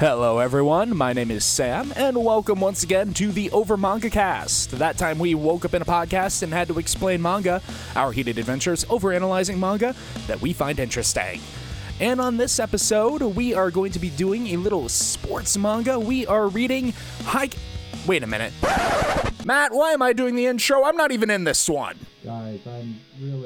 Hello, everyone. My name is Sam, and welcome once again to the Over Manga Cast. That time we woke up in a podcast and had to explain manga, our heated adventures over analyzing manga that we find interesting. And on this episode, we are going to be doing a little sports manga. We are reading Hike. Wait a minute. Matt, why am I doing the intro? I'm not even in this one. Guys, I'm really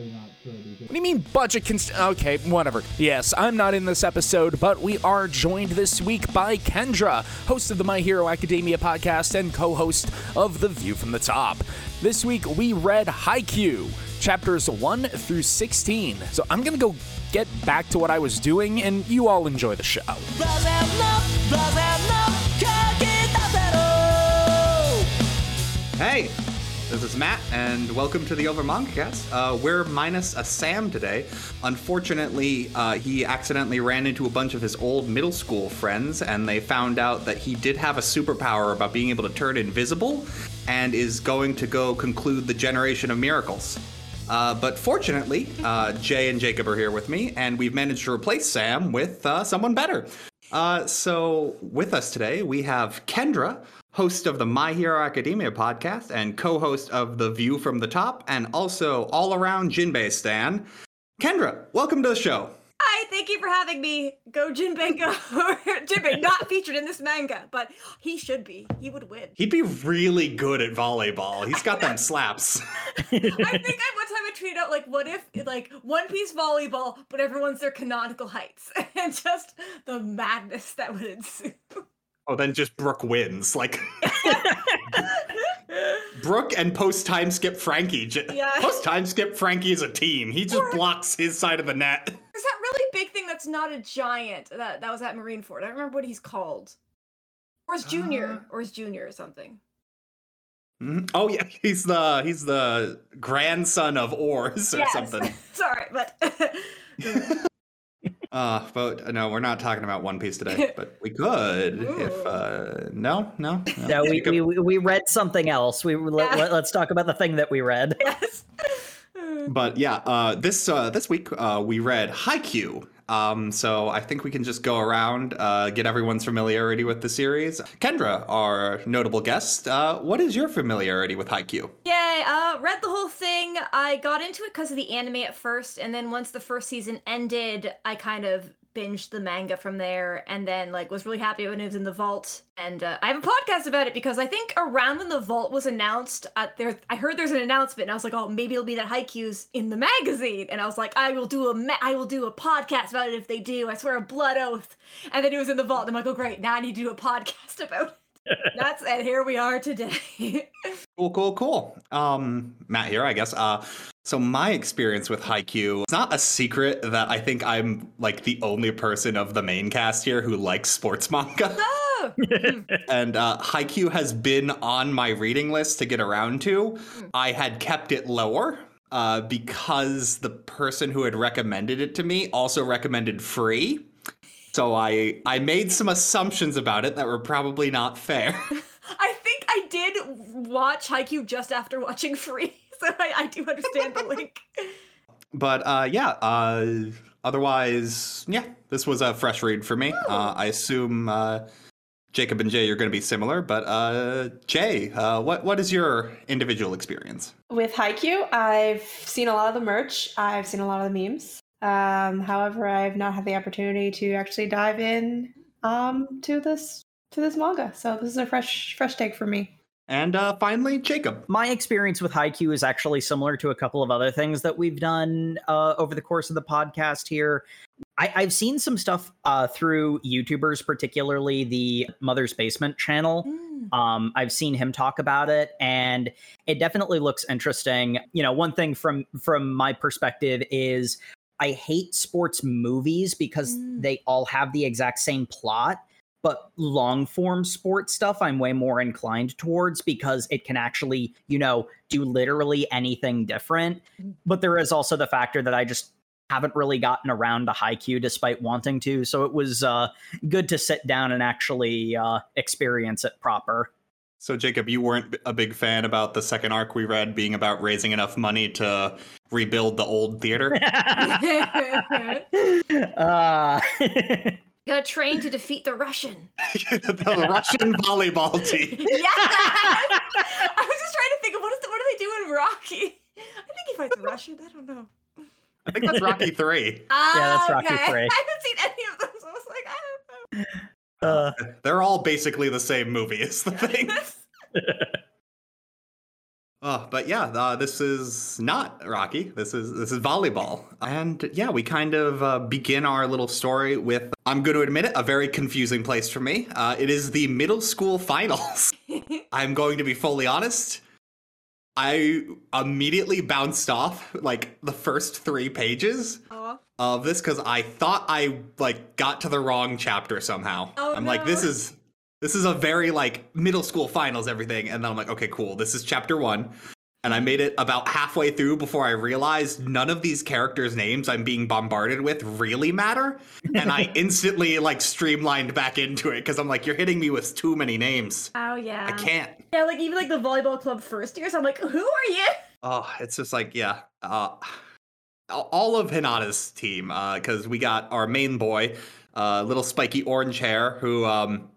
you mean budget const- Okay, whatever. Yes, I'm not in this episode, but we are joined this week by Kendra, host of the My Hero Academia podcast and co-host of The View from the Top. This week we read Haikyuu, chapters 1 through 16. So I'm to go get back to what I was doing and you all enjoy the show. Hey, this is Matt, and welcome to the Over Mangacast. Uh, we're minus a Sam today. Unfortunately, uh, he accidentally ran into a bunch of his old middle school friends, and they found out that he did have a superpower about being able to turn invisible, and is going to go conclude the Generation of Miracles. Uh, but fortunately, uh, Jay and Jacob are here with me, and we've managed to replace Sam with uh, someone better. Uh, so, with us today, we have Kendra, host of the My Hero Academia podcast and co host of The View from the Top, and also all around Jinbei Stan. Kendra, welcome to the show. Hi, thank you for having me. Go Jinbei go. Jinbei, not featured in this manga, but he should be. He would win. He'd be really good at volleyball. He's got them slaps. I think I one time I tweeted out like, what if like One Piece volleyball, but everyone's their canonical heights, and just the madness that would ensue. Oh, then just Brook wins. Like Brook and post time skip Franky. Yeah. Post time skip Franky is a team. He just Or- blocks his side of the net. There's that really big thing that's not a giant that that was at Marineford. I don't remember what he's called. Oars Junior, Uh. Oars Junior or something. Mhm. Oh yeah, he's the he's the grandson of Oars or Yes. something. Sorry, but Uh, but no, we're not talking about One Piece today. But we could if uh, no, no, no. No, we, we, we we read something else. We let, Yeah. let, us talk about the thing that we read. yes. But yeah, uh, this uh, this week uh, we read Haikyuu. Um, so I think we can just go around, uh, get everyone's familiarity with the series. Kendra, our notable guest, uh, what is your familiarity with Haikyuu? Yay, uh, read the whole thing. I got into it because of the anime at first, and then once the first season ended, I kind of binged the manga from there, and then like was really happy when it was in the vault. And uh, I have a podcast about it because I think around when the vault was announced, uh, there I heard there's an announcement, and I was like, oh, maybe it'll be that Haikyuu's in the magazine, and I was like, I will do a ma- I will do a podcast about it if they do. I swear a blood oath. And then it was in the vault, and I'm like, oh great, now I need to do a podcast about it. That's and here we are today. Cool, cool, cool. Um, Matt here, I guess. Uh, so my experience with Haikyuu, it's not a secret that I think I'm like the only person of the main cast here who likes sports manga. oh. and uh, Haikyuu has been on my reading list to get around to. I had kept it lower uh, because the person who had recommended it to me also recommended free. So I I made some assumptions about it that were probably not fair. I think I did watch Haikyuu just after watching Free, so I, I do understand the link. but uh, yeah, uh, otherwise, yeah, this was a fresh read for me. Uh, I assume uh, Jacob and Jay you're going to be similar, but uh, Jay, uh, what what is your individual experience? With Haikyuu, I've seen a lot of the merch. I've seen a lot of the memes. Um, however, I've not had the opportunity to actually dive in um, to this to this manga. So this is a fresh fresh take for me. And uh, finally, Jacob. My experience with Haikyuu is actually similar to a couple of other things that we've done uh, over the course of the podcast here. I, I've seen some stuff uh, through YouTubers, particularly the Mother's Basement channel. Um, I've seen him talk about it, and it definitely looks interesting. You know, one thing from from my perspective is I hate sports movies because Mm. they all have the exact same plot. But long form sports stuff, I'm way more inclined towards because it can actually, you know, do literally anything different. But there is also the factor that I just haven't really gotten around to Haikyuu despite wanting to. So it was uh, good to sit down and actually uh, experience it proper. So, Jacob, you weren't a big fan about the second arc we read being about raising enough money to rebuild the old theater. uh, Gotta train to defeat the Russian. the Russian volleyball team. yeah. I was just trying to think of what is the, what do they do in Rocky? I think he fights a Russian. I don't know. I think that's Rocky Three. Ah, that's Rocky okay. III. I haven't seen any of them, so I was like, I don't know. Uh, They're all basically the same movie. Is the thing. Oh, but yeah, uh, this is not Rocky. This is this is volleyball, and yeah, we kind of uh, begin our little story with. I'm going to admit it, a very confusing place for me. Uh, it is the middle school finals. I'm going to be fully honest. I immediately bounced off like the first three pages of this because I thought I like got to the wrong chapter somehow. Oh, I'm like, this is this is a very like middle school finals everything, and then I'm like, okay, cool. This is chapter one, and I made it about halfway through before I realized none of these characters' names I'm being bombarded with really matter, and I instantly like streamlined back into it because I'm like, you're hitting me with too many names. Oh yeah. I can't. Yeah, like even like the volleyball club first years, I'm like, who are you? Oh, it's just like yeah. Uh, all of Hinata's team, because we got our main boy, uh, little spiky orange hair, who um,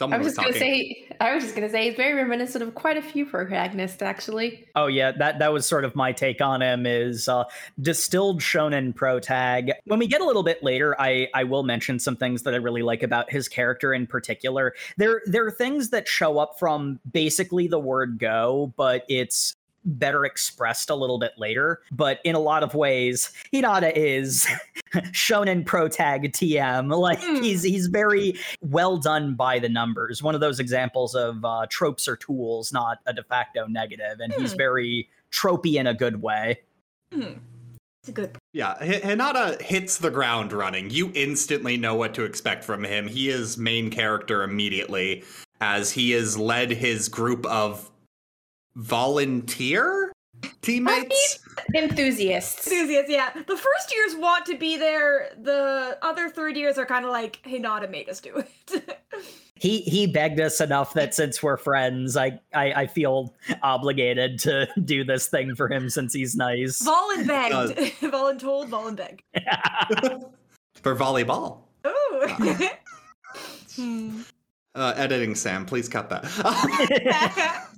I someone was was, just gonna say, I was just gonna say, he's very reminiscent of quite a few protagonists, actually. Oh yeah, that that was sort of my take on him is uh distilled shonen pro tag. When we get a little bit later, I I will mention some things that I really like about his character in particular. There there are things that show up from basically the word go, but it's better expressed a little bit later. But in a lot of ways, Hinata is shonen pro tag TM. Like Hmm. he's he's very well done by the numbers. One of those examples of uh, tropes or tools, not a de facto negative, and he's Hmm. very tropey in a good way. Hmm. It's a good. Yeah, H- Hinata hits the ground running. You instantly know what to expect from him. He is main character immediately, as he has led his group of volunteer teammates. Enthusiasts. Enthusiasts, yeah. The first years want to be there. The other third years are kind of like, Hinata made us do it. He he begged us enough that since we're friends, I I, I feel obligated to do this thing for him since he's nice. Volin begged. Volin told, Volin begged. For volleyball. Ooh. Hmm. Uh, editing Sam, please cut that.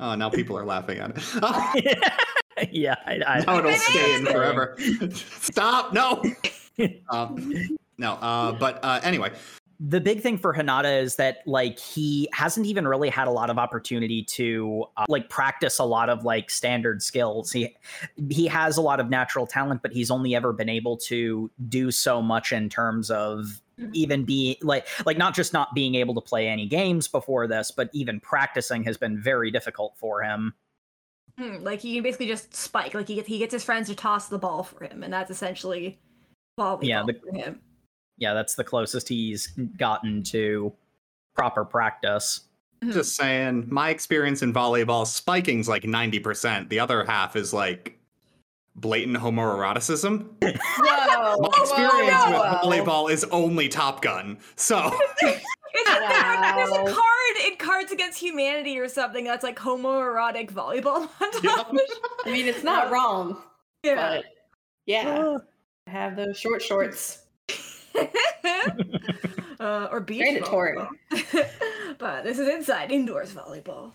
Oh, now people are laughing at it. yeah, I, I, now it'll stay in forever. Stop! No. Um, no. Uh, but uh, anyway, the big thing for Hinata is that like he hasn't even really had a lot of opportunity to uh, like practice a lot of like standard skills. He he has a lot of natural talent, but he's only ever been able to do so much in terms of even be like like not just not being able to play any games before this, but even practicing has been very difficult for him. Hmm, like he can basically just spike. Like he gets he gets his friends to toss the ball for him, and that's essentially volleyball Yeah, the- for him. Yeah, that's the closest he's gotten to proper practice. just saying, my experience in volleyball, spiking's like 90%. The other half is like blatant homoeroticism. Whoa! My experience whoa. with volleyball is only Top Gun. So, It's like, there's a card in Cards Against Humanity or something that's like homoerotic volleyball montage. I mean, it's not wrong, yeah. but yeah, I have those short shorts. uh, or beach Mandatory. volleyball. but this is inside indoors volleyball.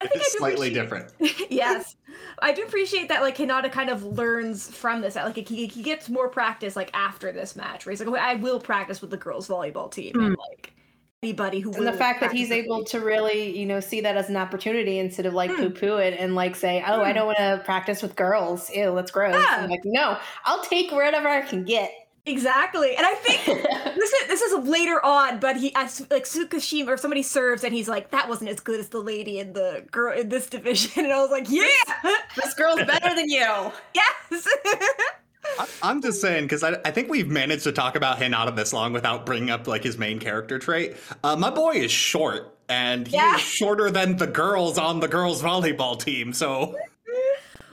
I think I it's do slightly different. yes, I do appreciate that. Like Hinata kind of learns from this. Like he, he gets more practice like after this match, where he's like, "Okay, "I will practice with the girls' volleyball team." And like anybody who And the fact that he's able me. to really, you know, see that as an opportunity instead of like Hmm. poo poo it and like say, oh, I Hmm. don't want to practice with girls. Ew, that's gross. Yeah. I'm like, no, I'll take whatever I can get. Exactly, and I think this is this is later on, but he as like Tsukishima or somebody serves and he's like, that wasn't as good as the lady in the girl in this division, and I was like, yeah, this girl's better than you. yes. I- I'm just saying because I, I think we've managed to talk about Hinata this long without bringing up like his main character trait. Uh, my boy is short, and he's Yeah. shorter than the girls on the girls volleyball team. So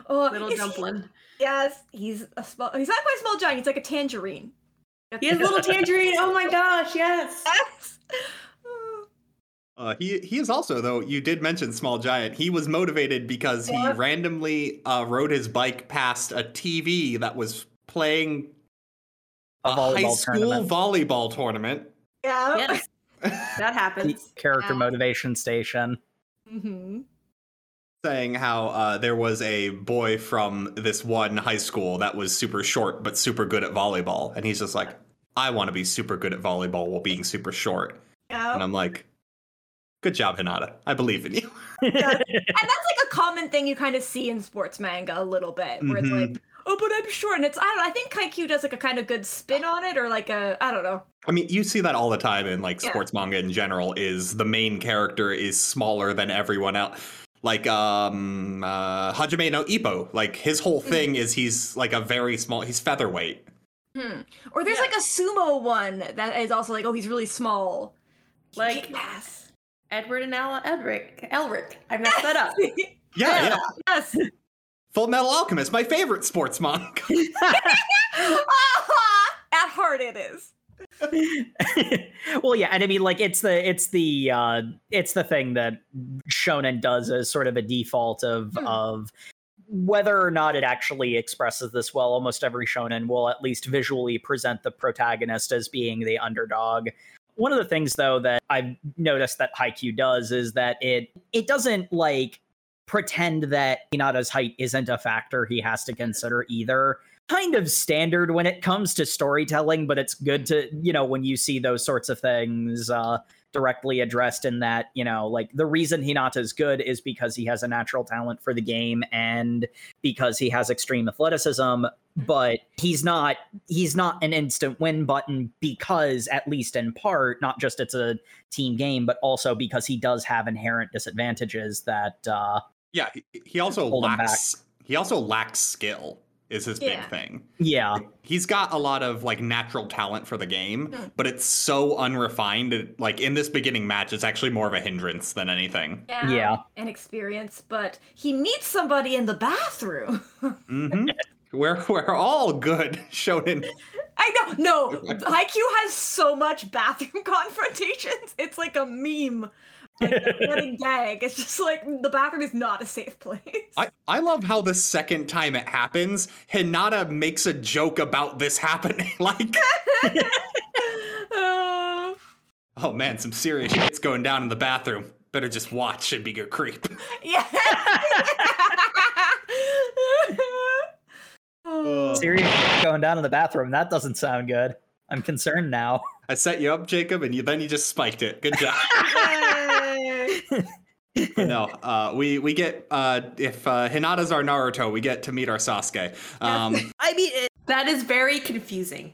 oh, Little is he- dumpling. Yes, he's a small. He's not quite a small giant. He's like a tangerine. He has a little tangerine. Oh my gosh, yes. Yes. uh, he he is also though you did mention small giant. He was motivated because he Yeah. randomly uh, rode his bike past a TV that was playing a A volleyball high school tournament. volleyball tournament. Yeah. Yes, that The happens. character Wow. motivation station. hmm saying how uh, there was a boy from this one high school that was super short but super good at volleyball, and he's just like, "I want to be super good at volleyball while being super short." Yeah. And I'm like, "Good job, Hinata. I believe in you." and that's like a common thing you kind of see in sports manga a little bit, where Mhm. it's like, oh, but I'm short, and it's I don't know. I think Haikyuu does like a kind of good spin on it, or like a I don't know. I mean, you see that all the time in like Yeah. sports manga in general. Is the main character is smaller than everyone else. Like um uh Hajime no Ippo, like his whole Mm. thing is he's like a very small he's featherweight. Hmm. Or there's Yeah. like a sumo one that is also like, oh, he's really small. Like- Kick ass. Edward and Ella Edric. Elric. I messed that up. Yeah, yeah. yes. Full Metal Alchemist, my favorite sports manga. At heart, it is. well, yeah, and I mean, like it's the it's the uh it's the thing that shonen does as sort of a default of Hmm. of whether or not it actually expresses this well. Almost every shonen will at least visually present the protagonist as being the underdog. One of the things, though, that I've noticed that Haikyuu does is that it it doesn't like pretend that Hinata's height isn't a factor he has to consider either kind of standard when it comes to storytelling, but it's good to, you know, when you see those sorts of things uh, directly addressed in that, you know, like the reason Hinata's good is because he has a natural talent for the game and because he has extreme athleticism, but he's not he's not an instant win button because at least in part, not just it's a team game, but also because he does have inherent disadvantages that uh Yeah, he, also lacks he also lacks skill is his big thing. yeah. He's got a lot of like natural talent for the game, Hmm. but it's so unrefined. It, like in this beginning match, it's actually more of a hindrance than anything. Yeah. And experience, but he meets somebody in the bathroom. hmm we're we're all good shonen. I know. No, Haikyuu has so much bathroom confrontations. It's like a meme. Like a gag. It's just like the bathroom is not a safe place. I, I love how the second time it happens, Hinata makes a joke about this happening. like, Uh, oh man, some serious shit's going down in the bathroom. Better just watch and be a creep. yeah. Uh, Serious going down in the bathroom. That doesn't sound good. I'm concerned now. I set you up, Jacob, and you then you just spiked it. Good job. Yay. no, uh, we we get uh, if uh, Hinata's our Naruto, we get to meet our Sasuke. Um, I mean, it, That is very confusing.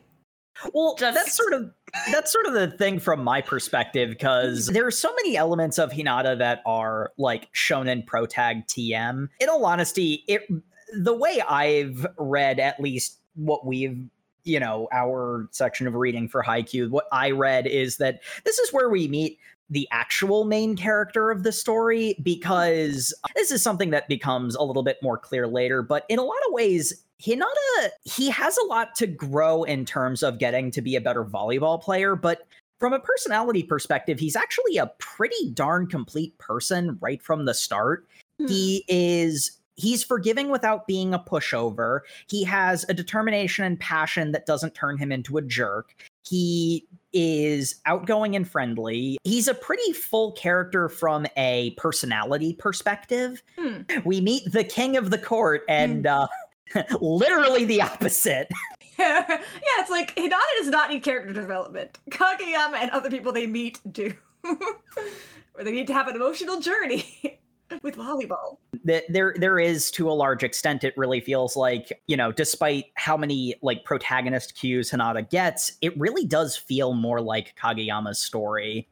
well, Just- that's sort of that's sort of the thing from my perspective because there are so many elements of Hinata that are like shonen pro tag TM. In all honesty, it the way I've read at least what we've you know our section of reading for Haikyuu, what I read is that this is where we meet the actual main character of the story because uh, this is something that becomes a little bit more clear later but in a lot of ways Hinata he has a lot to grow in terms of getting to be a better volleyball player but from a personality perspective he's actually a pretty darn complete person right from the start. Hmm. He is he's forgiving without being a pushover. He has a determination and passion that doesn't turn him into a jerk he is outgoing and friendly. He's a pretty full character from a personality perspective. Hmm. We meet the king of the court and uh literally the opposite. yeah, it's like Hinata does not need character development. Kageyama and other people they meet do. or they need to have an emotional journey with volleyball. there there is to a large extent it really feels like you know despite how many like protagonist cues Hinata gets it really does feel more like Kageyama's story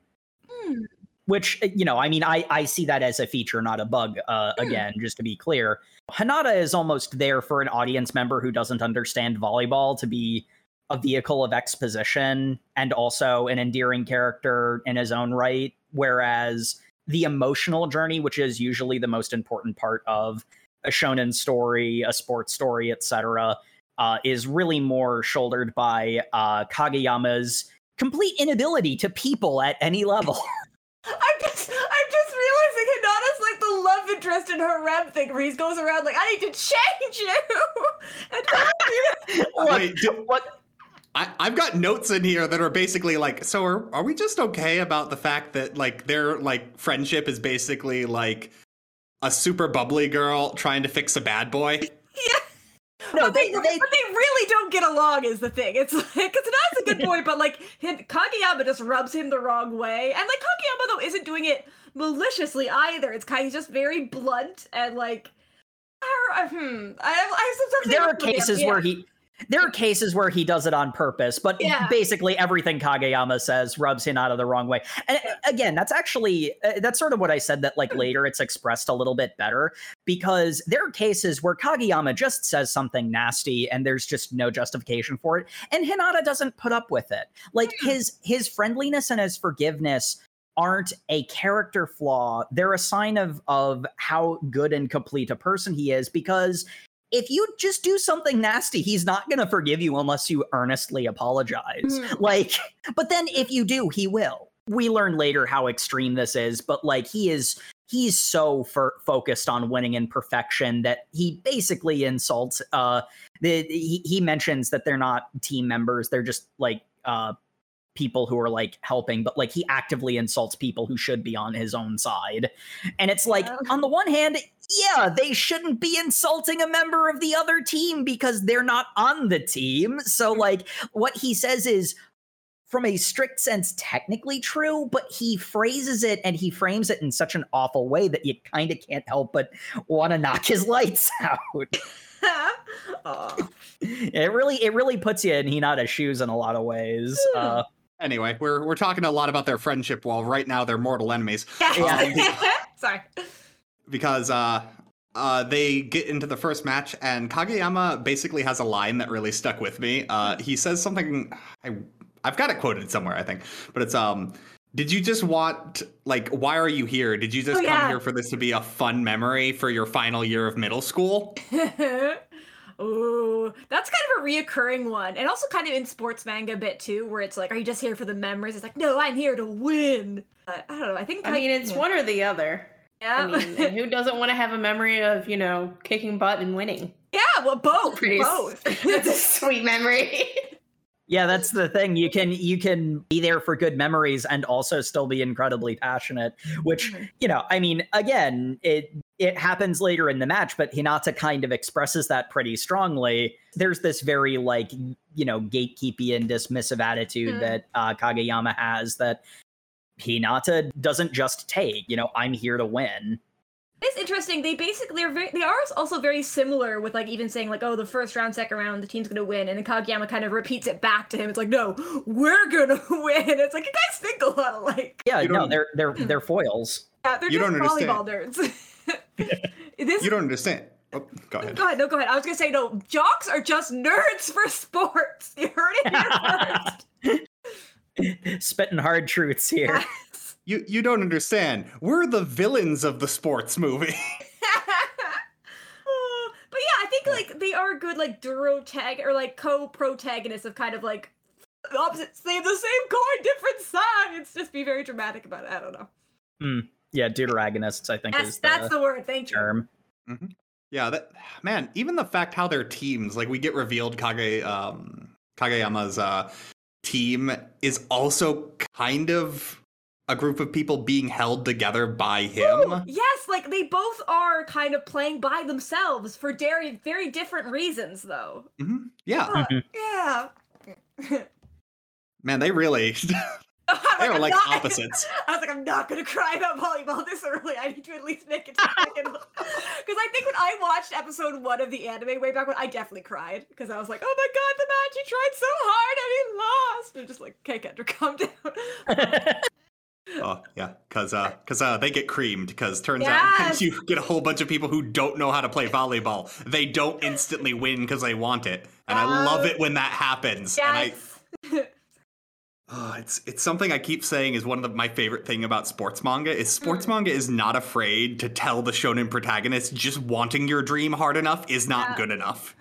Hmm. which uh, you know I mean I I see that as a feature not a bug uh Hmm. again just to be clear Hinata is almost there for an audience member who doesn't understand volleyball to be a vehicle of exposition and also an endearing character in his own right whereas the emotional journey, which is usually the most important part of a shonen story, a sports story, etc., uh, is really more shouldered by uh, Kageyama's complete inability to people at any level. I'm just I'm just realizing Hinata's like the love interest in her rep thing where he goes around like, I need to change you and help you. Look, Wait, did, what I, I've got notes in here that are basically like, so are, are we just okay about the fact that like their like friendship is basically like a super bubbly girl trying to fix a bad boy? No, but they, they, but they they really don't get along is the thing. It's like because Hinata's a good boy, but like him, Kageyama just rubs him the wrong way, and like Kageyama though isn't doing it maliciously either. It's kind of just very blunt and like. I, I- hmm. I, I sometimes there are cases yeah. where he there are cases where he does it on purpose, but Yeah. basically everything Kageyama says rubs Hinata the wrong way. And uh, again, that's actually uh, that's sort of what I said that like later it's expressed a little bit better because there are cases where Kageyama just says something nasty and there's just no justification for it and Hinata doesn't put up with it. Like his his friendliness and his forgiveness aren't a character flaw. They're a sign of of how good and complete a person he is because if you just do something nasty, he's not going to forgive you unless you earnestly apologize. Mhm. Like, but then if you do, he will. We learn later how extreme this is, but like he is he's so for, focused on winning in perfection that he basically insults uh the he, he mentions that they're not team members, they're just like uh people who are like helping, but like he actively insults people who should be on his own side. And it's like, on the one hand, yeah, they shouldn't be insulting a member of the other team because they're not on the team. So, like, what he says is, from a strict sense, technically true, but he phrases it and he frames it in such an awful way that you kind of can't help but want to knock his lights out. It really, it really puts you in Hinata's shoes in a lot of ways. Uh, Anyway, we're we're talking a lot about their friendship while right now they're mortal enemies Yeah. Sorry. because uh uh, they get into the first match, and Kageyama basically has a line that really stuck with me. Uh, he says something. I, I've got it quoted somewhere, I think, but it's um. Did you just want like why are you here? Did you just Oh, come yeah. here for this to be a fun memory for your final year of middle school? Ooh, that's kind of a reoccurring one, and also kind of in sports manga a bit too, where it's like, "Are you just here for the memories?" It's like, "No, I'm here to win." Uh, I don't know. I think I mean, it's yeah. one or the other. Yeah, I mean, and who doesn't want to have a memory of, you know, kicking butt and winning? yeah. Well, both, Pretty both. That's a sweet memory. Yeah, that's the thing. You can you can be there for good memories and also still be incredibly passionate, which, Mhm. you know, I mean, again, it it happens later in the match, but Hinata kind of expresses that pretty strongly. There's this very like, you know, gatekeepy and dismissive attitude Mhm. that uh, Kageyama has that Hinata doesn't just take, you know, I'm here to win. It's interesting. They basically are very. They are also very similar with like even saying like, "Oh, the first round, second round, the team's gonna win," and then Kageyama kind of repeats it back to him. It's like, "No, we're gonna win." It's like you guys think a lot alike. Yeah, You no, don't- they're they're they're foils. Yeah, they're You just don't volleyball nerds. this You don't understand. Oh, go ahead. Go ahead, no, go ahead. I was gonna say no. Jocks are just nerds for sports. You heard it here first. Spitting hard truths here. Yes. You you don't understand. We're the villains of the sports movie. Oh, but yeah, I think like they are good like duro tag or like co-protagonists of kind of like opposite say the same coin, different sides. Just be very dramatic about it. I don't know. Yeah, deuteragonists, I think That's is that's the the word. Thank you. term. yeah, that man. Even the fact how their teams, like we get revealed, Kage um, Kageyama's uh, team is also kind of a group of people being held together by him. Ooh, yes, like they both are kind of playing by themselves for very very different reasons, though. Mhm. Yeah, Uh, yeah. man, they really I'm they are I'm like not- opposites. I was like, I'm not gonna cry about volleyball this early. I need to at least make it to second. Because I think when I watched episode one of the anime way back when, I definitely cried because I was like, oh my god, the match he tried so hard and he lost. And just like, okay, Kendra, calm down. Oh yeah, because uh, because uh, they get creamed. Because turns out Yes. once you get a whole bunch of people who don't know how to play volleyball, they don't instantly win because they want it, and I love it when that happens. And I, oh, it's it's something I keep saying is one of the, my favorite thing about sports manga is sports manga is not afraid to tell the shonen protagonist just wanting your dream hard enough is not Yeah. good enough.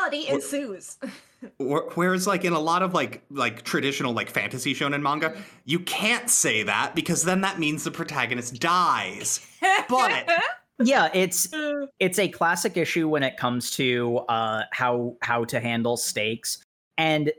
Reality ensues. Whereas, like in a lot of like like traditional like fantasy shonen manga, you can't say that because then that means the protagonist dies. But- yeah, it's it's a classic issue when it comes to uh how how to handle stakes and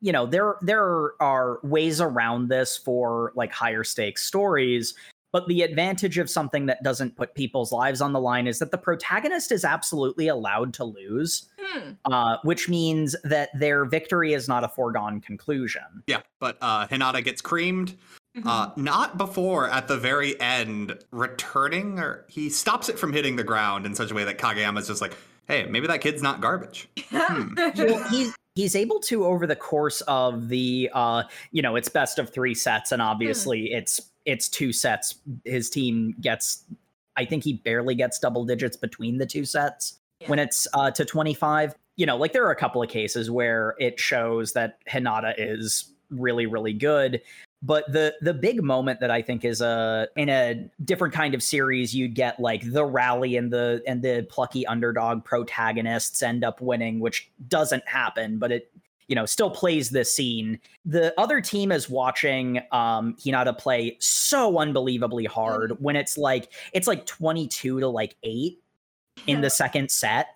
you know there there are ways around this for like higher stakes stories but the advantage of something that doesn't put people's lives on the line is that the protagonist is absolutely allowed to lose Hmm. uh, which means that their victory is not a foregone conclusion Yeah, but uh, Hinata gets creamed. Uh, not before at the very end returning, or he stops it from hitting the ground in such a way that Kageyama's just like, "Hey, maybe that kid's not garbage." Hmm. well, he's he's able to over the course of the uh you know it's best of three sets and obviously it's it's two sets. His team gets i think he barely gets double digits between the two sets. When it's uh to 25 you know like there are a couple of cases where it shows that hinata is really really good. But the the big moment that I think is a in a different kind of series, you'd get like the rally and the and the plucky underdog protagonists end up winning, which doesn't happen, but it you know still plays this scene. The other team is watching um Hinata play so unbelievably hard when it's like it's like 22 to like 8 in the second set.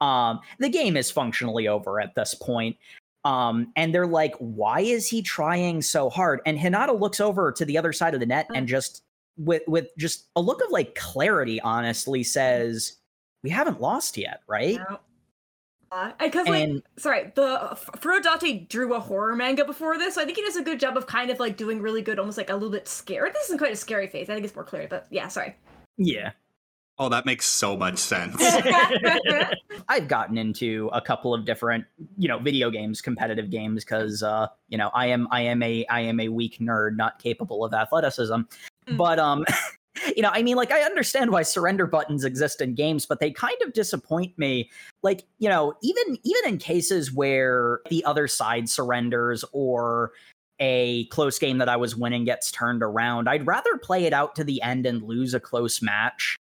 Um the game is functionally over at this point. Um, and they're like, why is he trying so hard? And Hinata looks over to the other side of the net and just with with just a look of like clarity, honestly says, We haven't lost yet, right? Because like, And sorry, the Furudate drew a horror manga before this, so I think he does a good job of kind of like doing really good, almost like a little bit scared. This isn't quite a scary face. I think it's more clear, but yeah, sorry. yeah. Oh, that makes so much sense. I've gotten into a couple of different, you know, video games, competitive games, because uh, you know, I am I am a I am a weak nerd, not capable of athleticism. Mm. But um, you know, I mean, like I understand why surrender buttons exist in games, but they kind of disappoint me. Like, you know, even even in cases where the other side surrenders or a close game that I was winning gets turned around, I'd rather play it out to the end and lose a close match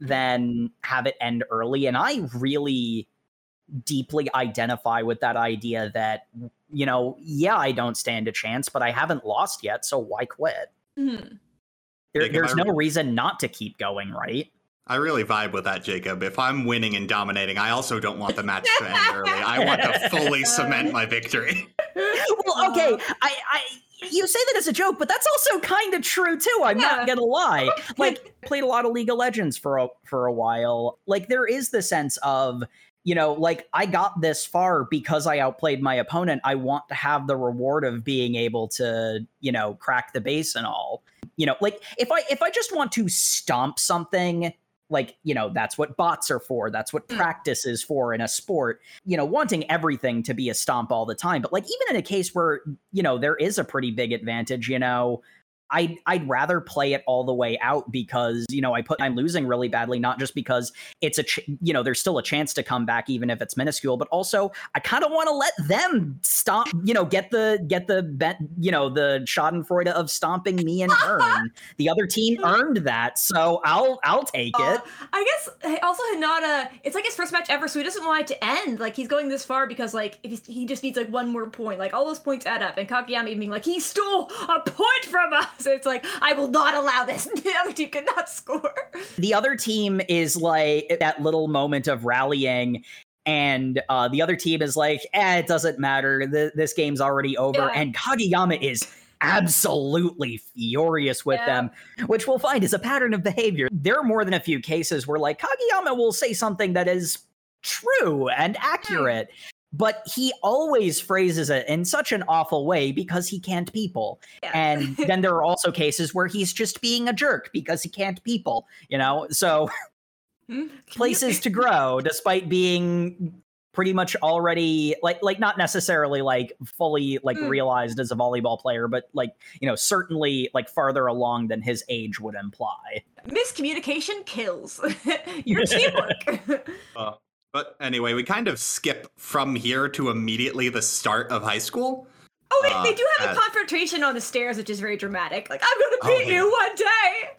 than have it end early. And I really deeply identify with that idea that, you know, yeah, I don't stand a chance, but I haven't lost yet, so why quit? Mhm. There, Jacob, there's I no re- reason not to keep going, right? I really vibe with that, Jacob. If I'm winning and dominating, I also don't want the match to end early. I want to fully cement my victory. well, okay, I, I, you say that as a joke, but that's also kind of true too. I'm Yeah. not gonna lie. Like, played a lot of League of Legends for a, for a while. Like, there is the sense of, you know, like I got this far because I outplayed my opponent. I want to have the reward of being able to, you know, crack the base and all. You know, like if I if I just want to stomp something like you know that's what bots are for that's what Mm. practice is for in a sport you know wanting everything to be a stomp all the time but like even in a case where you know there is a pretty big advantage you know I'd, I'd rather play it all the way out because you know I put I'm losing really badly not just because it's a ch- you know there's still a chance to come back even if it's minuscule but also I kind of want to let them stop you know get the get the bet you know the Schadenfreude of stomping me in turn the other team earned that so I'll I'll take Uh, it I guess also Hinata, it's like his first match ever, so he doesn't want it to end. Like he's going this far because like if he's, he just needs like one more point. Like all those points add up, and Kageyama being like he stole a point from us. It's like I will not allow this. The other team could score. the other team is like that little moment of rallying and uh, the other team is like eh, it doesn't matter Th- this game's already over Yeah. and kageyama is absolutely furious with Yeah. them which we'll find is a pattern of behavior there are more than a few cases where like kageyama will say something that is true and accurate but he always phrases it in such an awful way because he can't people Yeah. and then there are also cases where he's just being a jerk because he can't people you know so Hmm? Places you- to grow despite being pretty much already like like not necessarily like fully like Mm. realized as a volleyball player but like you know certainly like farther along than his age would imply miscommunication kills your teamwork. Uh, but anyway, we kind of skip from here to immediately the start of high school. oh, they, Uh, they do have a confrontation on the stairs, which is very dramatic. Like I'm gonna Oh, beat yeah. you one day.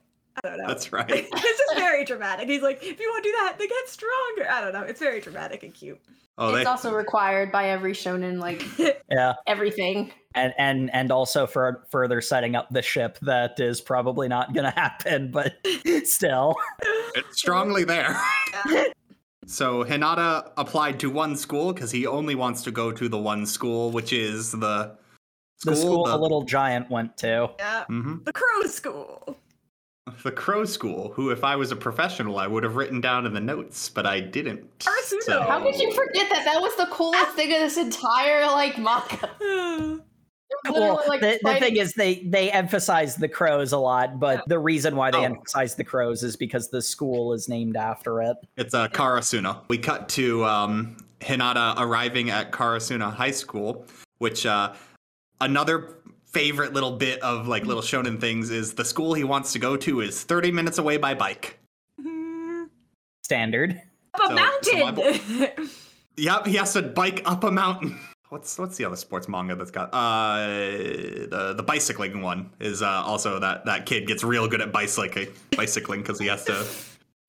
I don't know. That's right. this is very dramatic. He's like, if you want to do that, then get stronger. I don't know. It's very dramatic and cute. Oh, it's they, also required by every shonen, like yeah everything. and and and also for further setting up the ship that is probably not gonna happen but still it's strongly there. So Hinata applied to one school because he only wants to go to the one school, which is the school, the school the little giant went to. Yeah. Mhm. The crow school. the Crow School. Who, if I was a professional, I would have written down in the notes, but I didn't. Karasuno. So- How could you forget that? That was the coolest thing of this entire like manga. Well, like, the, the thing is, they they emphasize the crows a lot, but Yeah. the reason why they Oh. emphasize the crows is because the school is named after it. It's uh, Karasuno. We cut to um, Hinata arriving at Karasuno High School, which uh, another favorite little bit of like little shonen things is the school he wants to go to is 30 minutes away by bike. Standard. Up a So- so my mountain. Yep, he has to bike up a mountain. What's what's the other sports manga that's got uh the the bicycling one is uh, also that that kid gets real good at bicycling bicycling because he has to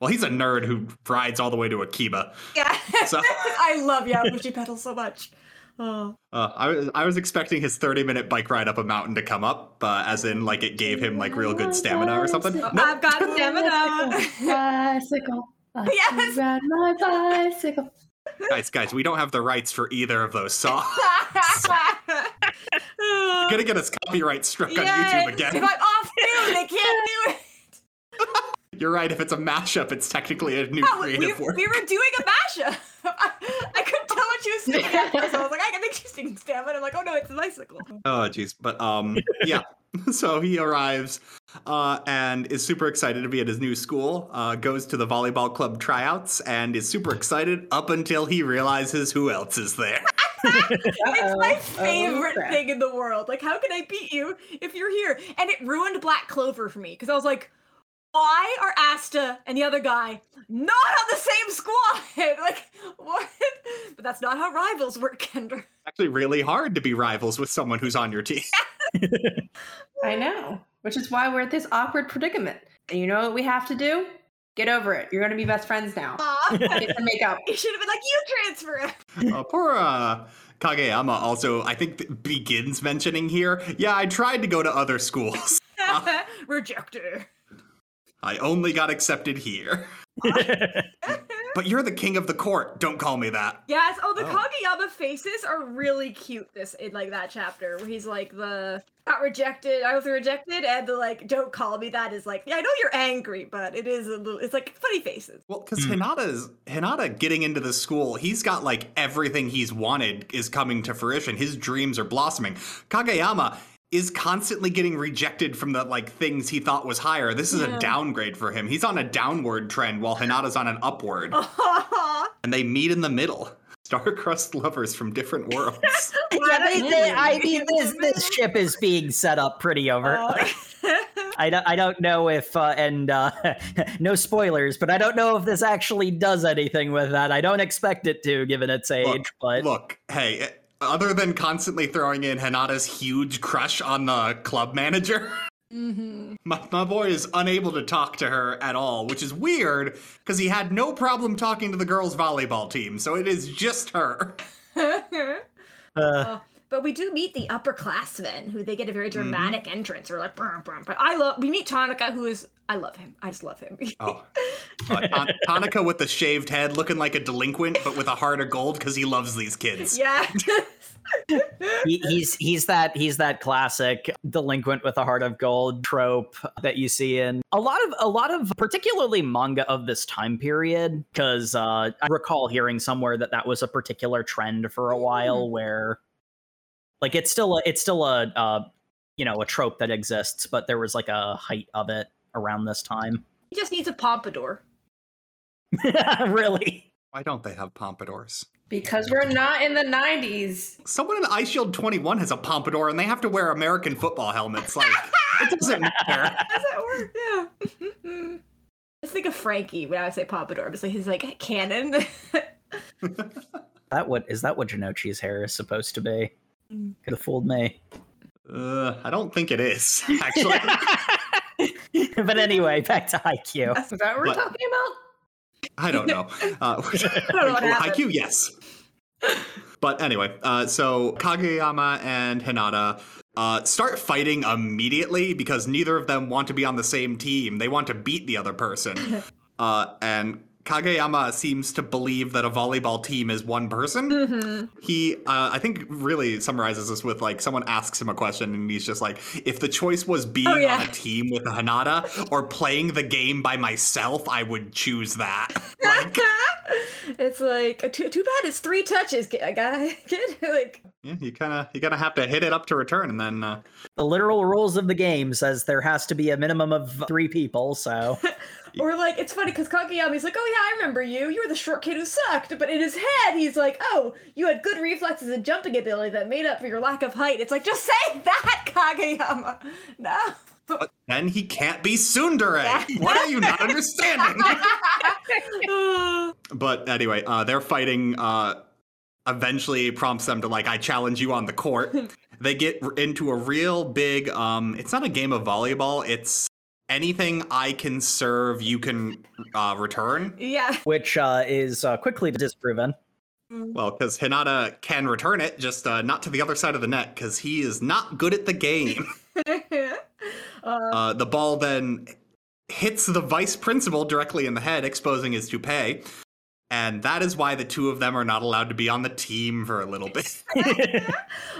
well he's a nerd who rides all the way to Akiba. yeah. So- I love Yowamushi Pedal so much. Oh. Uh, I was I was expecting his 30 minute bike ride up a mountain to come up, uh, as in like it gave him like real good stamina or something. Nope. I've got stamina. bicycle. I can Yes. ride my bicycle. guys, guys, we don't have the rights for either of those songs. Oh. Gonna get us copyright struck on YouTube again. If I'm off too, they can't do it. You're right. If it's a mashup, it's technically a new Oh, we, creative work. we were doing a mashup. I, I couldn't tell what she was singing. at first. I was like, I think she's singing stamina. I'm like, oh no, it's a bicycle. Oh, jeez. But um, yeah. so he arrives uh, and is super excited to be at his new school. Uh, goes to the volleyball club tryouts and is super excited up until he realizes who else is there. It's my favorite crap. thing in the world. Like, how can I beat you if you're here? And it ruined Black Clover for me because I was like, why are Asta and the other guy not on the same squad? like, what? But that's not how rivals work, Kendra. Actually, really hard to be rivals with someone who's on your team. I know, which is why we're at this awkward predicament. And you know what we have to do? Get over it. You're gonna be best friends now. Aw. Get to make up. You should have been like, you transfer him. uh, poor uh, Kageyama also, I think, th- begins mentioning here. Yeah, I tried to go to other schools. Rejected. I only got accepted here. But you're the king of the court. Don't call me that. Yes. Oh, the Oh. Kageyama faces are really cute. This in like that chapter where he's like the got rejected, I was rejected, and the like don't call me that is like yeah, I know you're angry, but it is a little. It's like funny faces. Well, because Hmm. Hinata's Hinata getting into the school, he's got like everything he's wanted is coming to fruition. His dreams are blossoming. Kageyama is constantly getting rejected from the like things he thought was higher. This is Yeah. a downgrade for him. He's on a downward trend while Hinata's on an upward, and they meet in the middle. Star-crossed lovers from different worlds. yeah, they, they, I mean, this this ship is being set up pretty over. Oh. I don't, I don't know if, uh, and uh, no spoilers, but I don't know if this actually does anything with that. I don't expect it to, given its age. Look, but Look, hey, other than constantly throwing in Hinata's huge crush on the club manager. Mhm. My, my boy is unable to talk to her at all, which is weird because he had no problem talking to the girls' volleyball team, so it is just her. uh, But we do meet the upperclassmen, who they get a very Mm-hmm. dramatic entrance. We're like, brum, brum. but I love. We meet Tanaka, who is. I love him. I just love him. Oh. Uh, Ton- Tanaka with the shaved head, looking like a delinquent, but with a heart of gold because he loves these kids. yeah. he, he's he's that he's that classic delinquent with a heart of gold trope that you see in a lot of a lot of particularly manga of this time period because uh, I recall hearing somewhere that that was a particular trend for a while where like it's still a, it's still a uh, you know a trope that exists but there was like a height of it around this time he just needs a pompadour. really Why don't they have pompadours? Because we're not in the 90s. Someone in Eyeshield 21 has a pompadour and they have to wear American football helmets. Like, it doesn't matter. Does that work? Yeah. Let's think of Franky when I would say pompadour. It's like he's like canon. that what is that what Janochi's hair is supposed to be Mm. could have fooled me Uh, I don't think it is, actually. but anyway, back to IQ. That's what we're But- talking about? I don't know. Uh, don't know what. IQ, yes. But anyway, uh, so Kageyama and Hinata uh, start fighting immediately because neither of them want to be on the same team. They want to beat the other person. Uh, and Kageyama seems to believe that a volleyball team is one person. Mhm. He, uh, I think, really summarizes this with like someone asks him a question and he's just like, if the choice was being Oh, yeah. on a team with Hinata or playing the game by myself, I would choose that. like, it's like too, too bad it's three touches, guy. Kid, like yeah, you kind of you gotta have to hit it up to return, and then uh, The literal rules of the game says there has to be a minimum of three people, so Or like it's funny because Kageyama's like, oh yeah, I remember you. You were the short kid who sucked. But in his head, he's like, oh, you had good reflexes and jumping ability that made up for your lack of height. It's like, just say that, Kageyama. No. but then he can't be Tsundere. what are you not understanding? But anyway, uh, they're fighting. Uh, eventually, prompts them to like, I challenge you on the court. they get into a real big. Um, it's not a game of volleyball. It's anything I can serve, you can uh, return. yeah. which uh, is uh, quickly disproven. Well, because Hinata can return it, just uh, not to the other side of the net, because he is not good at the game. uh, Uh, the ball then hits the vice principal directly in the head, exposing his toupee. And that is why the two of them are not allowed to be on the team for a little bit. uh,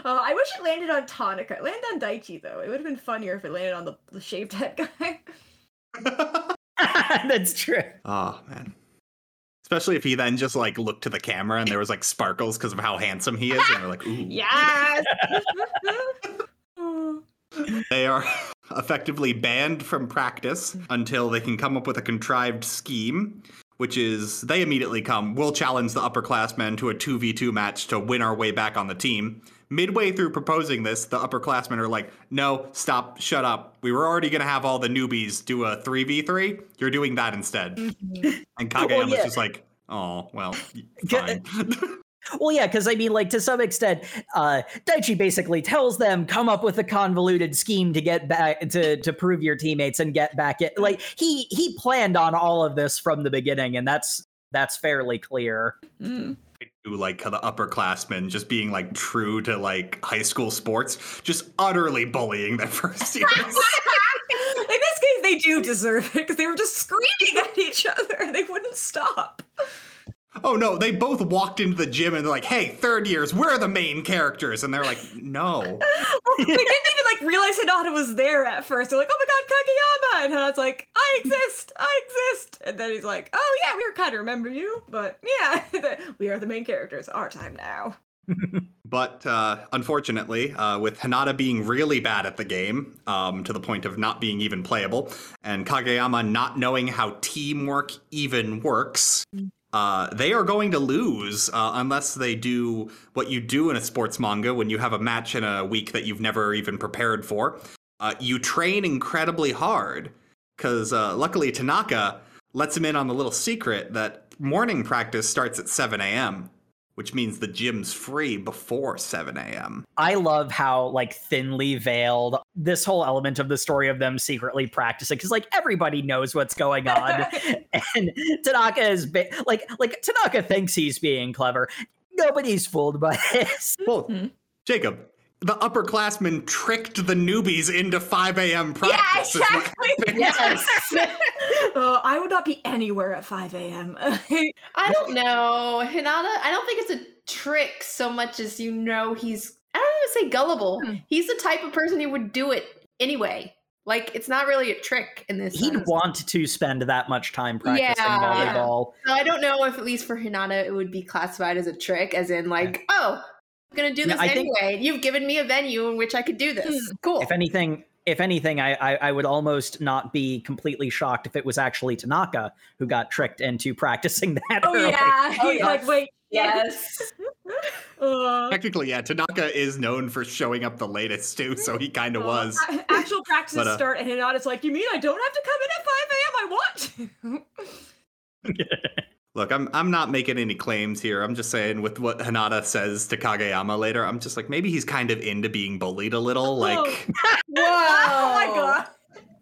I wish it landed on Tanaka. It landed on Daichi though. It would have been funnier if it landed on the, the shaved head guy. That's true. oh, man. Especially if he then just like looked to the camera and there was like sparkles because of how handsome he is. And they're like, ooh. yes. They are effectively banned from practice until they can come up with a contrived scheme, which is they immediately come, we'll challenge the upperclassmen to a 2v2 match to win our way back on the team. Midway through proposing this, the upperclassmen are like, no, stop, shut up. We were already going to have all the newbies do a 3v3. You're doing that instead. Mm-hmm. And Kageyama's yeah. just like, oh, well, fine. Well, yeah, because I mean, like to some extent, uh, Daichi basically tells them come up with a convoluted scheme to get back to to prove your teammates and get back in. Like he he planned on all of this from the beginning, and that's that's fairly clear. Mm. do like the upperclassmen just being like true to like high school sports, just utterly bullying their first years. In this case, they do deserve it because they were just screaming at each other and they wouldn't stop. Oh no, they both walked into the gym and they're like, "Hey, third years, we're the main characters," and they're like, "No." Well, they didn't even like realize Hinata was there at first. They're like, "Oh my god, Kageyama!" And Hinata's like, "I exist, I exist." And then he's like, "Oh yeah, we were kind of remember you, but yeah, we are the main characters. Our time now." But uh, unfortunately, uh, with Hinata being really bad at the game, um, to the point of not being even playable, and Kageyama not knowing how teamwork even works, uh, they are going to lose uh, unless they do what you do in a sports manga when you have a match in a week that you've never even prepared for. Uh, you train incredibly hard, because uh, luckily Tanaka lets him in on the little secret that morning practice starts at 7 a.m which means the gym's free before 7 a.m. I love how like thinly veiled this whole element of the story of them secretly practicing because like everybody knows what's going on, and Tanaka is ba- like like Tanaka thinks he's being clever. Nobody's fooled by this. Well, Hmm. Jacob, the upperclassmen tricked the newbies into 5 a.m. practice. is what happened. Yes. Uh, I would not be anywhere at 5 a.m. I don't know. Hinata, I don't think it's a trick so much as you know he's, I don't even say gullible. Hmm. He's the type of person who would do it anyway. Like, it's not really a trick in this He'd sense. want to spend that much time practicing Yeah. volleyball. So I don't know if, at least for Hinata, it would be classified as a trick, as in, like, oh, I'm going to do Yeah, this I think- anyway. You've given me a venue in which I could do this. Hmm. Cool. If anything, if anything, I, I I would almost not be completely shocked if it was actually Tanaka who got tricked into practicing that. oh early. yeah, Oh, he's yeah. like, wait, yes. Uh, Technically, yeah, Tanaka is known for showing up the latest too, so he kind of uh, was. a- Actual practices But, uh, start, and Hinata's like, "You mean I don't have to come in at 5 a.m.? I want to." Look, I'm I'm not making any claims here. I'm just saying with what Hinata says to Kageyama later, I'm just like maybe he's kind of into being bullied a little. Like, Whoa. oh my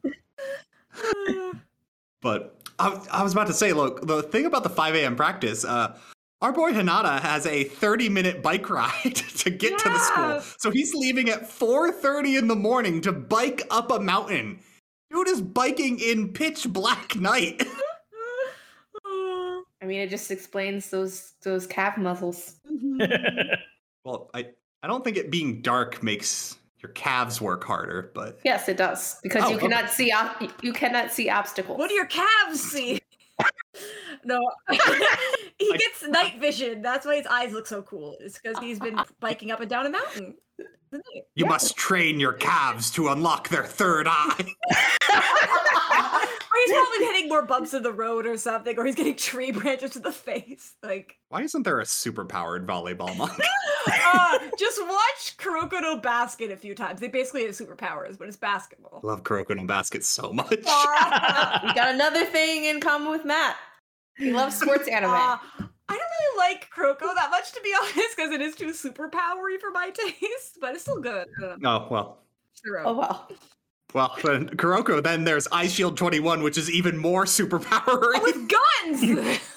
god. but I, I was about to say, look, the thing about the 5 a.m. practice, uh, our boy Hinata has a 30 minute bike ride to get to the school. So he's leaving at 4:30 in the morning to bike up a mountain. Dude is biking in pitch black night. I mean, it just explains those those calf muscles. Mm-hmm. Well, I I don't think it being dark makes your calves work harder, but Yes, it does because Oh, you okay. cannot see op- you cannot see obstacles. What do your calves see? no, he gets night vision. That's why his eyes look so cool. It's because he's been biking up and down a mountain. The night. you must train your calves to unlock their third eye. Or he's probably hitting more bumps in the road or something, or he's getting tree branches to the face. Like, Why isn't there a super powered volleyball monk? uh, just watch Kuroko no Basket a few times. They basically have superpowers, but it's basketball. Love Kuroko no Basket so much. we got another thing in common with Matt. He loves sports anime. Uh, I don't really like Kuroko that much, to be honest, because it is too superpowery for my taste, but it's still good. I don't know. oh well. Zero. oh well. Well, then Kuroko, then there's Eyeshield 21, which is even more superpowery. Oh, with guns!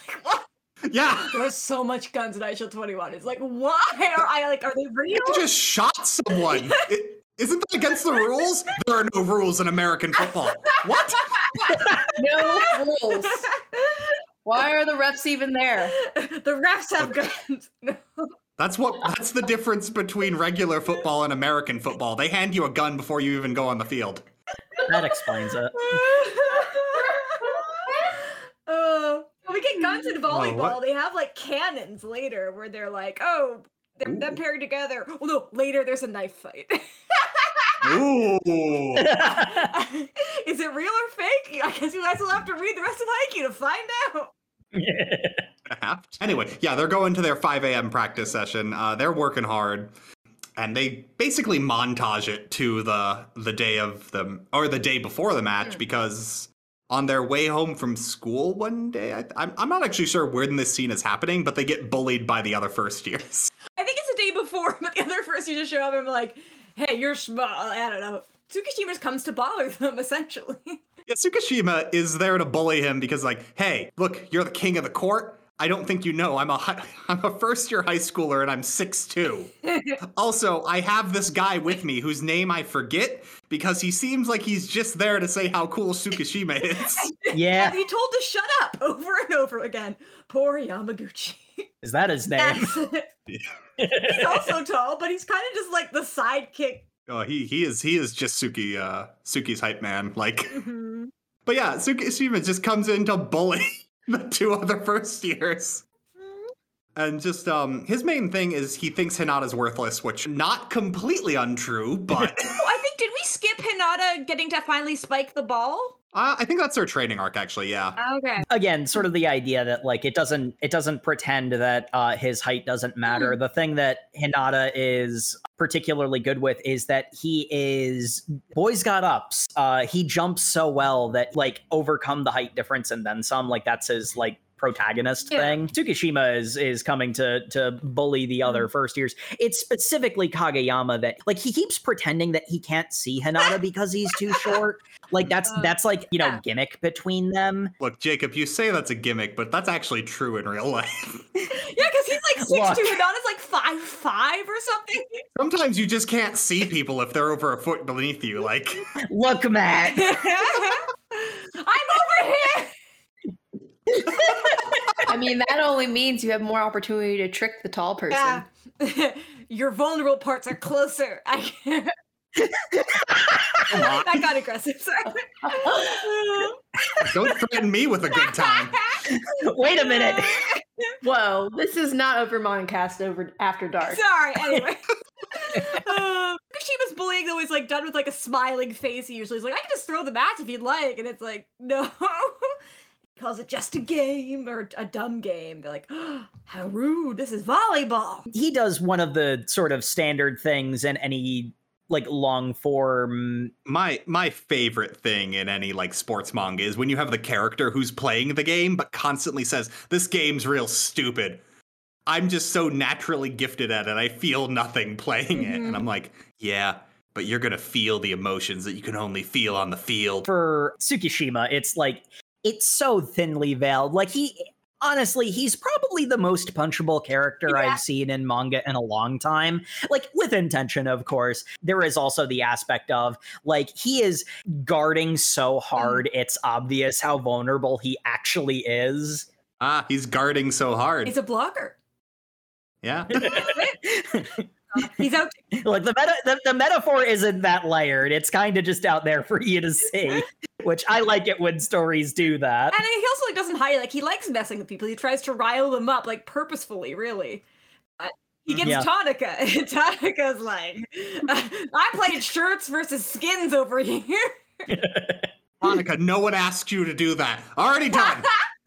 Yeah. There's so much guns in Eyeshield 21. It's like, why are I like, are they real? You just shot someone. It, isn't that against the rules? There are no rules in American football. What? No rules. Why are the refs even there? the refs have guns. No. That's what that's the difference between regular football and American football. They hand you a gun before you even go on the field. that explains it. uh, we get guns in volleyball. what? they have like cannons later where they're like, oh, they're, them paired together. Oh no, later there's a knife fight. Ooh. Is it real or fake? I guess you guys will have to read the rest of Haikyuu to find out. Anyway, yeah, they're going to their 5 a.m. practice session. Uh, they're working hard, and they basically montage it to the the day of the or the day before the match because on their way home from school one day, I, I'm I'm not actually sure when this scene is happening, but they get bullied by the other first years. I think it's the day before, but the other first just show up and be like, hey, you're small. I don't know. Tsukishima comes to bother them, essentially. Yeah, Tsukishima is there to bully him because, like, hey, look, you're the king of the court. I don't think you know. I'm a hi- I'm a first year high schooler and I'm six 6'2". also, I have this guy with me whose name I forget because he seems like he's just there to say how cool Tsukishima is. yeah, And he told to shut up over and over again. Poor Yamaguchi. is that his name? He's also tall, but he's kind of just like the sidekick. Oh, he he is he is just Suki uh Suki's hype man. Like, Mhm. but yeah, Tsukishima just comes in to bully the two other first years. And just um his main thing is he thinks Hinata's worthless, which not completely untrue, but Oh, I think did we skip Hinata getting to finally spike the ball? Uh, I think that's their training arc actually, yeah. Okay. again sort of the idea that like it doesn't it doesn't pretend that uh his height doesn't matter the thing that hinata is particularly good with is that he is boys got ups uh he jumps so well that like overcome the height difference and then some like that's his like protagonist Yeah. thing tsukishima is is coming to to bully the other first years it's specifically kageyama that like he keeps pretending that he can't see hinata because he's too short like that's Uh, that's like you know yeah. gimmick between them Look, Jacob, you say that's a gimmick, but that's actually true in real life. Yeah, because he's like six Look. two, Hinata's like five five or something. Sometimes you just can't see people if they're over a foot beneath you. Like, Look, Matt. I'm over here. I mean, that only means you have more opportunity to trick the tall person. Yeah. Your vulnerable parts are closer. I can't. that got aggressive. Sorry. don't threaten me with a good time. Wait a minute. Whoa, this is not over Moncast over after dark. Sorry. Anyway. uh, Kushima's bullying though is like done with like a smiling face. He usually is like, I can just throw the match if you'd like, and it's like, no. He calls it just a game or a dumb game. They're like, oh, how rude! This is volleyball. He does one of the sort of standard things in any like long form. My my favorite thing in any like sports manga is when you have the character who's playing the game but constantly says, "This game's real stupid." I'm just so naturally gifted at it. I feel nothing playing it, and mm-hmm. I'm like, "Yeah, but you're gonna feel the emotions that you can only feel on the field." For Tsukishima, it's like it's so thinly veiled. Like he honestly, he's probably the most punchable character Yeah. I've seen in manga in a long time. Like with intention, of course. There is also the aspect of like he is guarding so hard it's obvious how vulnerable he actually is. Ah, he's guarding so hard. He's a blocker. yeah. He's out. like the meta the, the metaphor isn't that layered. It's kind of just out there for you to see, which I like it when stories do that. And he also like doesn't hide. Like he likes messing with people. He tries to rile them up, like purposefully, really. But he gets Yeah. Tanaka. And Tanaka's like, I played shirts versus skins over here. Monica, no one asked you to do that. Already done.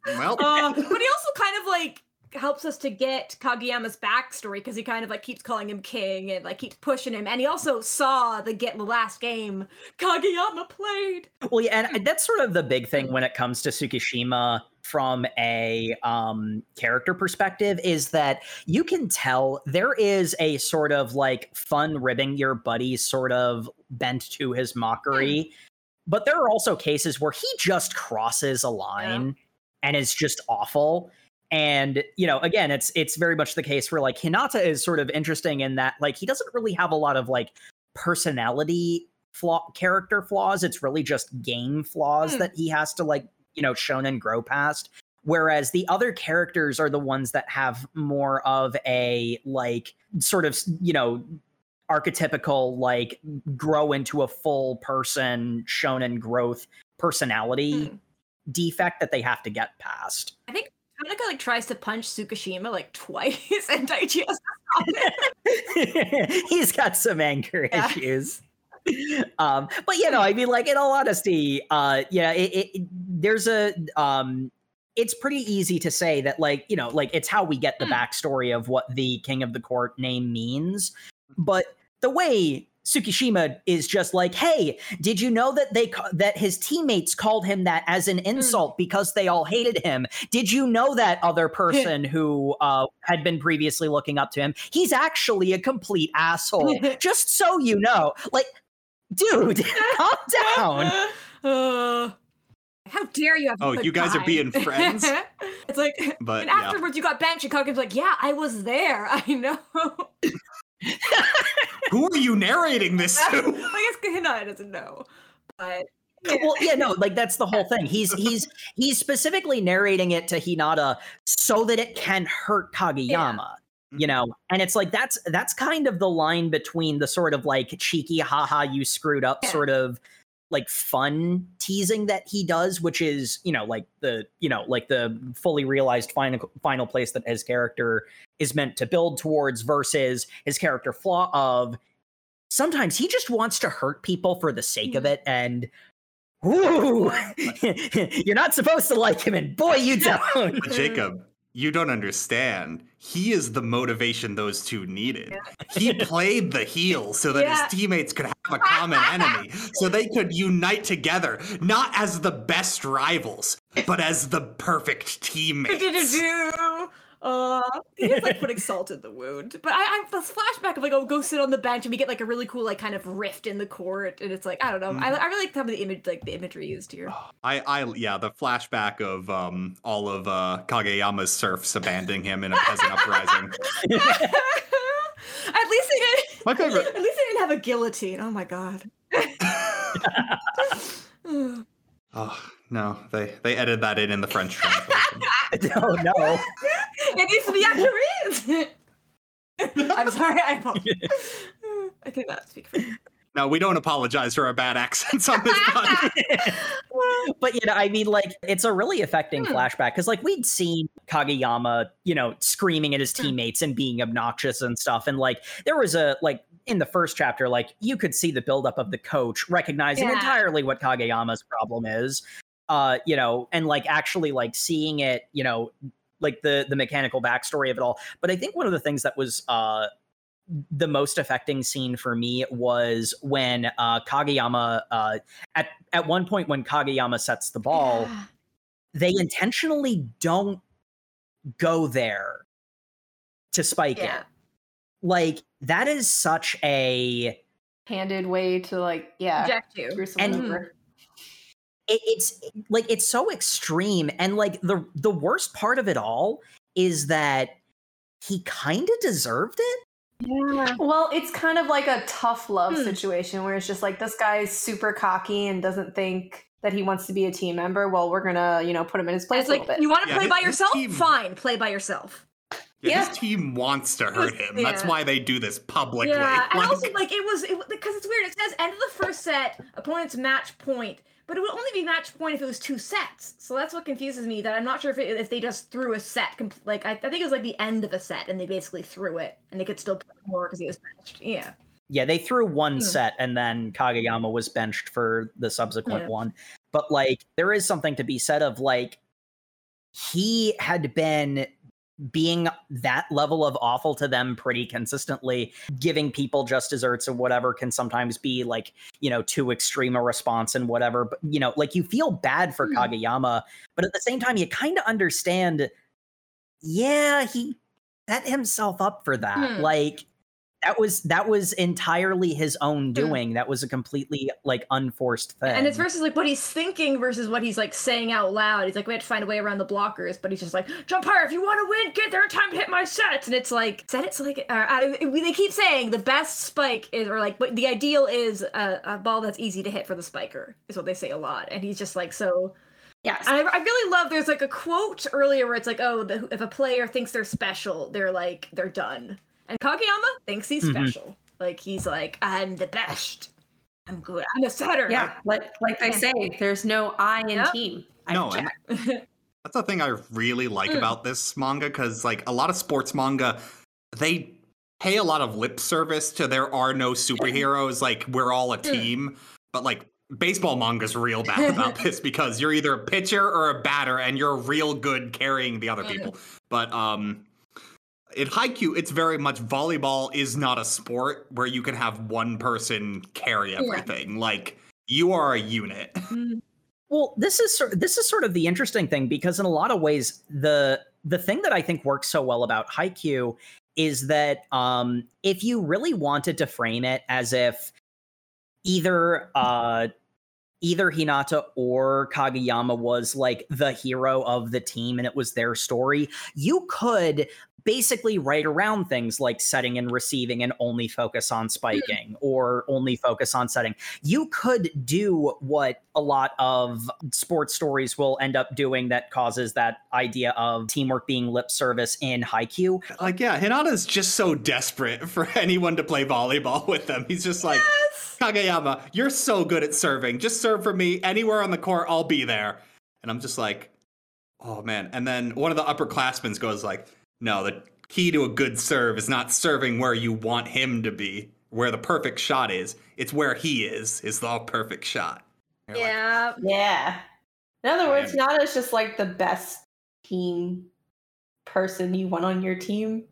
well, Uh, but he also kind of like helps us to get Kageyama's backstory because he kind of like keeps calling him king and like keeps pushing him. And he also saw the get the last game Kageyama played. Well, yeah, and that's sort of the big thing when it comes to Tsukishima from a um, character perspective is that you can tell there is a sort of like fun ribbing your buddy sort of bent to his mockery. But there are also cases where he just crosses a line and is just awful. And you know, again, it's it's very much the case where like Hinata is sort of interesting in that like he doesn't really have a lot of like personality flaw character flaws. It's really just game flaws Hmm. that he has to like, you know, shown and grow past. Whereas the other characters are the ones that have more of a like sort of, you know, archetypical like grow into a full person shonen growth personality Hmm. defect that they have to get past. I think Like tries to punch Tsukishima like twice, and Daichi has He's got some anger Yeah. issues. Um, but you know, I mean, like in all honesty, uh, yeah, it, it, it- there's a um, it's pretty easy to say that, like, you know, like it's how we get the Hmm. backstory of what the king of the court name means. But the way Tsukishima is just like, hey, did you know that they ca- that his teammates called him that as an insult because they all hated him? Did you know that other person who uh, had been previously looking up to him? He's actually a complete asshole. just so you know, like, dude, calm down. Uh, how dare you have Oh, you guys are being friends? it's like, but and yeah. afterwards you got benched, and Kagen's like, yeah, I was there. I know. Who are you narrating this to? I guess Hinata doesn't know, but yeah. well yeah no like that's the whole thing he's he's he's specifically narrating it to hinata so that it can hurt kageyama you know mm-hmm. and it's like that's that's kind of the line between the sort of like cheeky haha you screwed up Yeah. sort of like fun teasing that he does which is you know like the you know like the fully realized final final place that his character is meant to build towards versus his character flaw of sometimes he just wants to hurt people for the sake of Mhm. it and Ooh, you're not supposed to like him, and boy, you don't. Jacob, you don't understand. He is the motivation those two needed. He played the heel so that Yeah. his teammates could have a common enemy, so they could unite together, not as the best rivals, but as the perfect teammates. Uh, he's like putting salt in the wound. But I, I this flashback of like, oh, go sit on the bench, and we get like a really cool like kind of rift in the court, and it's like I don't know. I, I really like some of the image, like the imagery used here. I, I, yeah, the flashback of um all of uh, Kageyama's serfs abandoning him in a peasant uprising. At least they didn't. My favorite. At least they didn't have a guillotine. Oh my god. Oh no, they they edited that in in the French translation. no, no. It needs to be accurate. I'm sorry. I apologize. I cannot speak for you. No, we don't apologize for our bad accents on this podcast. but you know, I mean, like, it's a really affecting Hmm. flashback because, like, we'd seen Kageyama, you know, screaming at his Hmm. teammates and being obnoxious and stuff, and like, there was a like in the first chapter, like, you could see the buildup of the coach recognizing Yeah. entirely what Kageyama's problem is, uh, you know, and like actually like seeing it, you know, like the the mechanical backstory of it all. But I think one of the things that was uh the most affecting scene for me was when uh Kageyama uh at at one point when Kageyama sets the ball, Yeah. they intentionally don't go there to spike Yeah. it. Like that is such a Handed way to like, yeah, Reject you. And- over. It, it's like it's so extreme and like the the worst part of it all is that he kind of deserved it Yeah. Well, it's kind of like a tough love Hmm. situation where it's just like this guy's super cocky and doesn't think that he wants to be a team member. Well, we're gonna, you know, put him in his place It's a like little bit. you want to Yeah, play his- by yourself? team- Fine, play by yourself. Yeah, Yeah. His team wants to hurt him. That's why they do this publicly. Yeah, and also like it was it because it's weird. It says end of the first set, opponent's match point, but it would only be match point if it was two sets. So that's what confuses me. That I'm not sure if it, if they just threw a set. Com- like I, I think it was like the end of a set, and they basically threw it, and they could still play more because he was matched. Yeah. Yeah, they threw one Hmm. set and then Kageyama was benched for the subsequent Yeah. one. But like there is something to be said of like he had been being that level of awful to them pretty consistently giving people just desserts and whatever can sometimes be like you know too extreme a response and whatever but you know like you feel bad for Hmm. kageyama but at the same time you kind of understand yeah he set himself up for that Hmm. like that was that was entirely his own doing that was a completely like unforced thing And it's versus like what he's thinking versus what he's like saying out loud. He's like, we have to find a way around the blockers, but he's just like, jump higher if you want to win. Get there in time to hit my sets. And it's like, set it so like, uh, I, they keep saying the best spike is, or like, but the ideal is a, a ball that's easy to hit for the spiker, is what they say a lot. And he's just like, so. yes. And I, I really love. There's like a quote earlier where it's like, oh, the, if a player thinks they're special, they're like, they're done. And Kageyama thinks he's Mhm. special. Like he's like, I'm the best. I'm good. I'm a setter. yeah, like like they say, there's no I in Yep. team. I No, check. that's the thing I really like Mm. about this manga because, like, a lot of sports manga, they pay a lot of lip service to there are no superheroes. Like, we're all a Mm. team. But, like, baseball manga's real bad about this because you're either a pitcher or a batter and you're real good carrying the other Mm. people. But, um, in Haikyuu, it's very much volleyball is not a sport where you can have one person carry everything. Like, you are a unit. Well, this is sort this is sort of the interesting thing because in a lot of ways the the thing that I think works so well about Haikyuu is that um if you really wanted to frame it as if either uh either Hinata or Kageyama was like the hero of the team and it was their story, you could basically right around things like setting and receiving and only focus on hmm. spiking or only focus on setting. You could do what a lot of sports stories will end up doing that causes that idea of teamwork being lip service in Haikyuu. Like, yeah, Hinata's just so desperate for anyone to play volleyball with them. He's just like, Yes. Kageyama, you're so good at serving. Just serve for me anywhere on the court. I'll be there. And I'm just like, oh man. And then one of the upperclassmen goes like, no, the key to a good serve is not serving where you want him to be, where the perfect shot is. It's where he is, is the perfect shot. You're like, Yeah. Yeah. In other words, not as just like the best team person you want on your team.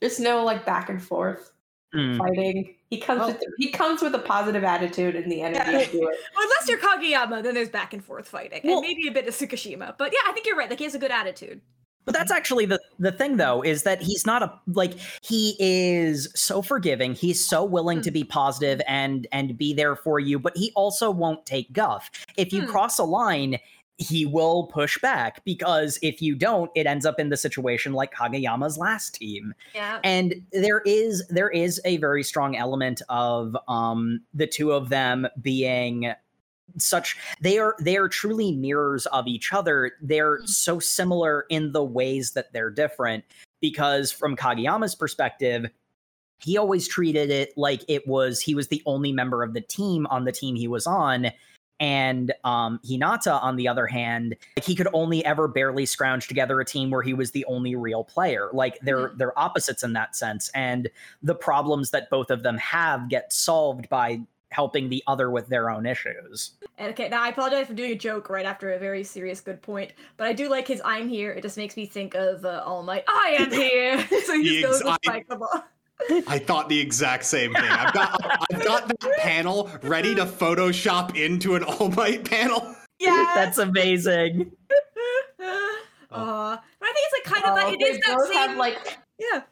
There's no like back and forth Mm. fighting. He comes Well- with he comes with a positive attitude and the energy Yeah. to do it. Well, unless you're Kageyama, then there's back and forth fighting, Well- and maybe a bit of Tsukishima. But yeah, I think you're right. Like he has a good attitude. But that's actually the the thing though is that he's not a like he is so forgiving. He's so willing to be positive and and be there for you, but he also won't take guff. If you Hmm. cross a line, he will push back because if you don't, it ends up in the situation like Kageyama's last team. Yeah. And there is there is a very strong element of um the two of them being such they are they are truly mirrors of each other they're Mm. so similar in the ways that they're different because from kageyama's perspective he always treated it like it was he was the only member of the team on the team he was on and um hinata on the other hand like he could only ever barely scrounge together a team where he was the only real player like they're Mhm. they're opposites in that sense and the problems that both of them have get solved by helping the other with their own issues okay, now I apologize for doing a joke right after a very serious good point, but I do like his "I'm here." It just makes me think of uh, All Might. I am here. so he The just goes ex- and I- spike the ball. I thought the exact same thing. I've got I've got that panel ready to Photoshop into an All Might panel. Yeah. that's amazing Aw. but I think it's like kind of Oh, that. It that same. have like yeah.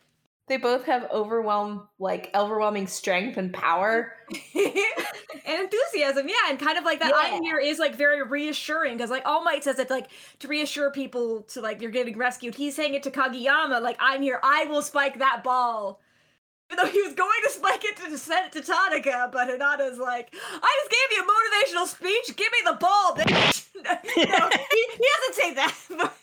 They both have overwhelm like overwhelming strength and power. and enthusiasm, yeah, and kind of like that Yeah. I'm here is like very reassuring because like All Might says it like to reassure people to like you're getting rescued. He's saying it to Kageyama like I'm here. I will spike that ball. Even though he was going to spike it to send it to Tanaka, but Hinata's like, I just gave you a motivational speech. Give me the ball, bitch. no, he, he doesn't say that. But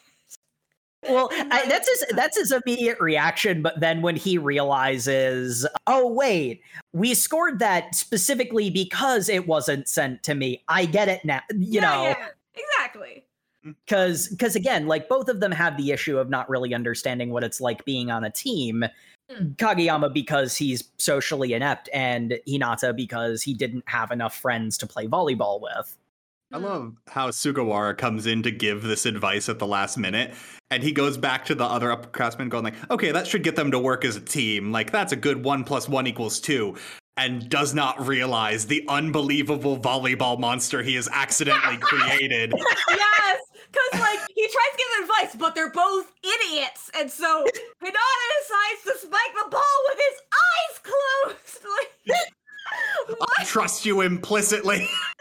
Well, I, that's his that's his immediate reaction, but then when he realizes, oh wait, we scored that specifically because it wasn't sent to me. I get it now. You yeah, know, yeah, exactly. because because again like both of them have the issue of not really understanding what it's like being on a team Mm. kageyama because he's socially inept and hinata because he didn't have enough friends to play volleyball with I love how Sugawara comes in to give this advice at the last minute, and he goes back to the other upperclassmen, going like, "Okay, that should get them to work as a team. Like that's a good one plus one equals two. And does not realize the unbelievable volleyball monster he has accidentally created. yes, because like he tries to give advice, but they're both idiots, and so Hinata decides to spike the ball with his eyes closed. Like, I trust you implicitly.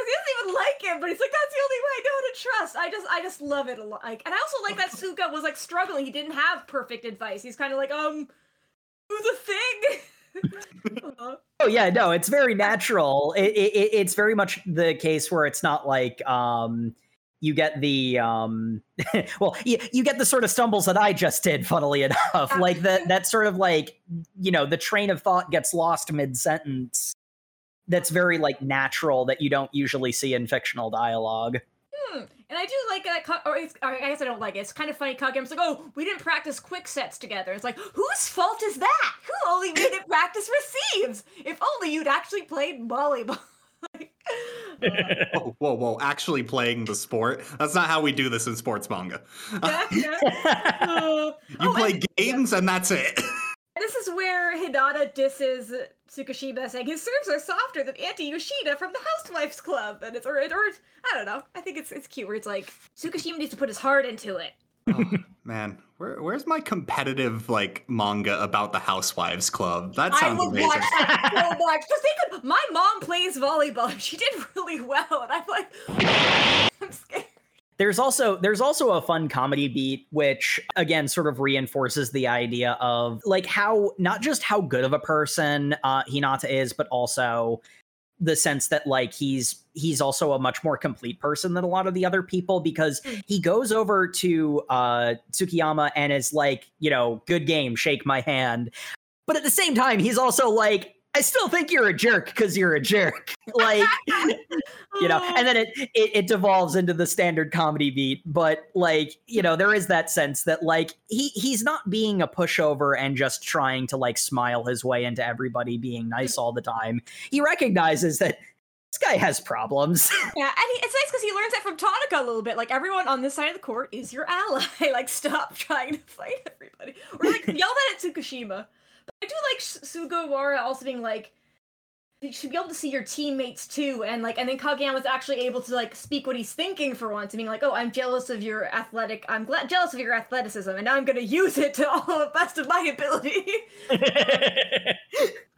Because he doesn't even like him, but he's like, "That's the only way I know how to trust." I just, I just love it a lot. Like, and I also like that Suga was like struggling. He didn't have perfect advice. He's kind of like, um, do the thing. Uh, oh yeah no it's very natural it, it, it- it's very much the case where it's not like um you get the um well you, you get the sort of stumbles that i just did funnily enough like that that sort of like you know the train of thought gets lost mid-sentence that's very like natural that you don't usually see in fictional dialogue hmm. And I do like that. Ka- Or, it's, or I guess I don't like it. It's kind of funny. Kageyama's like, "Oh, we didn't practice quick sets together." It's like, whose fault is that? Who only made it practice receives? If only you'd actually played volleyball. Like, uh, whoa, whoa, whoa! Actually, playing the sport. That's not how we do this in sports manga. yeah, yeah. Uh, You oh, play and- games, and that's it. This is where Hinata disses Tsukishima, saying his serves are softer than Auntie Yoshida from the Housewives Club, and it's or, it- or it's- I don't know. I think it's it's cute where it's like Tsukishima needs to put his heart into it. oh, man, where, where's my competitive like manga about the Housewives Club? That I sounds would amazing. watch that so much because they could. My mom plays volleyball. She did really well, and I'm like, I'm scared. There's also there's also a fun comedy beat which again sort of reinforces the idea of like how not just how good of a person uh hinata is but also the sense that like he's he's also a much more complete person than a lot of the other people because Mm. he goes over to uh tsukiyama and is like you know good game shake my hand but at the same time he's also like i still think you're a jerk because you're a jerk like you know and then it, it it devolves into the standard comedy beat but like you know there is that sense that like he he's not being a pushover and just trying to like smile his way into everybody being nice all the time he recognizes that this guy has problems Yeah, and he, it's nice because he learns that from Tanaka a little bit. Like everyone on this side of the court is your ally. like stop trying to fight everybody, or like yell that at Tsukishima. I do like Sugawara also being like, you should be able to see your teammates too, and like, and then Kageyama was actually able to like speak what he's thinking for once, and being like, oh, I'm jealous of your athletic, I'm jealous of your athleticism, and now I'm gonna use it to all the best of my ability.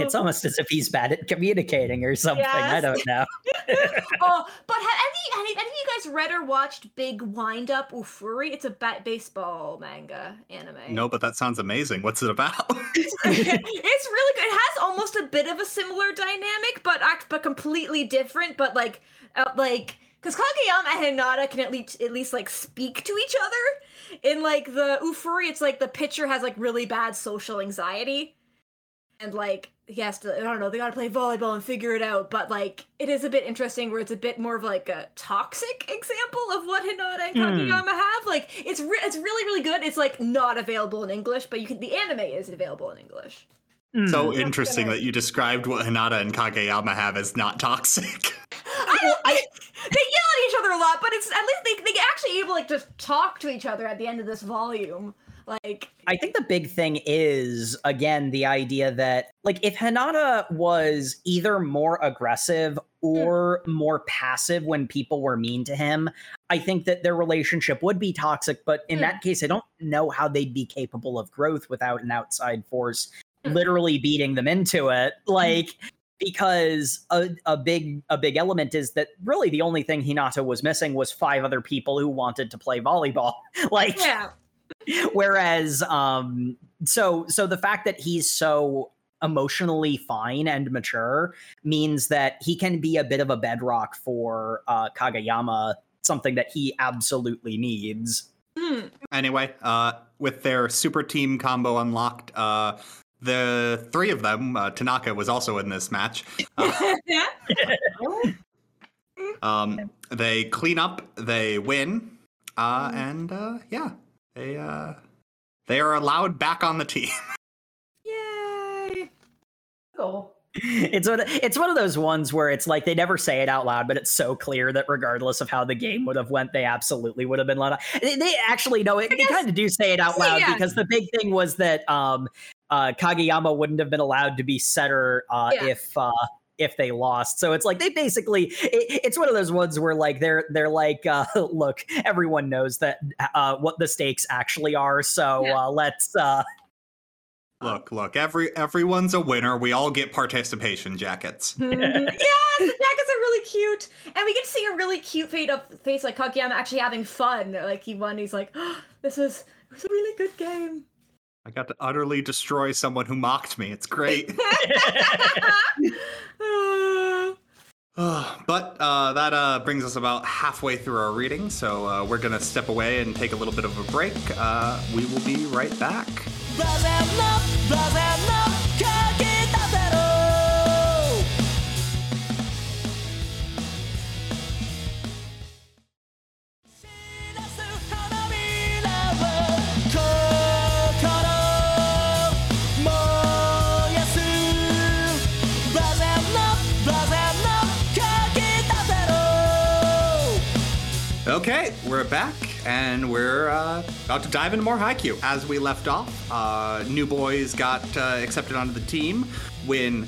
it's almost as if he's bad at communicating or something i don't know oh, but have any, any, any of you guys read or watched Big Wind Up Oofuri? It's a ba- baseball manga anime. no, but that sounds amazing. What's it about? it's really good. It has almost a bit of a similar dynamic, but act but completely different. But like, uh, like because Kageyama and Hinata can at least at least like speak to each other. In like the Oofuri, it's like the pitcher has like really bad social anxiety, and like he has to I don't know they got to play volleyball and figure it out. But like it is a bit interesting where it's a bit more of like a toxic example of what Hinata and Hmm. Kageyama have. Like it's re- it's really really good. It's like not available in English, but you can the anime is available in English. so Hmm. interesting gonna- that you described what Hinata and Kageyama have as not toxic. I don't, they, they yell at each other a lot, but it's at least they they actually able like to talk to each other at the end of this volume. Like I think the big thing is again the idea that like if Hinata was either more aggressive or more passive when people were mean to him, I think that their relationship would be toxic. But in Hmm. that case, I don't know how they'd be capable of growth without an outside force Hmm. literally beating them into it. Like because a, a big a big element is that really the only thing Hinata was missing was five other people who wanted to play volleyball. like yeah, Whereas um so so the fact that he's so emotionally fine and mature means that he can be a bit of a bedrock for uh, Kageyama, something that he absolutely needs. Hmm. Anyway, uh, with their super team combo unlocked, uh, the three of them, uh, Tanaka was also in this match. Uh, yeah. um, they clean up, they win, uh, and uh, yeah, they uh, they are allowed back on the team. Yay. Cool. It's one, it's one of those ones where it's like they never say it out loud, but it's so clear that regardless of how the game would have went, they absolutely would have been let out. They, they actually no, it, they kind of do say it out loud Yeah. because the big thing was that um, uh, Kageyama wouldn't have been allowed to be setter uh, Yeah. if uh, if they lost. So it's like they basically it, it's one of those ones where like they're they're like uh, look, everyone knows that uh, what the stakes actually are. So Yeah. uh, let's uh, look, look, every everyone's a winner. We all get participation jackets. Mhm. yes, the jackets are really cute, and we get to see a really cute face of face like Kageyama actually having fun. Like he won, he's like, oh, "This is it was a really good game." I got to utterly destroy someone who mocked me. It's great. Ah. but uh, that uh, brings us about halfway through our reading, so uh, we're gonna step away and take a little bit of a break. Uh, we will be right back. Okay, we're back, and we're uh, about to dive into more Haikyuu. As we left off, uh, New Boys got uh, accepted onto the team when,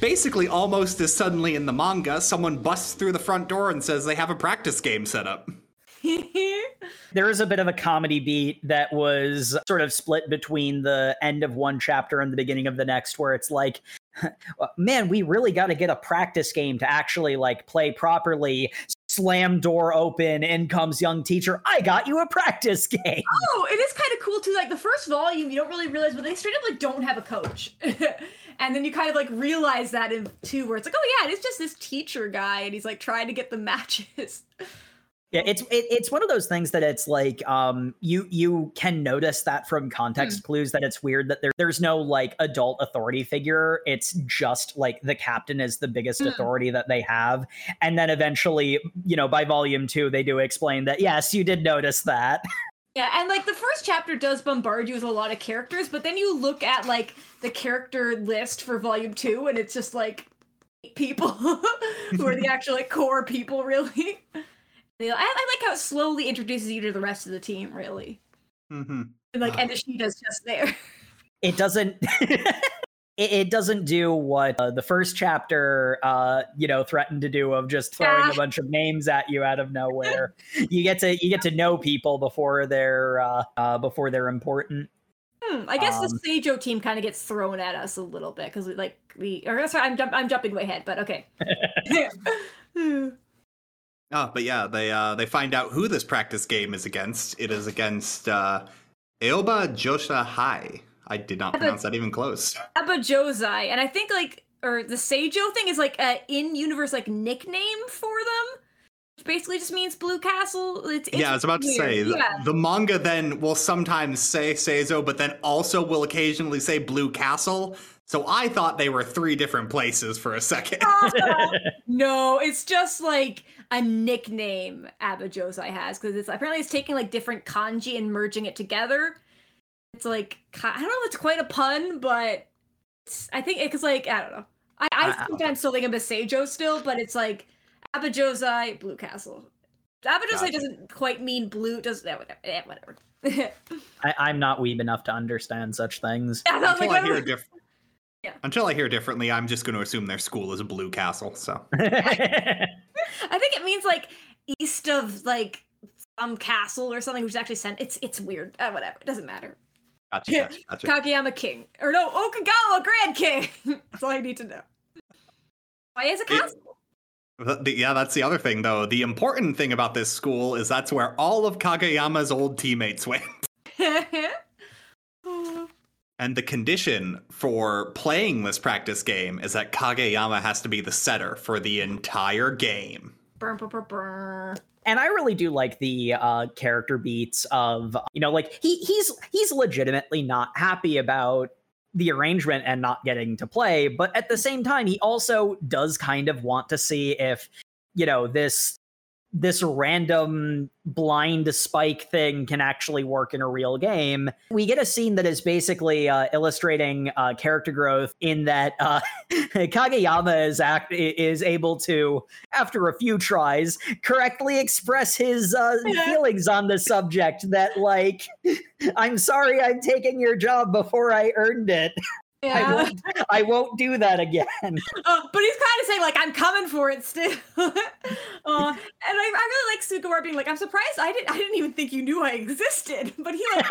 basically, almost as suddenly in the manga, someone busts through the front door and says they have a practice game set up. there is a bit of a comedy beat that was sort of split between the end of one chapter and the beginning of the next where it's like man we really got to get a practice game to actually like play properly slam door open in comes young teacher i got you a practice game Oh, it is kind of cool too. Like the first volume, you don't really realize, but they straight up like don't have a coach, and then you kind of like realize that in two, where it's like, oh yeah, it's just this teacher guy, and he's like trying to get the matches. Yeah, it's it, it's one of those things that it's like um you you can notice that from context clues that it's weird that there, there's no like adult authority figure. It's just like the captain is the biggest Hmm. authority that they have, and then eventually, you know, by volume two, they do explain that yes, you did notice that. Yeah, and like the first chapter does bombard you with a lot of characters, but then you look at like the character list for volume two, and it's just like people who are the actual like core people, really. I, I like how it slowly introduces you to the rest of the team, really. hmm And like, Ah. and Ashida's just there. It doesn't. It, it doesn't do what uh, the first chapter, uh, you know, threatened to do of just throwing Ah. a bunch of names at you out of nowhere. you get to you get to know people before they're uh, uh, before they're important. Hmm, I guess Um, the Seijo team kind of gets thrown at us a little bit because we like we. Or sorry, I'm jump, I'm jumping way ahead, but okay. Oh, but yeah, they uh, they find out who this practice game is against. It is against uh, Aoba Josha High. I did not pronounce that even close. Abajozai, and I think like or the Seijo thing is like a in-universe like nickname for them. Which basically just means Blue Castle. It's, it's yeah, I was about to say the, Yeah. the manga then will sometimes say Seizo, but then also will occasionally say Blue Castle. So I thought they were three different places for a second. no, it's just like a nickname Abajozai has because it's apparently it's taking like different kanji and merging it together. It's like I don't know if it's quite a pun, but it's, I think it's like I don't know. I, I I- sometimes still think of a Seijo still, but it's like Abajozai, Blue Castle. Abajozai Gotcha. doesn't quite mean blue. Does yeah, whatever. Yeah, whatever. I, I'm not weeb enough to understand such things. I was Until like, I hear whatever. diff- Yeah. Until I hear differently, I'm just going to assume their school is Blue Castle. So I think it means like east of like some castle or something, which is actually sent. It's it's weird. Uh, whatever. It doesn't matter. gotcha, gotcha, gotcha. Kageyama King. Or no, Okagawa Grand King. That's all I need to know. Why is it It- castle? Yeah, that's the other thing, though. The important thing about this school is that's where all of Kageyama's old teammates went. And the condition for playing this practice game is that Kageyama has to be the setter for the entire game. Burr, burr, burr, burr. and I really do like the uh, character beats of you know like he he's he's legitimately not happy about the arrangement and not getting to play, but at the same time he also does kind of want to see if you know this this random blind spike thing can actually work in a real game. We get a scene that is basically uh, illustrating uh, character growth in that uh, Kageyama is act is able to, after a few tries, correctly express his uh, feelings on the subject. That like, I'm sorry, I'm taking your job before I earned it. I Yeah. won't, I won't do that again. Uh, but he's kind of saying like I'm coming for it still. uh, and I, I really like Sugawara being like I'm surprised I didn't I didn't even think you knew I existed. But he like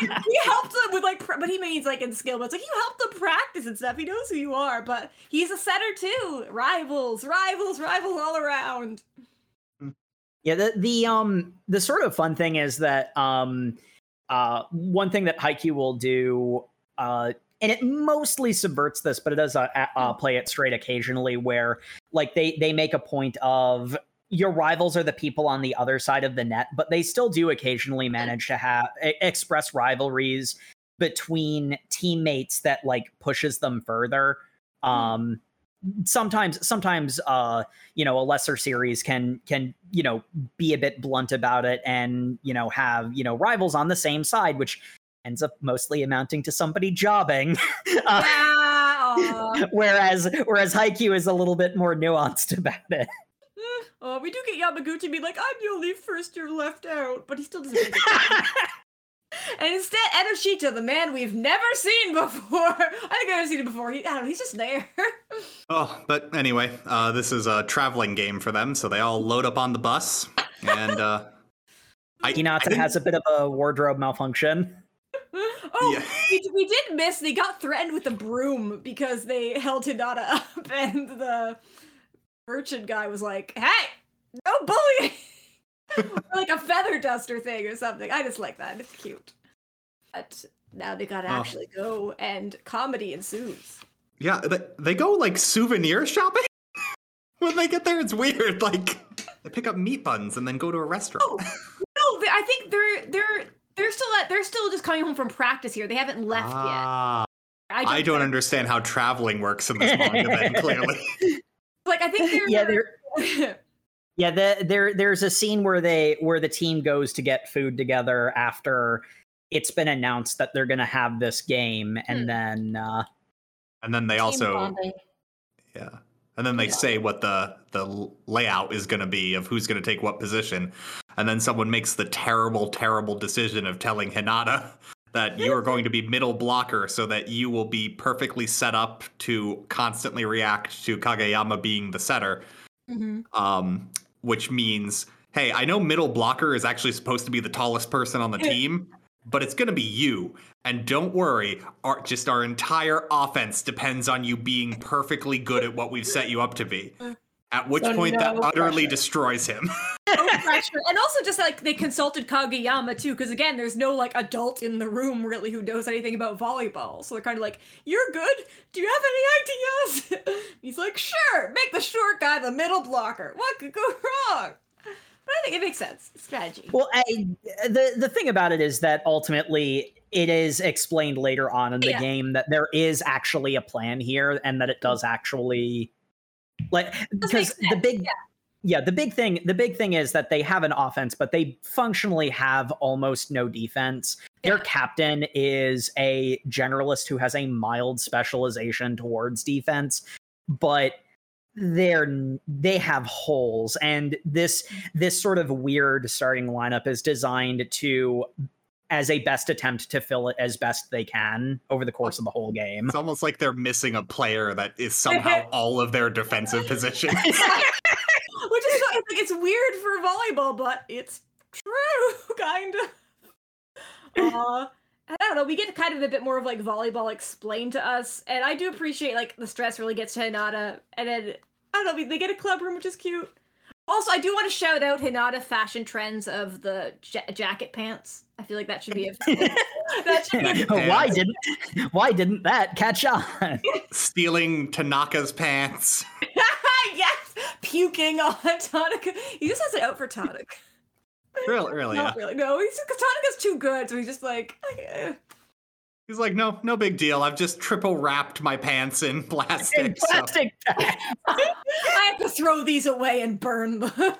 he, he helped them with like pr- but he means like in skill. But it's like you helped them practice and stuff. He knows who you are. But he's a setter too. Rivals, rivals, rivals all around. Yeah, the the um the sort of fun thing is that um uh one thing that Haikyuu will do uh and it mostly subverts this, but it does uh, uh, play it straight occasionally where like they they make a point of your rivals are the people on the other side of the net, but they still do occasionally manage to have express rivalries between teammates that like pushes them further. Um sometimes sometimes uh you know a lesser series can can you know be a bit blunt about it and you know have you know rivals on the same side which ends up mostly amounting to somebody jobbing uh, Yeah. whereas whereas Haikyuu is a little bit more nuanced about it Uh, we do get Yamaguchi be like, I'm the only first year left out, but he still doesn't make it. and instead, Ennoshita, the man we've never seen before. I think I've never seen him before. He, I don't know, he's just there. Oh, but anyway, uh, this is a traveling game for them, so they all load up on the bus, and uh, I, I Hinata didn't- has a bit of a wardrobe malfunction oh, Yeah. we, we did miss. They got threatened with a broom because they held Hinata up, and the merchant guy was like, "Hey, no bullying!" Like a feather duster thing or something. I just like that. It's cute. But now they gotta Oh. actually go, and comedy ensues. yeah, they, they go like souvenir shopping when they get there. It's weird. Like they pick up meat buns and then go to a restaurant. Oh, No, I think they're they're they're still at, they're still just coming home from practice here. They haven't left Ah, yet. I don't think- understand how traveling works in this manga. Then clearly, Like I think they're yeah there Yeah, the, there there's a scene where they where the team goes to get food together after it's been announced that they're going to have this game, Hmm. and then uh, and then they Team also bonding. Yeah. And then they Yeah. say what the the layout is going to be of who's going to take what position. And then someone makes the terrible terrible decision of telling Hinata that you are going to be middle blocker so that you will be perfectly set up to constantly react to Kageyama being the setter. Mhm. Um which means hey, I know middle blocker is actually supposed to be the tallest person on the team, but it's going to be you. And don't worry, our, just our entire offense depends on you being perfectly good at what we've set you up to be. At which So point that no utterly pressure. destroys him. no pressure. And also just like they consulted Kageyama too, because again, there's no like adult in the room really who knows anything about volleyball. So they're kind of like, "You're good. Do you have any ideas?" He's like, "Sure. Make the short guy the middle blocker. What could go wrong?" But I think it makes sense. Strategy. well, I, the the thing about it is that ultimately it is explained later on in the Yeah. game that there is actually a plan here, and that it does actually like because the big yeah. the big thing the big thing is that they have an offense but they functionally have almost no defense. Their captain is a generalist who has a mild specialization towards defense but they're they have holes and this this sort of weird starting lineup is designed to as a best attempt to fill it as best they can over the course of the whole game It's almost like they're missing a player that is somehow all of their defensive positions. Which is like, it's weird for volleyball, but it's true, kind of. Uh, I don't know. We get kind of a bit more of like volleyball explained to us, and I do appreciate like the stress really gets to Hinata, and then I don't know. They get a club room, which is cute. Also, I do want to shout out Hinata fashion trends of the ja- jacket pants. I feel like that should be a that should be a- why didn't why didn't that catch on? Stealing Tanaka's pants. yes, puking on Tanaka. He just has it out for Tanaka. Really, really. Yeah. Not really. No, he's because Tanaka's too good, so he's just like. eh. He's like, no, no big deal. I've just triple wrapped my pants in plastic. In plastic bag. I have to throw these away and burn them. uh,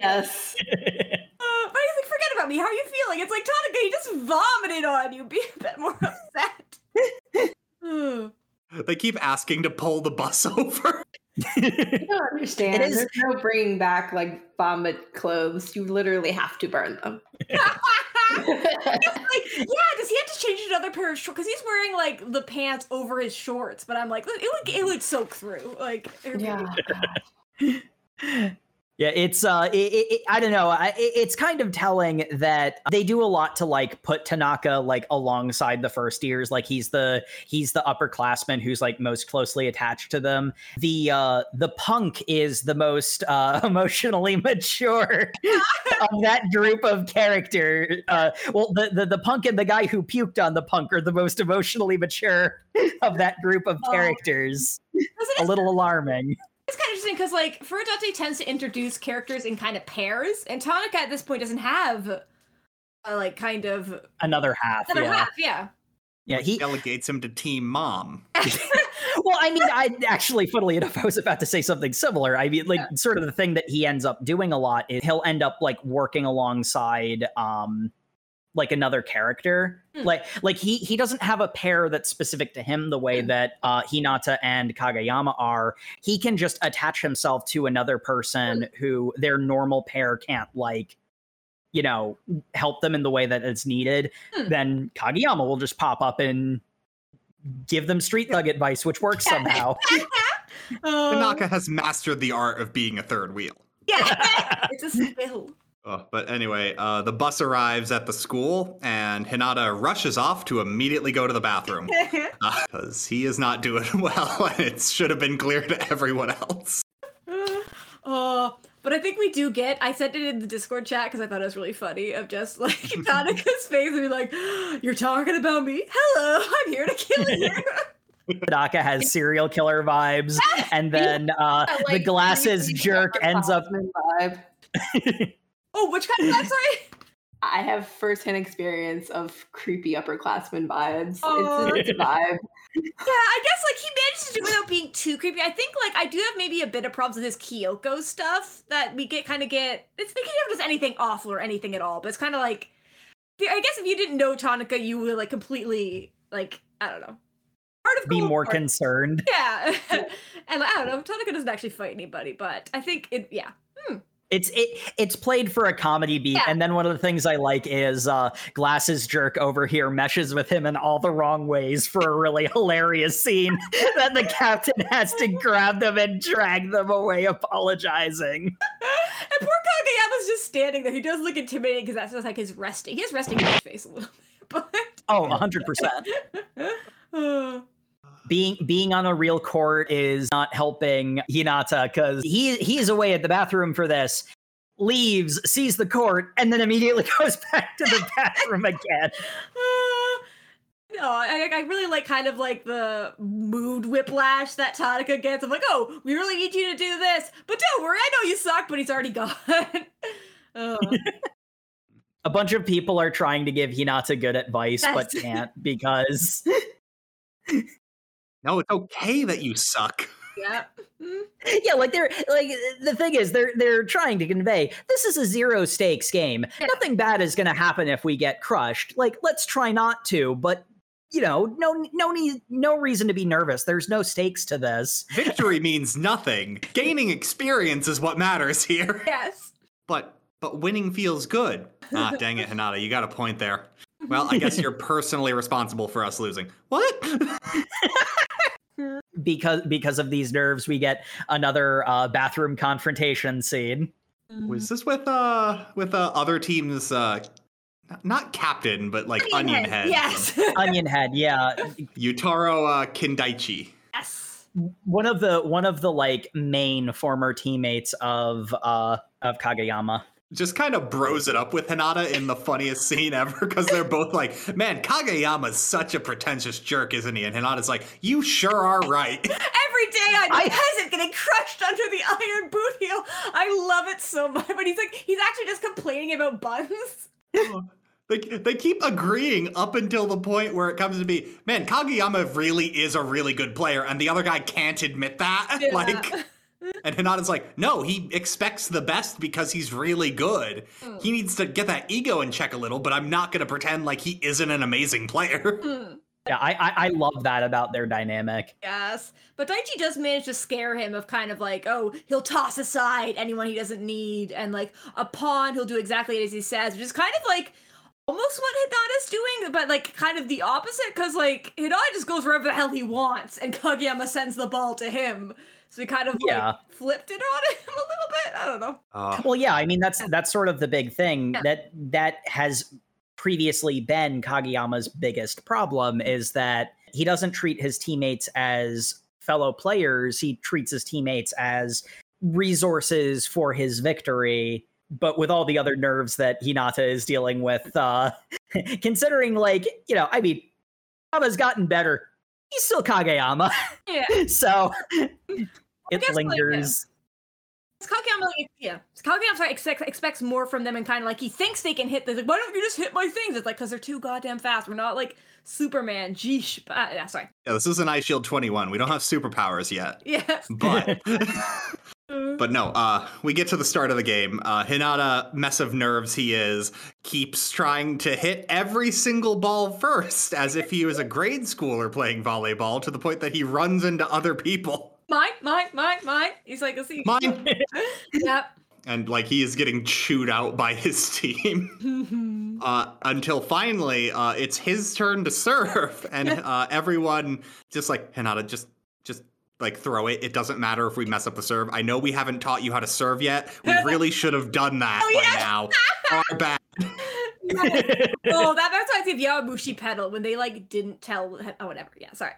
Yes. but he's like, forget about me. How are you feeling? It's like Tanaka, he just vomited on you. Be a bit more upset. They keep asking to pull the bus over. I don't understand. It is- There's no bringing back like vomit clothes. You literally have to burn them. Like, yeah, does he have to change another pair of shorts? Because he's wearing like the pants over his shorts, but I'm like, it would it would soak through. Like, it would be- yeah. Yeah, it's uh, it, it, I don't know. I, it, it's kind of telling that they do a lot to like put Tanaka like alongside the first years. Like he's the he's the upperclassman who's like most closely attached to them. The uh, the punk is the most uh, emotionally mature of that group of character. Uh, well, the, the the punk and the guy who puked on the punk are the most emotionally mature of that group of Oh. characters. it A little alarming. It's kind of interesting because like Furudate tends to introduce characters in kind of pairs, and Tanaka at this point doesn't have a like kind of Another half. another yeah. half. Yeah. Yeah, he Delegates him to Team Mom. well, I mean, I actually, funnily enough, I was about to say something similar. I mean, like, sort of the thing that he ends up doing a lot is he'll end up like working alongside, um, like another character. Hmm. Like, like he he doesn't have a pair that's specific to him the way Hmm. that uh, Hinata and Kageyama are. He can just attach himself to another person who their normal pair can't like. You know, help them in the way that it's needed. Hmm. Then Kageyama will just pop up and give them street thug advice, which works somehow. Um, Tanaka has mastered the art of being a third wheel. Yeah. it's a skill. Oh, but anyway, uh, the bus arrives at the school, and Hinata rushes off to immediately go to the bathroom because he is not doing well, and it should have been clear to everyone else. Uh, but I think we do get. I sent it in the Discord chat because I thought it was really funny of just like Tanaka's face and be like, "You're talking about me? Hello, I'm here to kill you." Tanaka has serial killer vibes, and then uh, I the glasses jerk ends up. upperclassman Vibe. Oh, which kind of that? Sorry. I have firsthand experience of creepy upperclassman vibes. Aw. It's, it's a vibe. Yeah, I guess like he managed to do it without being too creepy. I think like I do have maybe a bit of problems with his Kyoko stuff that we get kind of get. It's he never does anything awful or anything at all, but it's kind of like. I guess if you didn't know Tanaka, you would like completely like I don't know. Part of Be gold, more part- concerned. Yeah, and I don't know. Tanaka doesn't actually fight anybody, but I think it. Yeah, hmm. It's it it's played for a comedy beat, Yeah. and then one of the things I like is uh, glasses jerk over here meshes with him in all the wrong ways for a really hilarious scene. that the captain has to grab them and drag them away, apologizing. and poor Kageyama's just standing there. He does look intimidating because that's just like his resting. He has resting in his face a little bit, but. Oh, 100 percent. Being being on a real court is not helping Hinata because he he's away at the bathroom for this. Leaves, sees the court, and then immediately goes back to the bathroom again. No, I, I really like kind of like the mood whiplash that Tanaka gets. I'm like, oh, we really need you to do this, but don't worry, I know you suck, but he's already gone. A bunch of people are trying to give Hinata good advice, but can't because No, it's okay that you suck. yeah. Mm. yeah, like they're like the thing is they're they're trying to convey this is a zero stakes game. Yeah. Nothing bad is going to happen if we get crushed. Like let's try not to, but you know, no no need no reason to be nervous. There's no stakes to this. Victory means nothing. Gaining experience is what matters here. Yes. But but winning feels good. Ah, dang it, Hinata, you got a point there. Well, I guess you're personally responsible for us losing. What? because because of these nerves we get another uh, bathroom confrontation scene Was this with uh with uh other teams uh not- not captain, but like onion, head? Yes. onion head yeah Yutaro uh, Kindaichi. yes. one of the one of the like main former teammates of uh of Kageyama. Just kind of bros it up with Hinata in the funniest scene ever because they're both like, man, Kageyama's such a pretentious jerk, isn't he? And Hinata's like, you sure are right. Every day I'm a I- peasant getting crushed under the iron boot heel. I love it so much. But he's like, he's actually just complaining about buns. Oh, they, they keep agreeing up until the point where it comes to be, man, Kageyama really is a really good player, and the other guy can't admit that. Yeah. Like, and Hinata's like, no, he expects the best because he's really good. Mm. He needs to get that ego in check a little, but I'm not going to pretend like he isn't an amazing player. Hmm. Yeah, I, I I love that about their dynamic. Yes. But Daichi does manage to scare him of kind of like, oh, he'll toss aside anyone he doesn't need, and like a pawn, he'll do exactly as he says, which is kind of like almost what Hinata's doing, but like kind of the opposite, because like Hinata just goes wherever the hell he wants, and Kageyama sends the ball to him. So we kind of like Yeah. flipped it on him a little bit. I don't know. Uh, Well, yeah, I mean that's that's sort of the big thing Yeah. that that has previously been Kageyama's biggest problem is that he doesn't treat his teammates as fellow players. He treats his teammates as resources for his victory. But with all the other nerves that Hinata is dealing with, uh, considering like you know, I mean, Kageyama's gotten better. He's still Kageyama, Yeah. so guess, it like, lingers. Kageyama, like, yeah, Kageyama sorry, expects, expects more from them, and kind of like he thinks they can hit this. Like, why don't you just hit my things? It's like because they're too goddamn fast. We're not like Superman. Geesh. Uh, yeah, sorry. yeah, this is an Eyeshield 21. We don't have superpowers yet. Yeah. But but no, uh we get to the start of the game. Uh Hinata, mess of nerves he is, keeps trying to hit every single ball first as if he was a grade schooler playing volleyball to the point that he runs into other people. Mine, mine, mine, mine. He's like, let's see. Mine. yep. And like he is getting chewed out by his team. uh, until finally uh, it's his turn to serve, and uh, everyone just like Hinata, just just like throw it. It doesn't matter if we mess up the serve. I know we haven't taught you how to serve yet. We really should have done that Oh, by yes. now. Our bad. oh, that that's why I say Yowamushi pedal when they like didn't tell. Oh, whatever. Yeah, sorry.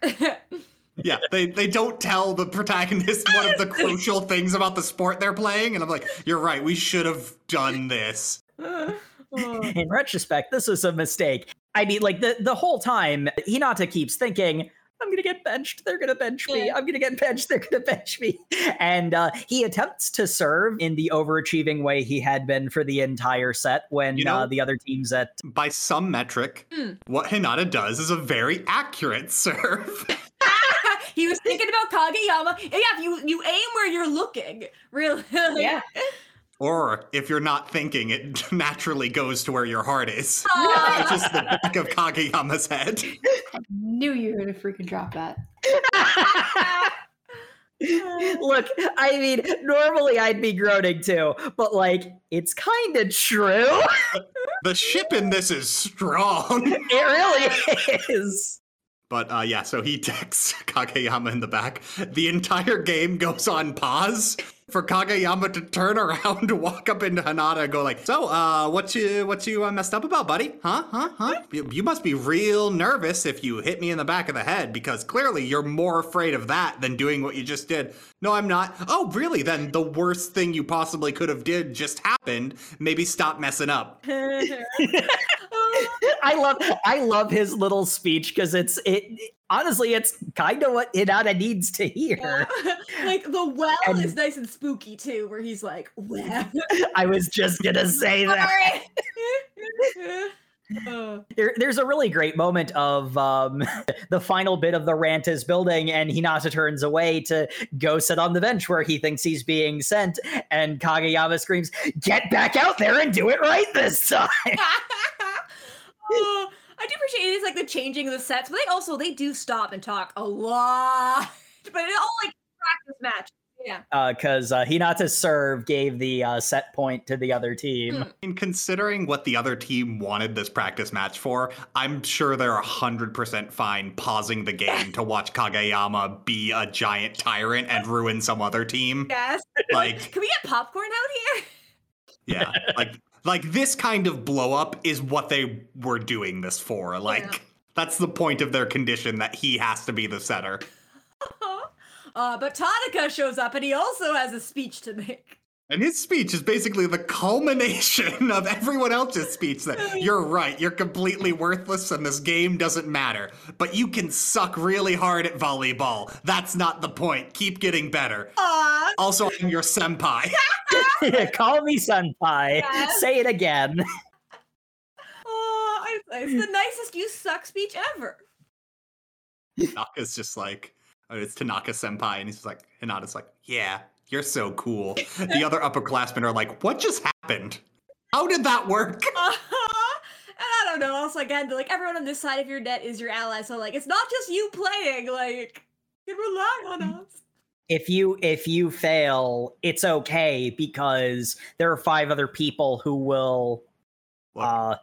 Yeah, they they don't tell the protagonist one of the crucial things about the sport they're playing, and I'm like, you're right. We should have done this. Oh. in retrospect, this was a mistake. I mean, like the the whole time, Hinata keeps thinking, "I'm gonna get benched. They're gonna bench me. I'm gonna get benched. They're gonna bench me." And uh, he attempts to serve in the overachieving way he had been for the entire set when You know- uh, the other teams at By some metric, Hmm. what Hinata does is a very accurate serve. He was thinking about Kageyama. Yeah, if you you aim where you're looking, really. Yeah. Or if you're not thinking, it naturally goes to where your heart is. Ah. Which is the back of Kageyama's head. I Knew you were gonna freaking drop that. Look, I mean, normally I'd be groaning too, but like, it's kind of true. The ship in this is strong. it really is. But uh, yeah, so he texts Kageyama in the back. The entire game goes on pause for Kageyama to turn around to walk up into Hinata and go like, "So, uh, what you what you uh, messed up about, buddy? Huh? Huh? Huh? You, you must be real nervous if you hit me in the back of the head because clearly you're more afraid of that than doing what you just did." No, I'm not. Oh, really? Then the worst thing you possibly could have did just happened. Maybe stop messing up. I love I love his little speech because it's it honestly it's kind of what Hinata needs to hear. like the well And- is nice and spooky too, where he's like, well. I was just gonna say that. Uh, There, there's a really great moment of um, the final bit of the rant is building, and Hinata turns away to go sit on the bench where he thinks he's being sent, and Kageyama screams, "Get back out there and do it right this time!" oh, I do appreciate it is like the changing of the sets, but they also they do stop and talk a lot. But it all like practice match. Yeah. Uh because uh, Hinata's serve gave the uh, set point to the other team. Hmm. And considering what the other team wanted this practice match for, I'm sure they're 100% fine pausing the game to watch Kageyama be a giant tyrant and ruin some other team. Yes. Like, Can we get popcorn out here? yeah, like like this kind of blow up is what they were doing this for. Like Yeah. that's the point of their condition that he has to be the center. Uh, but Tanaka shows up and he also has a speech to make. And his speech is basically the culmination of everyone else's speech that you're right, you're completely worthless and this game doesn't matter. But you can suck really hard at volleyball. That's not the point. Keep getting better. Aw, Also, I'm your senpai. Call me senpai. Yes. Say it again. aw, it's, it's the nicest you suck speech ever. Tanaka's just like, oh, it's Tanaka senpai, and he's just like, Hinata's like, yeah, you're so cool. The other upperclassmen are like, what just happened? How did that work? Uh-huh. And I don't know. Also, again, like everyone on this side of your net is your ally, so like it's not just you playing. Like you can rely on us. If you if you fail, it's okay because there are five other people who will Look, uh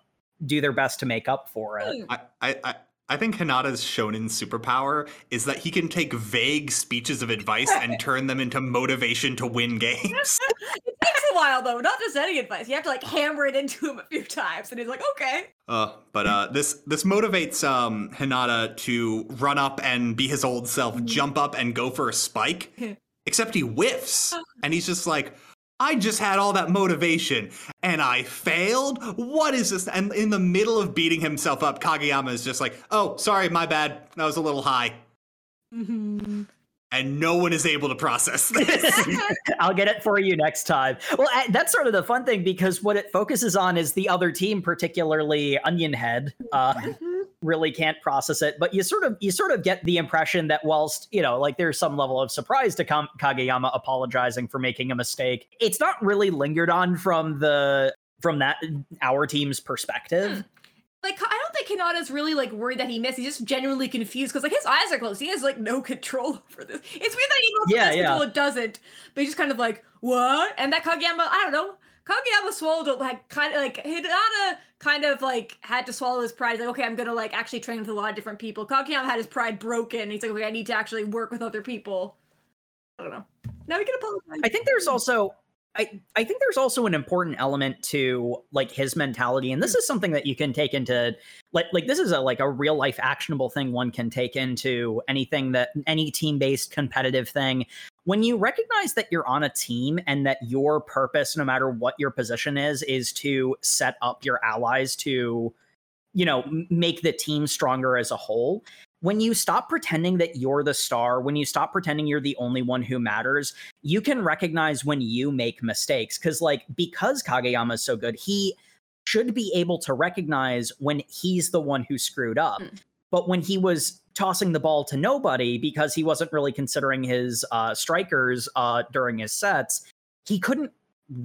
do their best to make up for it. Hmm. I, I, I, think Hinata's shonen superpower is that he can take vague speeches of advice and turn them into motivation to win games. it takes a while though. Not just any advice. You have to like hammer it into him a few times, and he's like, okay. Uh, but uh, this this motivates um, Hinata to run up and be his old self, jump up and go for a spike. Except he whiffs, and he's just like, "I just had all that motivation, and I failed. What is this?" And in the middle of beating himself up, Kageyama is just like, "Oh, sorry, my bad. That was a little high." Mm-hmm. And no one is able to process this. I'll get it for you next time. Well, that's sort of the fun thing because what it focuses on is the other team, particularly Onion Head. Uh, really can't process it but you sort of you sort of get the impression that whilst you know like there's some level of surprise to Kam- kageyama apologizing for making a mistake it's not really lingered on from the from that our team's perspective Like I don't think Hinata's really like worried that he missed. He's just genuinely confused because like his eyes are closed. He has like no control over this. It's weird that he knows Yeah, yeah, control it doesn't. But he's just kind of like what? And that Kageyama, I don't know. Kageyama swallowed it like kind of like Hinata kind of like had to swallow his pride. Like, okay, I'm gonna like actually train with a lot of different people. Kageyama had his pride broken. He's like, okay, I need to actually work with other people. I don't know. Now we can apologize. I think there's also I, I think there's also an important element to like his mentality and this is something that you can take into like like this is a like a real life actionable thing one can take into anything that any team based competitive thing when you recognize that you're on a team and that your purpose no matter what your position is is to set up your allies to you know make the team stronger as a whole when you stop pretending that you're the star when you stop pretending you're the only one who matters you can recognize when you make mistakes because like because kageyama is so good he should be able to recognize when he's the one who screwed up Mm. But when he was tossing the ball to nobody because he wasn't really considering his uh, strikers uh, during his sets he couldn't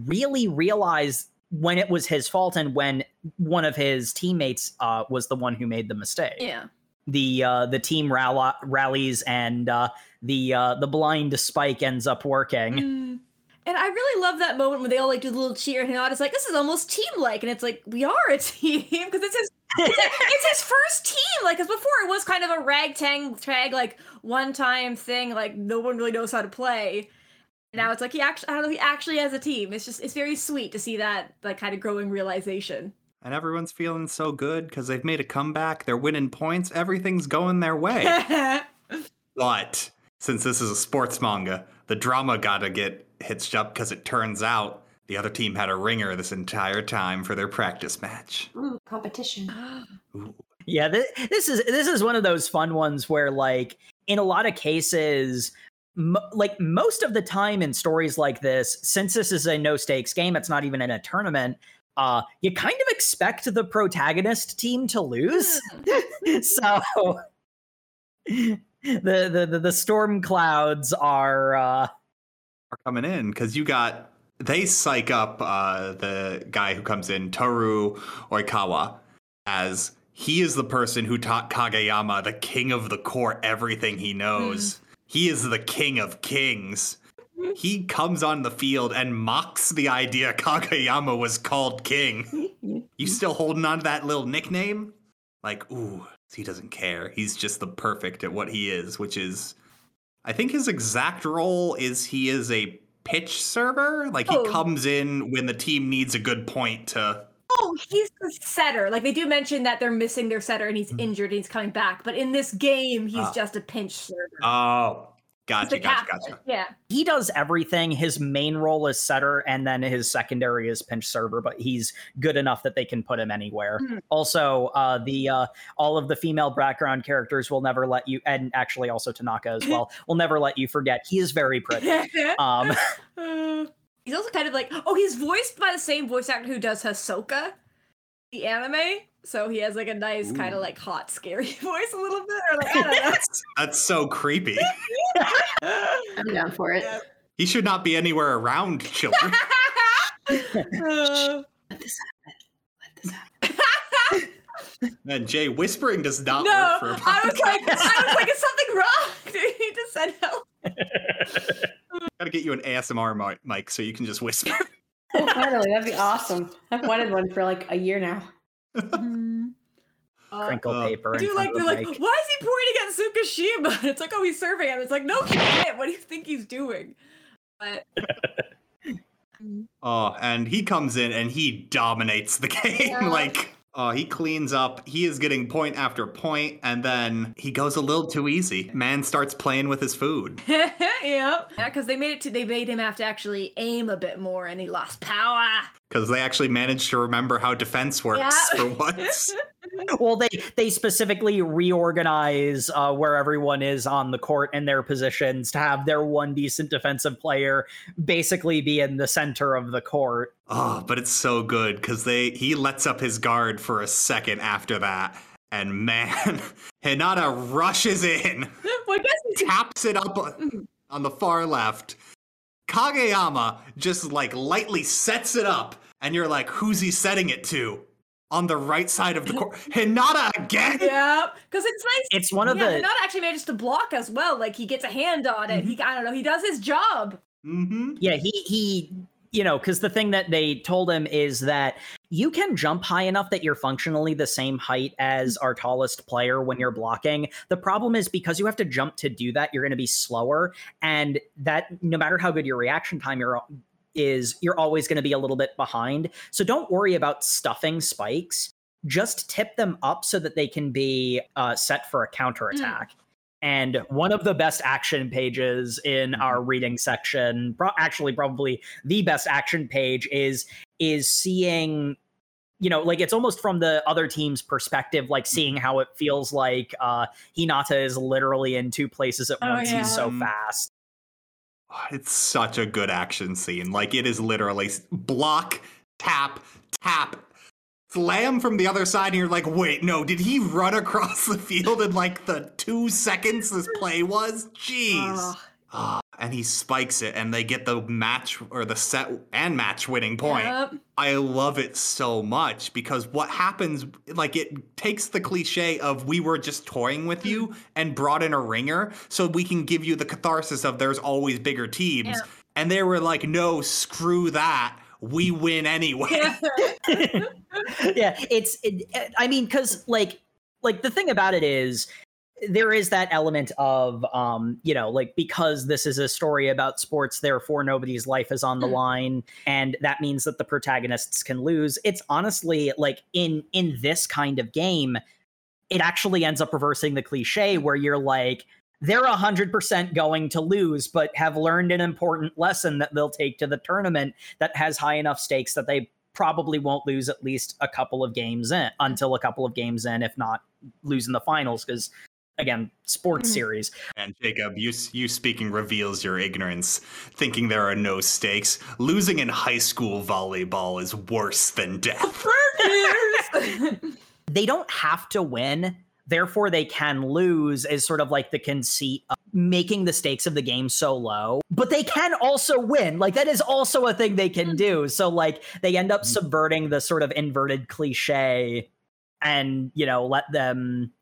really realize when it was his fault and when one of his teammates uh, was the one who made the mistake yeah. the uh, the team rallies and uh, the uh, the blind spike ends up working. Mm. And I really love that moment when they all like do the little cheer, and Hinata's like, "This is almost team-like," and it's like we are a team because it's his it's his first team. Like, because before it was kind of a ragtag tag, like one-time thing, like no one really knows how to play. Now it's like he actually, I don't know, he actually has a team. It's just, it's very sweet to see that like kind of growing realization. and everyone's feeling so good because they've made a comeback. They're winning points. Everything's going their way. But since this is a sports manga, the drama gotta get hitched up because it turns out the other team had a ringer this entire time for their practice match. Ooh, competition. Ooh. Yeah, this, this is this is one of those fun ones where like in a lot of cases m- like most of the time in stories like this since this is a no stakes game it's not even in a tournament uh you kind of expect the protagonist team to lose so the, the the the storm clouds are uh Are coming in because you got they psych up uh, the guy who comes in, Toru Oikawa, as he is the person who taught Kageyama, the king of the court, everything he knows. He is the king of kings. He comes on the field and mocks the idea Kageyama was called king. You still holding on to that little nickname? Like, ooh, he doesn't care. He's just the perfect at what he is, which is I think his exact role is he is a pinch server. Like he Oh. comes in when the team needs a good point to Oh, he's the setter. Like they do mention that they're missing their setter and he's injured and he's coming back. But in this game, he's Ah. just a pinch server. Oh. Gotcha, gotcha, gotcha. Yeah. he does everything. His main role is setter, and then his secondary is pinch server. But he's good enough that they can put him anywhere. Mhm. Also, uh, the uh, all of the female background characters will never let you, and actually also Tanaka as well, will never let you forget. He is very pretty. Um, he's also kind of like oh he's voiced by the same voice actor who does Hisoka, the anime. So he has like a nice kind of like hot, scary voice a little bit, or like I don't know. That's, that's so creepy. I'm down for it. Yeah. He should not be anywhere around children. Uh, Let this happen. Let this happen. and Jay, whispering does not no, work for a I was like. I was like, is something wrong? Do you need to send help? Gotta get you an ASMR mi- mic so you can just whisper. Oh, finally, that'd be awesome. I've wanted one for like a year now. Uh, crinkle Uh, paper. I do like they're the like, why is he pointing at Tsukishima? It's like, oh, he's surveying him. It's like, no, he didn't. What do you think he's doing? But Oh, and he comes in and he dominates the game. Yeah. like, oh, he cleans up. He is getting point after point, and then he goes a little too easy. Man starts playing with his food. yeah, yeah, because they made it to they made him have to actually aim a bit more, and he lost power. Because they actually managed to remember how defense works Yeah. for once. well they they specifically reorganize uh, where everyone is on the court and their positions to have their one decent defensive player basically be in the center of the court Oh, but it's so good because they he lets up his guard for a second after that. And man, Hinata rushes in. well, I guess he taps it up on- on the far left. Kageyama just like lightly sets it up, and you're like, who's he setting it to? On the right side of the court. Hinata again? Yeah, because it's nice. it's one of yeah, the Hinata actually manages to block as well. Like he gets a hand on it. He, I don't know. He does his job. Mm-hmm. yeah he he you know because the thing that they told him is that you can jump high enough that you're functionally the same height as our tallest player when you're blocking. The problem is because you have to jump to do that you're going to be slower. And that no matter how good your reaction time you're is you're always going to be a little bit behind. So don't worry about stuffing spikes. Just tip them up so that they can be uh, set for a counterattack and one of the best action pages in our reading section pro- actually probably the best action page is is seeing you know like it's almost from the other team's perspective like seeing how it feels like uh hinata is literally in two places at Oh, once. He's so fast. It's such a good action scene. Like it is literally block, tap, tap, slam from the other side, and you're like, wait, no, did he run across the field in like the two seconds this play was? Jeez. Ah, and he spikes it, and they get the match or the set and match winning point. Yep. I love it so much because what happens, like, it takes the cliche of we were just toying with you and brought in a ringer so we can give you the catharsis of there's always bigger teams. Yeah. And they were like, no, screw that. We win anyway. yeah it's it, i mean because like like the thing about it is there is that element of um you know like because this is a story about sports therefore nobody's life is on the Mm. line and that means that the protagonists can lose it's honestly like in in this kind of game it actually ends up reversing the cliche where you're like they're 100% going to lose but have learned an important lesson that they'll take to the tournament that has high enough stakes that they probably won't lose at least a couple of games in until a couple of games in if not losing the finals because again sports Mhm. series And Jacob, you you speaking reveals your ignorance, thinking there are no stakes. Losing in high school volleyball is worse than death. They don't have to win therefore they can lose is sort of like the conceit of making the stakes of the game so low but they can also win. Like that is also a thing they can hmm. do. So like they end up hmm. subverting the sort of inverted cliche and you know let them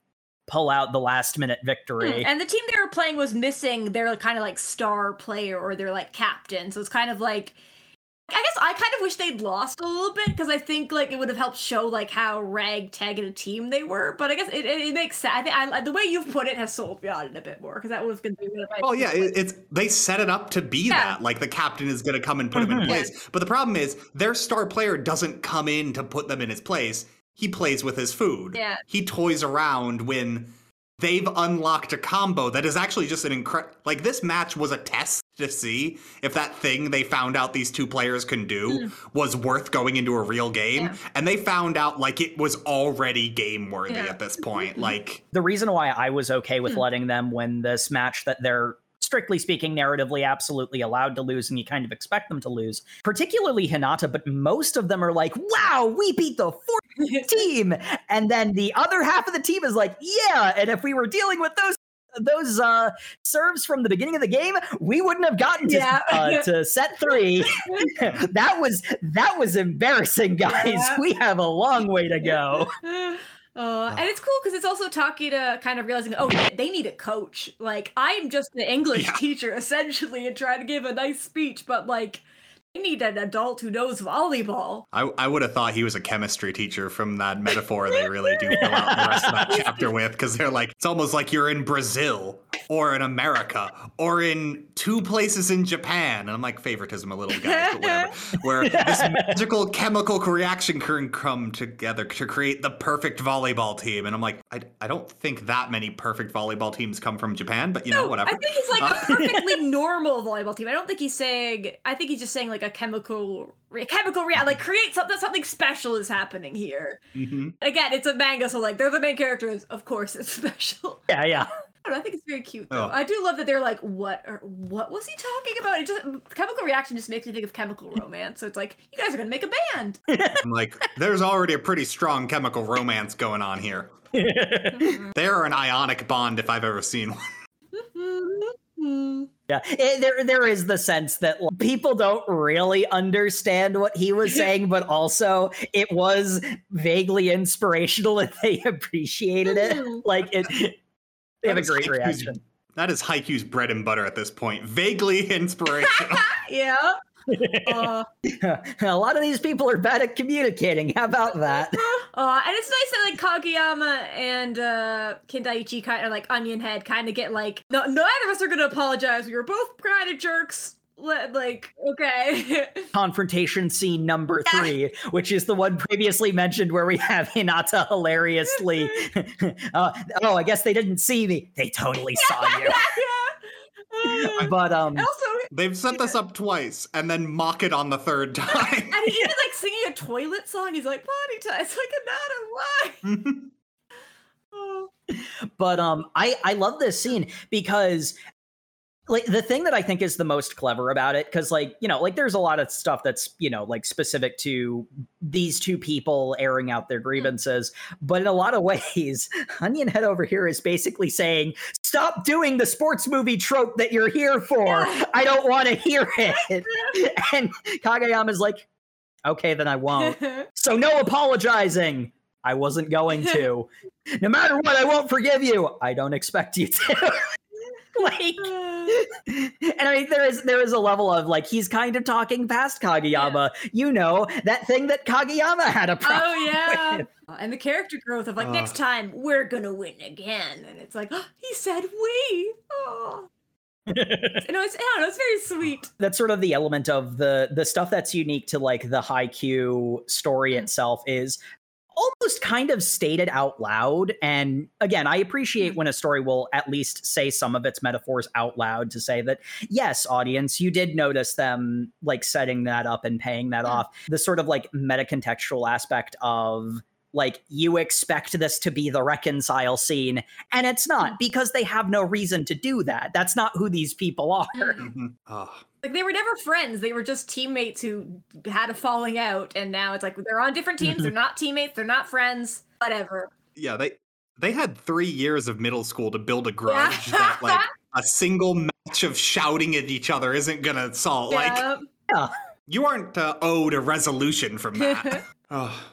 pull out the last minute victory. Hmm. And the team they were playing was missing their kind of like star player or their like captain. So it's kind of like I guess I kind of wish they'd lost a little bit because I think like it would have helped show like how ragtag in a team they were. But I guess it, it, it makes sense. I think I, the way you've put it has sold me on it a bit more because that was going to be what I. Oh yeah, it, it's they set it up to be Yeah. that. Like the captain is going to come and put him in mm-hmm. place. But the problem is their star player doesn't come in to put them in his place. He plays with his food. Yeah. He toys around when they've unlocked a combo that is actually just an incredible. Like this match was a test to see if that thing they found out these two players can do hmm. was worth going into a real game, Yeah. and they found out like it was already game worthy Yeah. at this mm-hmm. point. Mm-hmm. Like the reason why I was okay with Hmm. letting them win this match that they're strictly speaking narratively absolutely allowed to lose and you kind of expect them to lose particularly Hinata but most of them are like wow we beat the fourth team and then the other half of the team is like yeah and if we were dealing with those those uh serves from the beginning of the game we wouldn't have gotten to, Yeah. uh, to set 3 that was that was embarrassing guys Yeah. we have a long way to go Uh, and it's cool because it's also talking to kind of realizing, oh, they- need a coach. Like, I'm just the English Yeah. teacher essentially and trying to give a nice speech, but like, need an adult who knows volleyball. I, I would have thought he was a chemistry teacher from that metaphor they really do fill out the rest of that chapter with because they're like it's almost like you're in Brazil or in America or in two places in Japan and I'm like favoritism a little guys but whatever where this magical chemical reaction can come together to create the perfect volleyball team and I'm like I, I don't think that many perfect volleyball teams come from Japan but you know whatever I think he's like Uh, a perfectly normal volleyball team. I don't think he's saying. I think he's just saying like a chemical, re- chemical react, like create something. Something special is happening here. Mhm. Again, it's a manga, so like they're the main characters. Of course, it's special. yeah yeah I, don't know, I think it's very cute though. Oh. I do love that they're like, what or what was he talking about? It just chemical reaction just makes me think of chemical romance. So it's like you guys are gonna make a band. I'm like there's already a pretty strong chemical romance going on here they're an ionic bond if I've ever seen one Yeah, it, there there is the sense that like, people don't really understand what he was saying, but also it was vaguely inspirational and they appreciated it. Mm-hmm. Like it, they have a That is great reaction. That is Haikyuu's bread and butter at this point. Vaguely inspirational. yeah. Uh, a lot of these people are bad at communicating. How about that? uh, and it's nice that like Kageyama and uh, Kindaichi kind of like Onion Head kind of get like no, neither of us are gonna apologize. We were both kind of jerks. Like okay. Confrontation scene number three, which is the one previously mentioned where we have Hinata hilariously. uh, oh, I guess they didn't see me. They totally saw you. Yeah. But um, also, They've set this up twice and then mock it on the third time. and he even like singing a toilet song. He's like potty time. It's like another why. Oh. but um i i love this scene because like the thing that i think is the most clever about it because like you know like there's a lot of stuff that's you know like specific to these two people airing out their hmm. grievances but in a lot of ways onion head over here is basically saying stop doing the sports movie trope that you're here for i don't want to hear it and kageyama's like okay then i won't so no apologizing. I wasn't going to. no matter what, I won't forgive you. I don't expect you to. like and I mean there is there is a level of like he's kind of talking past Kageyama. You know, that thing that Kageyama had a problem. Oh yeah, with. and the character growth of like Ugh. next time we're gonna win again, and it's like oh, he said we. Oh. you know, it's I don't know, it's very sweet. that's sort of the element of the the stuff that's unique to like the Haikyuu story Mm. itself is almost kind of stated out loud and again i Mm. appreciate when a story will at least say some of its metaphors out loud to say that yes audience you did notice them like setting that up and paying that Mm. off the sort of like meta contextual aspect of like you expect this to be the reconcile scene and it's Mm. not because they have no reason to do that that's not who these people are Mm. Mhm. Oh, Like they were never friends; they were just teammates who had a falling out, and now it's like they're on different teams. they're not teammates. They're not friends. Whatever. yeah, they they had three years of middle school to build a grudge that like a single match of shouting at each other isn't gonna solve. Like Yeah. you aren't uh, owed a resolution from that. oh,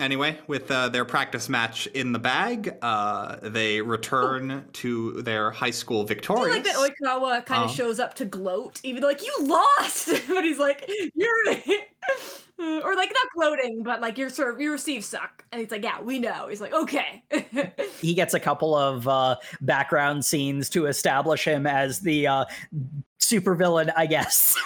anyway, with uh, their practice match in the bag, uh, they return to their high school I feel victorious. like that Oikawa kind of Oh. shows up to gloat, even though like you lost, but he's like you're, or like not gloating, but like you're sort of you receive suck, and he's like yeah we know. He's like okay. he gets a couple of uh, background scenes to establish him as the uh, supervillain, I guess.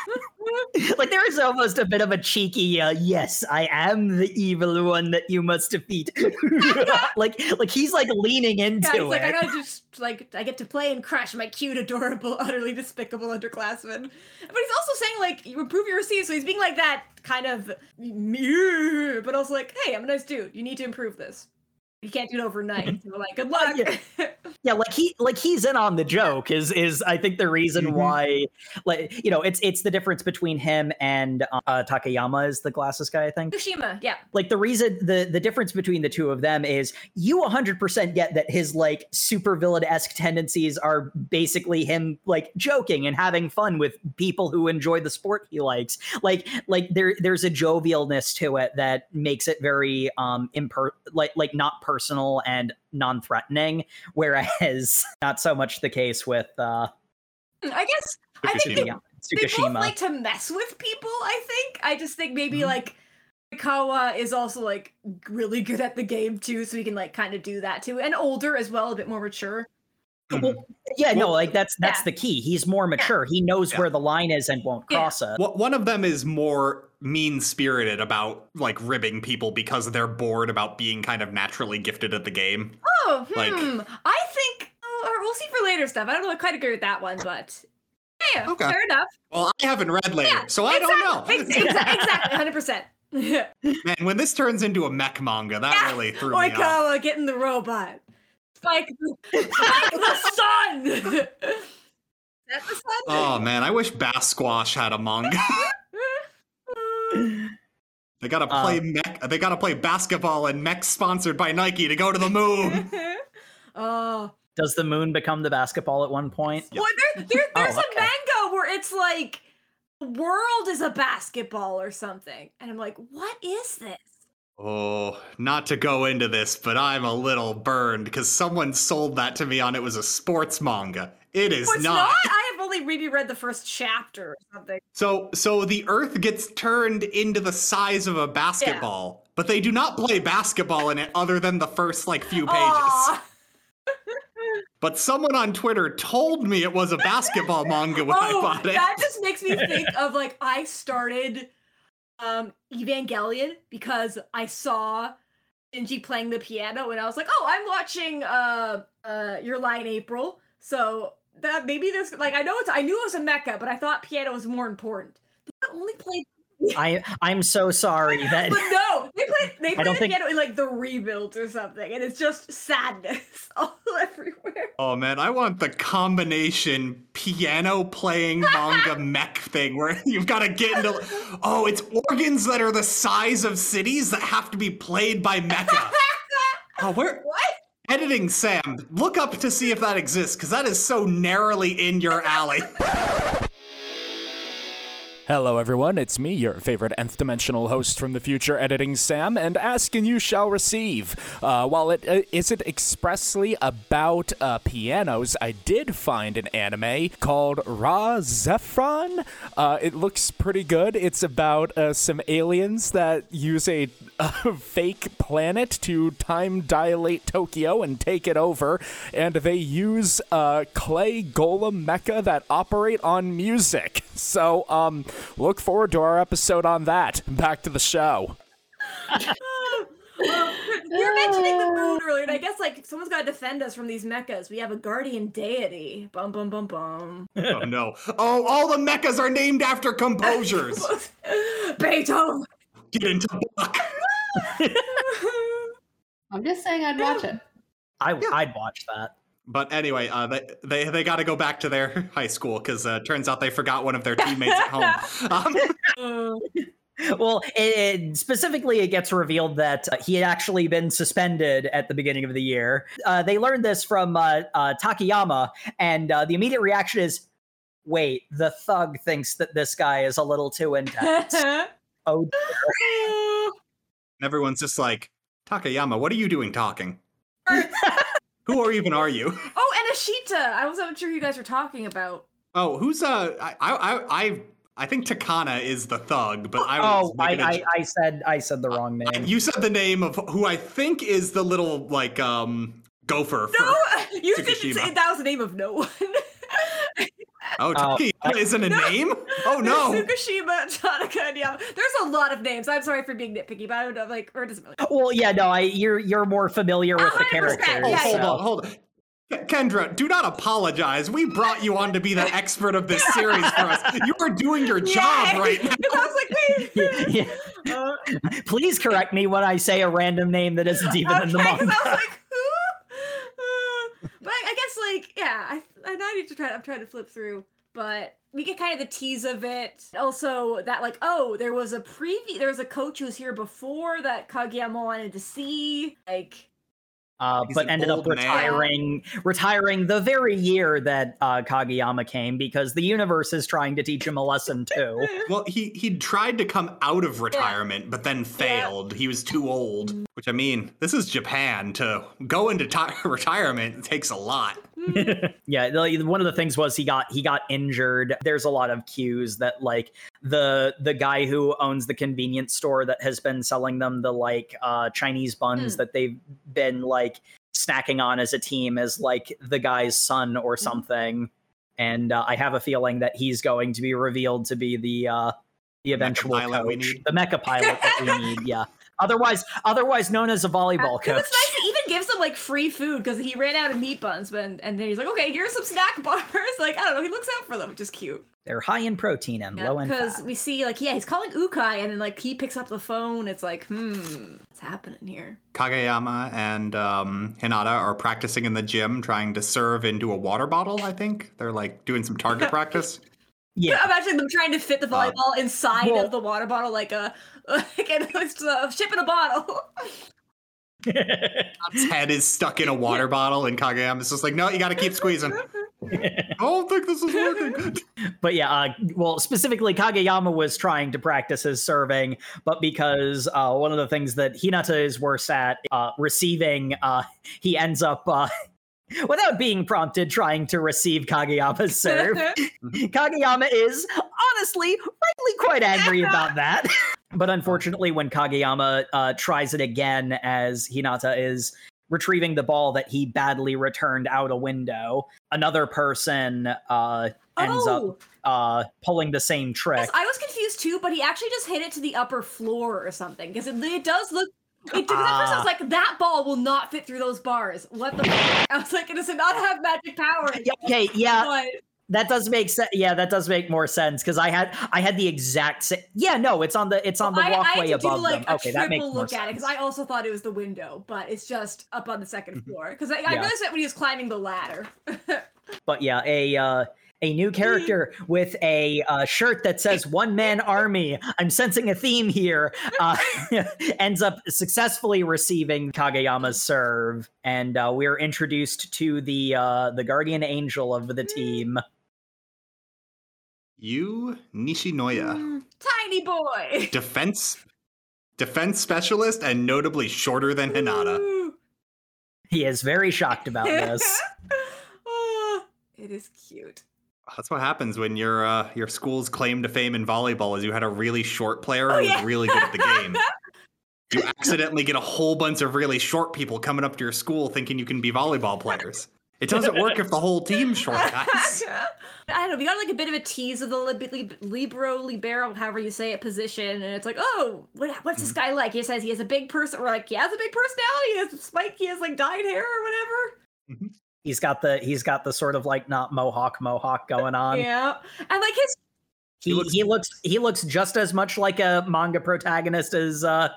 like there is almost a bit of a cheeky uh, yes i am the evil one that you must defeat like like he's like leaning into Yeah, it like, I gotta just like I get to play and crash my cute, adorable, utterly despicable underclassmen. But he's also saying like you improve your receipts, so he's being like that kind of, but also like, hey, I'm a nice dude. You need to improve this. You can't do it overnight. So like, good luck. Yeah. yeah like he like he's in on the joke is is i think the reason Mhm. why like you know it's it's the difference between him and uh takayama is the glasses guy i think Tsukishima, yeah. like the reason the the difference between the two of them is you 100% get that his like super villain-esque tendencies are basically him like joking and having fun with people who enjoy the sport he likes like like there there's a jovialness to it that makes it very um imper like like not personal and non-threatening whereas not so much the case with uh I guess I think they, Tsukishima. they both like to mess with people. I think. I just think maybe Mhm. like Kawa is also like really good at the game too, so he can like kind of do that too, and older as well, a bit more mature. Well, yeah, no, like that's that's Yeah. the key. He's more mature. He knows Yeah. where the line is and won't Yeah. cross it. Wha- One of them is more mean spirited about like ribbing people because they're bored about being kind of naturally gifted at the game. Oh, Like- hmm. I think or we'll see for later stuff. I don't know. I quite agree with that one, but yeah, Okay. fair enough. Well, I haven't read later, Yeah, so I don't know. Exactly, exactly, hundred percent. Man, when this turns into a mech manga, that Yeah. really threw me off. Oikawa getting the robot. Spike, Spike the sun. Is that the sun? Oh man, I wish Bass Squash had a manga. They gotta Uh, play mech. They gotta play basketball and mech sponsored by Nike to go to the moon. oh, Does the moon become the basketball at one point? Yeah. well, there, there, Oh, there's okay. a manga where it's like the world is a basketball or something, and I'm like, what is this? Oh, not to go into this, but I'm a little burned because someone sold that to me on it was a sports manga. It is it's not. not. I have only maybe read the first chapter or something. So, so the Earth gets turned into the size of a basketball, but they do not play basketball in it other than the first like few pages. But someone on Twitter told me it was a basketball manga when I oh, bought it. that just makes me think of like I started um Evangelion because I saw Shinji playing the piano and I was like, oh, I'm watching uh uh Your Lie in April. So that maybe this like I know it's I knew it was a mecha, but I thought piano was more important. They only played I I'm so sorry that but no, they play they play the think- piano in like the rebuilds or something, and it's just sadness all everywhere. Oh man, I want the combination piano playing manga mech thing where you've got to get into. Oh, it's organs that are the size of cities that have to be played by mecha. Oh, where what? Editing Sam? Look up to see if that exists because that is so narrowly in your alley. Hello, everyone. It's me, your favorite nth dimensional host from the future, editing Sam, and ask and you shall receive. Uh, while it uh, isn't expressly about uh, pianos, I did find an anime called RahXephon. Uh, it looks pretty good. It's about uh, some aliens that use a, a fake planet to time dilate Tokyo and take it over, and they use uh, clay golem mecha that operate on music. So, um, look forward to our episode on that. Back to the show. Well, you were mentioning the moon earlier, and I guess like someone's got to defend us from these mechas. We have a guardian deity. Bum bum bum bum. oh no! Oh, all the mechas are named after composers. Beethoven. Get into book. I'm just saying I'd watch it. I I'd watch that. But anyway, uh, they they, they got to go back to their high school because uh, turns out they forgot one of their teammates at home. Um, Well, it, it- specifically, it gets revealed that uh, he had actually been suspended at the beginning of the year. Uh, they learned this from uh, uh, Takayama, and uh, the immediate reaction is, "Wait, the thug thinks that this guy is a little too intense." oh, everyone's just like, Takayama, what are you doing talking? Who or even are you? oh, and Ashita. I wasn't sure who you guys were talking about. Oh, who's uh? I I I I think Takana is the thug, but I was oh, I, making a I, j- I said I said the wrong name. you said the name of who I think is the little like um gopher. For, No, you didn't say that was the name of no one. Oh, Uh, isn't a name? Oh no! Tsukishima, Tanaka, and Yama. There's a lot of names. I'm sorry for being nitpicky, but I don't know, like, or it doesn't really. Well, yeah, no, I you're you're more familiar with the 100%, characters. Oh, yeah, hold so- on, hold on. Kendra, do not apologize. We brought you on to be the expert of this series for us. You are doing your job Yay! right now. 'Cause I was like, wait. Yeah. Uh, Please correct me when I say a random name that isn't even in the okay, 'cause manga. I was like, who? Uh, but I, I guess, like, yeah, I, I now need to try. I'm trying to flip through, but we get kind of the tease of it. Also, that like, oh, there was a preview. There was a coach who was here before that Kageyama wanted to see. Like, uh, but ended up old man. retiring retiring the very year that uh, Kageyama came because the universe is trying to teach him a lesson too. Well, he he tried to come out of retirement, but then failed. He was too old. Which I mean, this is Japan. To go into ti retirement takes a lot. yeah, the, one of the things was he got he got injured. There's a lot of cues that like the the guy who owns the convenience store that has been selling them the like uh Chinese buns Hmm. that they've been like snacking on as a team is like the guy's son or something. And uh, I have a feeling that he's going to be revealed to be the uh the eventual pilot we coach, need. the mecha pilot that we need. Yeah. Otherwise, otherwise known as a volleyball It coach. Nice. He gives them like free food because he ran out of meat buns, but and then he's like, okay, here's some snack bars. Like, I don't know. He looks out for them, which is cute. They're high in protein and low in Because we see, like, yeah, he's calling Ukai, and then like he picks up the phone. It's like, hmm, what's happening here? Kageyama and um, Hinata are practicing in the gym, trying to serve into a water bottle. I think they're like doing some target practice. Yeah. Imagine them trying to fit the volleyball inside well- of the water bottle, like a like and it's a ship in a bottle. His head is stuck in a water bottle, and Kageyama's just like, "No, you got to keep squeezing." I don't think this is working. but yeah, uh, well, specifically, Kageyama was trying to practice his serving, but because uh, one of the things that Hinata is worse at uh, receiving, uh, he ends up. Uh, Without being prompted, trying to receive Kageyama's serve, Kageyama is honestly rightly quite angry about that. But unfortunately, when Kageyama uh, tries it again, as Hinata is retrieving the ball that he badly returned out a window, another person uh, ends up oh, uh, pulling the same trick. yes, I was confused too, but he actually just hit it to the upper floor or something because it, it does look. It, because at first I Ah. was like, that ball will not fit through those bars. What the? fuck? I was like, does it not have magic powers? Yeah, okay, yeah, But that does make sense. Yeah, that does make more sense because I had I had the exact same. Yeah, no, it's on the it's on the I, I walkway had to above do like them. Okay, that makes more look at it because I also thought it was the window, but it's just up on the second floor. Because I, I Yeah. noticed it when he was climbing the ladder. But yeah, a uh, a new character with a uh, shirt that says "One Man Army." I'm sensing a theme here. Uh, ends up successfully receiving Kageyama's serve, and uh, we're introduced to the uh, the guardian angel of the team. Yu Nishinoya, Mm, Tiny boy. defense defense specialist, and notably shorter than Hinata. Ooh. He is very shocked about this. Oh, it is cute. That's what happens when your uh, your school's claim to fame in volleyball is you had a really short player Oh, who was really good at the game. You accidentally get a whole bunch of really short people coming up to your school thinking you can be volleyball players. It doesn't work if the whole team's short, guys. I don't know. We got like a bit of a tease of the lib- lib- libero, libero, however you say it, position, and it's like, oh, what, what's this guy like? He says he has a big person. We're like, he has a big personality. He has spike. He has like dyed hair or whatever. He's got the he's got the sort of like not mohawk mohawk going on. yeah, and like his He, He he looks- looks he looks just as much like a manga protagonist as uh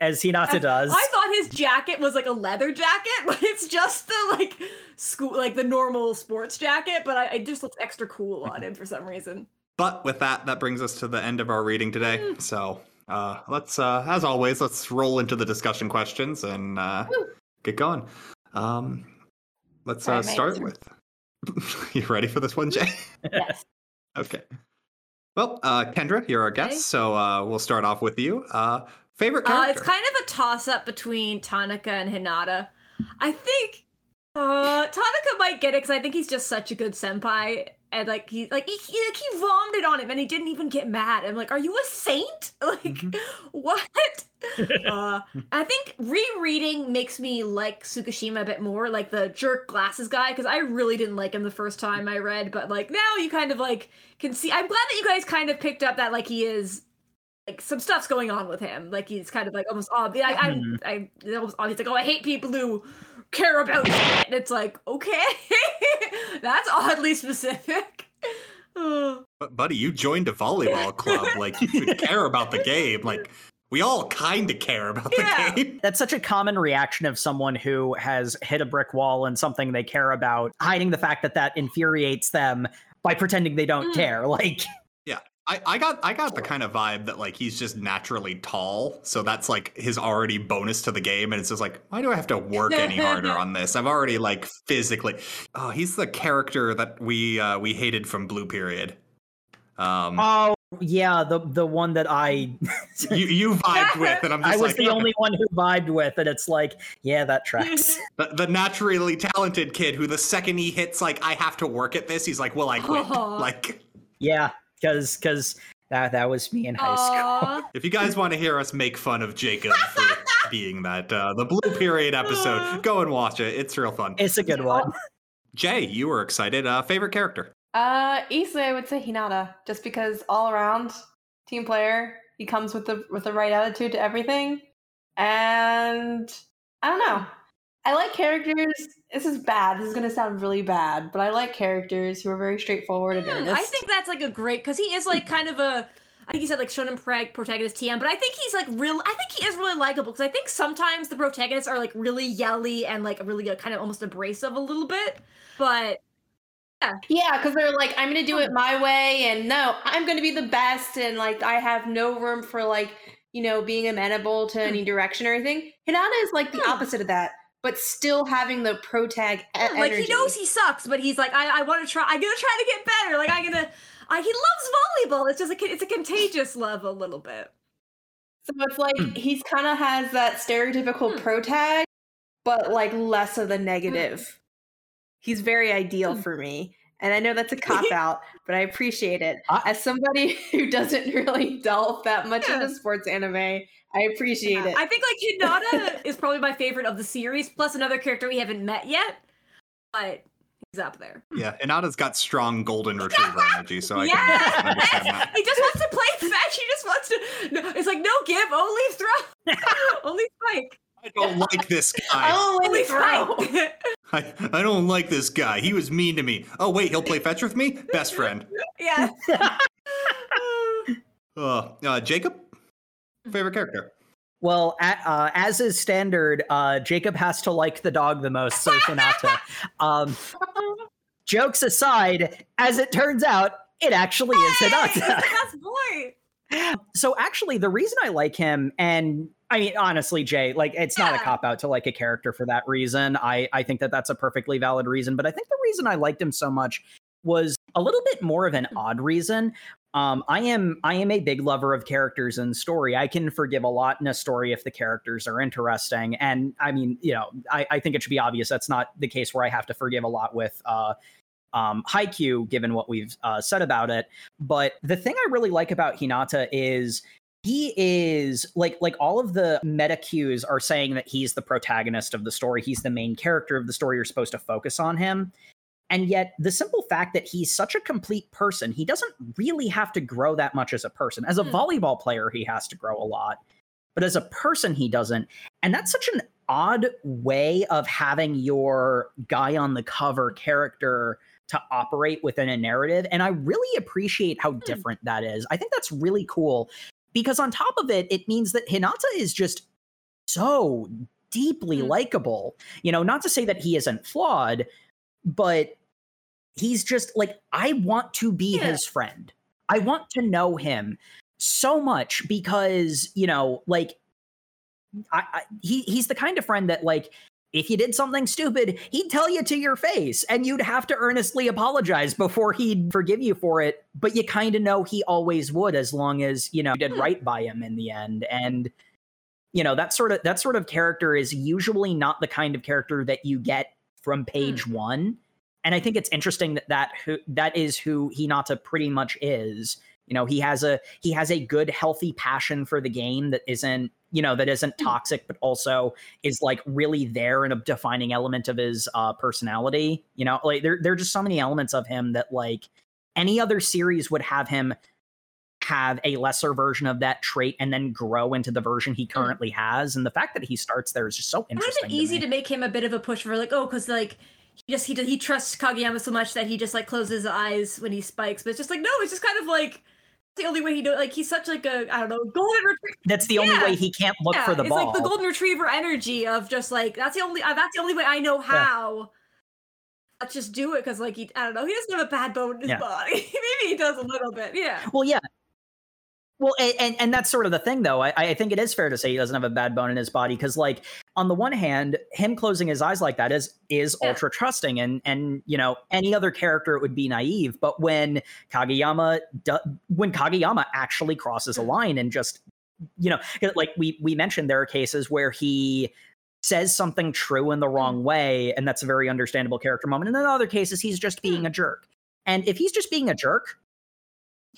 as Hinata does. I thought his jacket was like a leather jacket, but it's just the like school, like the normal sports jacket. But I, it just looks extra cool on him for some reason. But with that, that brings us to the end of our reading today. So uh, let's, uh, as always, let's roll into the discussion questions and uh, get going. Um, let's uh, start answer. with. you ready for this one, Jay? Yes. Okay. Well, uh, Kendra, you're our guest, Okay. so uh, we'll start off with you. Uh, favorite Uh, character? it's kind of a toss up between Tanaka and Hinata. I think uh, Tanaka might get it because I think he's just such a good senpai. and like he like he, he like he vomited on him and he didn't even get mad. I'm like, are you a saint? Like Mhm. what? uh, I think rereading makes me like Tsukishima a bit more, like the jerk glasses guy, because I really didn't like him the first time I read, but like now you kind of like can see. I'm glad that you guys kind of picked up that like he is like some stuff's going on with him. Like he's kind of like almost obvious. I, I, Mhm. I, it's almost obvious. Like, oh, I hate people who care about shit. And it's like, okay, that's oddly specific. But buddy, you joined a volleyball club. Like you should care about the game. Like we all kind of care about Yeah. the game. That's such a common reaction of someone who has hit a brick wall and something they care about, hiding the fact that that infuriates them by pretending they don't Mm. care. Like, I, I got I got the kind of vibe that like he's just naturally tall, so that's like his already bonus to the game, and it's just like, why do I have to work any harder on this? I've already like physically. Oh, he's the character that we uh, we hated from Blue Period. Um, oh yeah, the the one that I you you vibed with, and I'm just I was like the only one who vibed with, and it's like, yeah, that tracks. the, the naturally talented kid who the second he hits like I have to work at this, he's like, well, I quit. Like. yeah, because because that that was me in high school. If you guys want to hear us make fun of Jacob for being that, uh, the Blue Period episode, go and watch it. It's real fun. It's a good one. Jay, you were excited. Uh, favorite character? Uh, easily I would say Hinata, just because all around team player, he comes with the with the right attitude to everything, and I don't know. I like characters. This is bad. This is gonna sound really bad, but I like characters who are very straightforward and Hmm, earnest. I think that's like a great because he is like kind of a. I think he said like shonen preg protagonist TM, but I think he's like real. I think he is really likable because I think sometimes the protagonists are like really yelly and like really uh, kind of almost abrasive a little bit. But Yeah, yeah, because they're like, I'm gonna do it my way, and no, I'm gonna be the best, and like I have no room for like you know being amenable to any direction or anything. Hinata is like the Hmm. opposite of that, but still having the pro tag e- like he knows he sucks, but he's like, I, I want to try. I'm gonna try to get better. Like I'm gonna. I, he loves volleyball. It's just a, it's a contagious love a little bit. So it's like he's kind of has that stereotypical Hmm. pro tag, but like less of the negative. He's very ideal Hmm. for me. And I know that's a cop out, but I appreciate it. I- As somebody who doesn't really delve that much Yeah. into sports anime, I appreciate it. I think like Hinata is probably my favorite of the series, plus another character we haven't met yet, but he's up there. Yeah, Hinata's got strong golden retriever energy, so I yeah, can understand that. he just wants to play fetch. He just wants to. No, it's like no give, only throw, only spike, I don't like this guy. oh, only and throw. I, I don't like this guy. He was mean to me. Oh wait, he'll play fetch with me. Best friend. yeah. Uh, uh, Jacob, favorite character. Well, a, uh, as is standard, uh, Jacob has to like the dog the most, so Hinata. um, jokes aside, as it turns out, it actually is Hey, Hinata. he's the best boy. so actually the reason i like him and i mean honestly jay like it's not a cop out to like a character for that reason. I i think that that's a perfectly valid reason but i think the reason i liked him so much was a little bit more of an odd reason. Um i am i am a big lover of characters and story. I can forgive a lot in a story if the characters are interesting and i mean you know i i think it should be obvious that's not the case where i have to forgive a lot with uh um Haikyuu given what we've uh, said about it. But the thing I really like about Hinata is he is like like all of the meta cues are saying that he's the protagonist of the story. He's the main character of the story. You're supposed to focus on him. And yet the simple fact that he's such a complete person, he doesn't really have to grow that much as a person. As a Hmm. volleyball player, he has to grow a lot. But as a person, he doesn't. And that's such an odd way of having your guy on the cover character to operate within a narrative. And I really appreciate how different that is. I think that's really cool because, on top of it, it means that Hinata is just so deeply Hmm. likable. You know, not to say that he isn't flawed, but he's just like, I want to be Yeah. his friend. I want to know him so much because, you know, like, I, I he he's the kind of friend that like if you did something stupid, he'd tell you to your face and you'd have to earnestly apologize before he'd forgive you for it. But you kind of know he always would as long as, you know, you did Hmm. right by him in the end. And you know, that sort of that sort of character is usually not the kind of character that you get from page 1. and I think it's interesting that that who that is who Hinata pretty much is. You know, he has a he has a good, healthy passion for the game that isn't you know that isn't Hmm. toxic, but also is like really there and a defining element of his uh, personality. You know, like there there are just so many elements of him that like any other series would have him have a lesser version of that trait and then grow into the version he currently has. And the fact that he starts there is just so It would interesting. easy me. to make him a bit of a push for like, oh, because like he just he he trusts Kageyama so much that he just like closes his eyes when he spikes. But it's just like no, it's just kind of like the only way he do like he's such like a I don't know golden retriever. That's the only way he can't look yeah, for the it's ball. like the golden retriever energy of just like that's the only uh, that's the only way I know how. Let's just do it because like he I don't know he doesn't have a bad bone in his Yeah. body. Maybe he does a little bit. Yeah. Well, yeah. Well, and, and that's sort of the thing, though. I, I think it is fair to say he doesn't have a bad bone in his body because, like, on the one hand, him closing his eyes like that is is Yeah. ultra trusting, and and you know any other character it would be naive. But when Kageyama do, when Kageyama actually crosses a mm. line and just you know, like we we mentioned, there are cases where he says something true in the mm. wrong way, and that's a very understandable character moment. And in other cases, he's just being mm. a jerk. And if he's just being a jerk,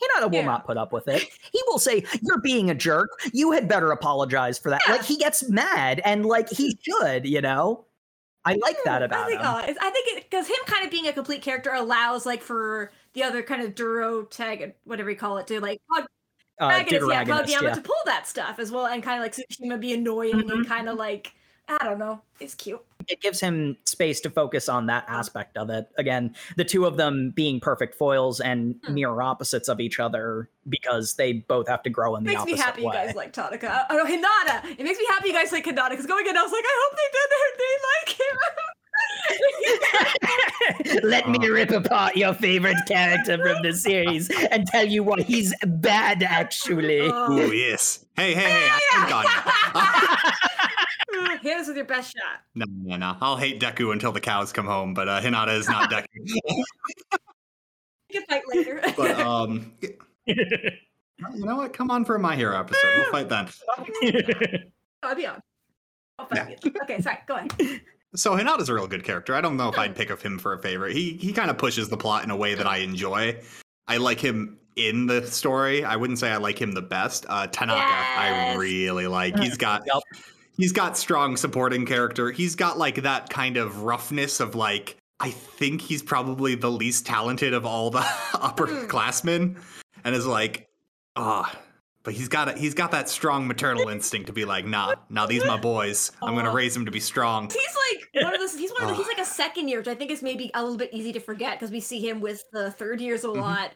Hinata will Yeah. not put up with it. He will say, You're being a jerk. You had better apologize for that. Yeah. Like he gets mad and like he should, you know? I like that about I think, him. uh, I think it because him kind of being a complete character allows like for the other kind of Duro tag, whatever you call it, to like uh, protagonist, yeah, Kageyama yeah. to pull that stuff as well, and kind of like Tsukishima be annoying and Mhm. kind of like I don't know, it's cute. It gives him space to focus on that aspect of it. Again, the two of them being perfect foils and Hmm. mirror opposites of each other because they both have to grow in the opposite way. makes me opposite happy way. you guys like Tanaka. Oh no, Hinata. It makes me happy you guys like Hinata because going in, I was like, I hope they did they like him. Let me rip apart your favorite character from the series and tell you why he's bad, actually. Oh, yes. Hey, hey, hey, I ain't gone yet. Hit us with your best shot. No, no, no. I'll hate Deku until the cows come home, but uh, Hinata is not Deku. We can fight later. but um, you know what? Come on for a My Hero episode. We'll fight then. I'll be on. I'll fight you. Okay, sorry. Go ahead. So Hinata's a real good character. I don't know if I'd pick of him for a favorite. He he kind of pushes the plot in a way that I enjoy. I like him in the story. I wouldn't say I like him the best. Uh, Tanaka, I really like. He's got Yep. He's got strong supporting character. He's got like that kind of roughness of like I think he's probably the least talented of all the upperclassmen, and is like, ah. but he's got a, he's got that strong maternal instinct to be like, nah, nah, these my boys. I'm gonna raise them to be strong. He's like one of those. He's one of the, he's like a second year, which I think is maybe a little bit easy to forget because we see him with the third years a Mhm. lot.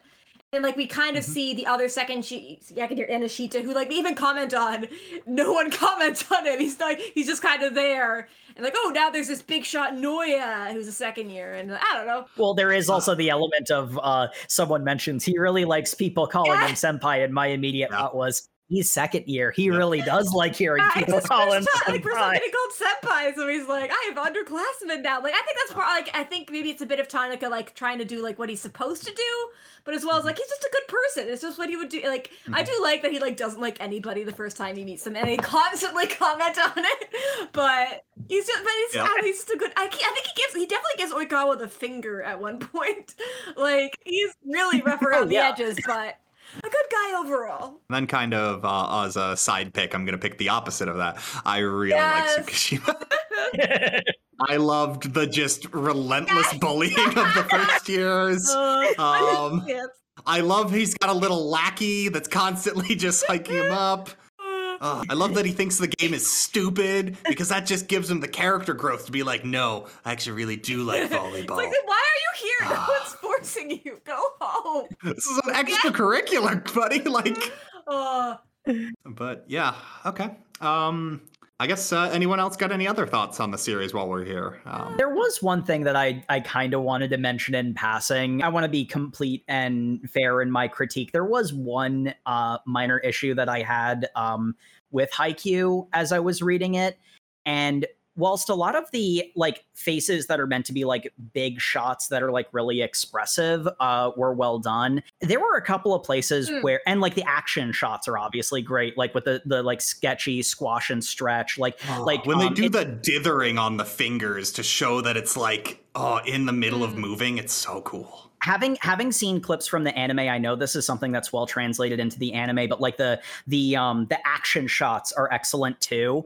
And like we kind of Mhm. see the other second she second year Ennoshita, who like we even comment on. No one comments on him. He's like he's just kind of there. And like, oh now there's this big shot Noya who's a second year. And I don't know. Well, there is also the element of uh, someone mentions he really likes people calling Yeah. him senpai, and my immediate Yeah. thought was he's second year. He Yeah. really does like hearing people call him first time, like, first time senpai. called senpai, so he's like, I have underclassmen now. Like, I think that's part. Like, I think maybe it's a bit of Tanaka like trying to do like what he's supposed to do, but as well as mm-hmm. like he's just a good person. It's just what he would do. Like, I mm-hmm. do like that he like doesn't like anybody the first time he meets them, and he constantly comment on it. But he's just, but he's, Yeah. Know, he's just a good. I, I think he gives, he definitely gives Oikawa the finger at one point. Like, he's really rough around the yeah. edges, but a good guy overall. And then, kind of uh, as a side pick, I'm gonna pick the opposite of that. I really Yes. like Tsukishima. I loved the just relentless bullying of the first years. Uh, Um. I love he's got a little lackey that's constantly just hiking him up. Uh, I love that he thinks the game is stupid because that just gives him the character growth to be like, no, I actually really do like volleyball. like, why are you here? No Ah. one's forcing you. Go home. this is an extracurricular, buddy. Like, Uh, but yeah, okay. Um, I guess uh, anyone else got any other thoughts on the series while we're here? Um, There was one thing that I, I kind of wanted to mention in passing. I want to be complete and fair in my critique. There was one uh, minor issue that I had um, with Haikyuu as I was reading it. And whilst a lot of the like faces that are meant to be like big shots that are like really expressive uh were well done there were a couple of places Mm. where and like the action shots are obviously great like with the the like sketchy squash and stretch like like when they um, do the dithering on the fingers to show that it's like oh in the middle of Mm. moving, it's so cool. having having seen clips from the anime i know this is something that's well translated into the anime but like the the um the action shots are excellent too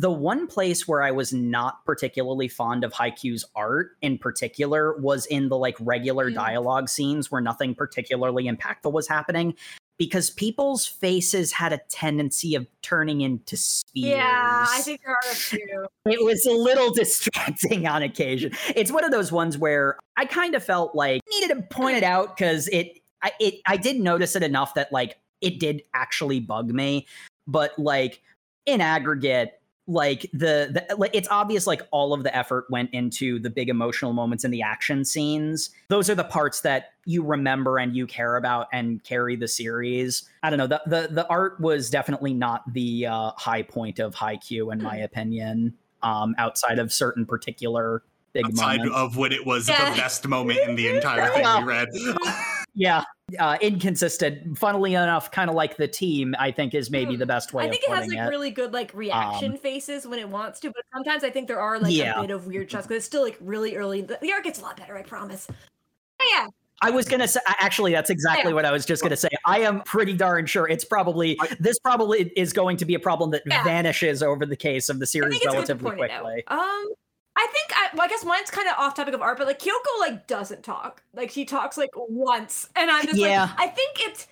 the one place where i was not particularly fond of haikyuu's art in particular was in the like regular Mm. dialogue scenes where nothing particularly impactful was happening because people's faces had a tendency of turning into spears Yeah, I think there are a few. it was a little distracting on occasion. It's one of those ones where I kind of felt like needed to point it out because it I it I did notice it enough that like it did actually bug me, but like in aggregate like the, the like it's obvious like all of the effort went into the big emotional moments in the action scenes those are the parts that you remember and you care about and carry the series i don't know the the, the art was definitely not the uh, high point of Haikyuu in my opinion um outside of certain particular big Outside moments of when it was Yeah. the best moment in the entire thing Yeah. we read. yeah uh inconsistent funnily enough kind of like the team i think is maybe Hmm. the best way I of think it has like it really good like reaction faces when it wants to, but sometimes I think there are like Yeah. a bit of weird shots because it's still like really early. The, the art gets a lot better, I promise. Oh, yeah, I was gonna say actually that's exactly Yeah. what I was just gonna say. I am pretty darn sure it's probably this probably is going to be a problem that Yeah. vanishes over the case of the series think it's good to relatively point it out. quickly. Um, I think I, well, I guess mine's kind of off topic of art, but like Kyoko like doesn't talk. Like she talks like once, and I'm just Yeah. like, I think it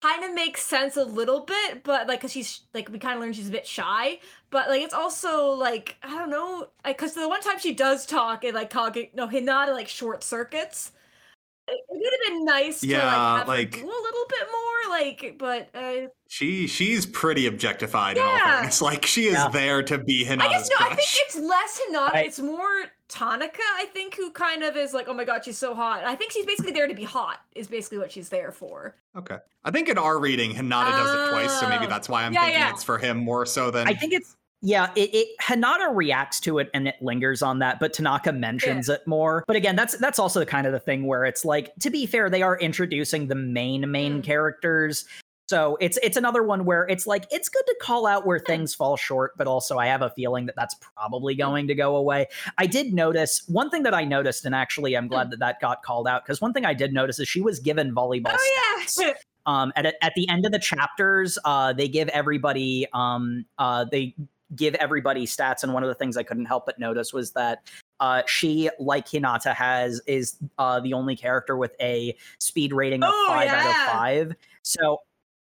kind of makes sense a little bit, but like, cause she's like we kind of learned she's a bit shy, but like it's also like I don't know, like cause the one time she does talk, it like Kage no Hinata like short circuits. It, it would have been nice to Yeah, like have like- a little bit more, like, but uh, She she's pretty objectified in all Yeah. fairness. Like she is Yeah. there to be Hinata's I guess no, I think it's less Hinata. I- It's more Tanaka, I think, who kind of is like, oh my god, she's so hot. I think she's basically there to be hot, is basically what she's there for. Okay. I think in our reading, Hinata does it twice, so maybe Oh. that's why I'm Yeah, thinking yeah. it's for him more so than I think it's yeah, it, it Hinata reacts to it and it lingers on that, but Tanaka mentions it more. But again, that's that's also the kind of the thing where it's like, to be fair, they are introducing the main main Mm. characters. So it's it's another one where it's like it's good to call out where things fall short, but also I have a feeling that that's probably going to go away. I did notice one thing that I noticed, and actually I'm glad that that got called out because one thing I did notice is she was given volleyball Oh stats yeah. um at, at the end of the chapters uh they give everybody um uh they give everybody stats and one of the things i couldn't help but notice was that uh she like hinata has is uh the only character with a speed rating of Oh, five out of five so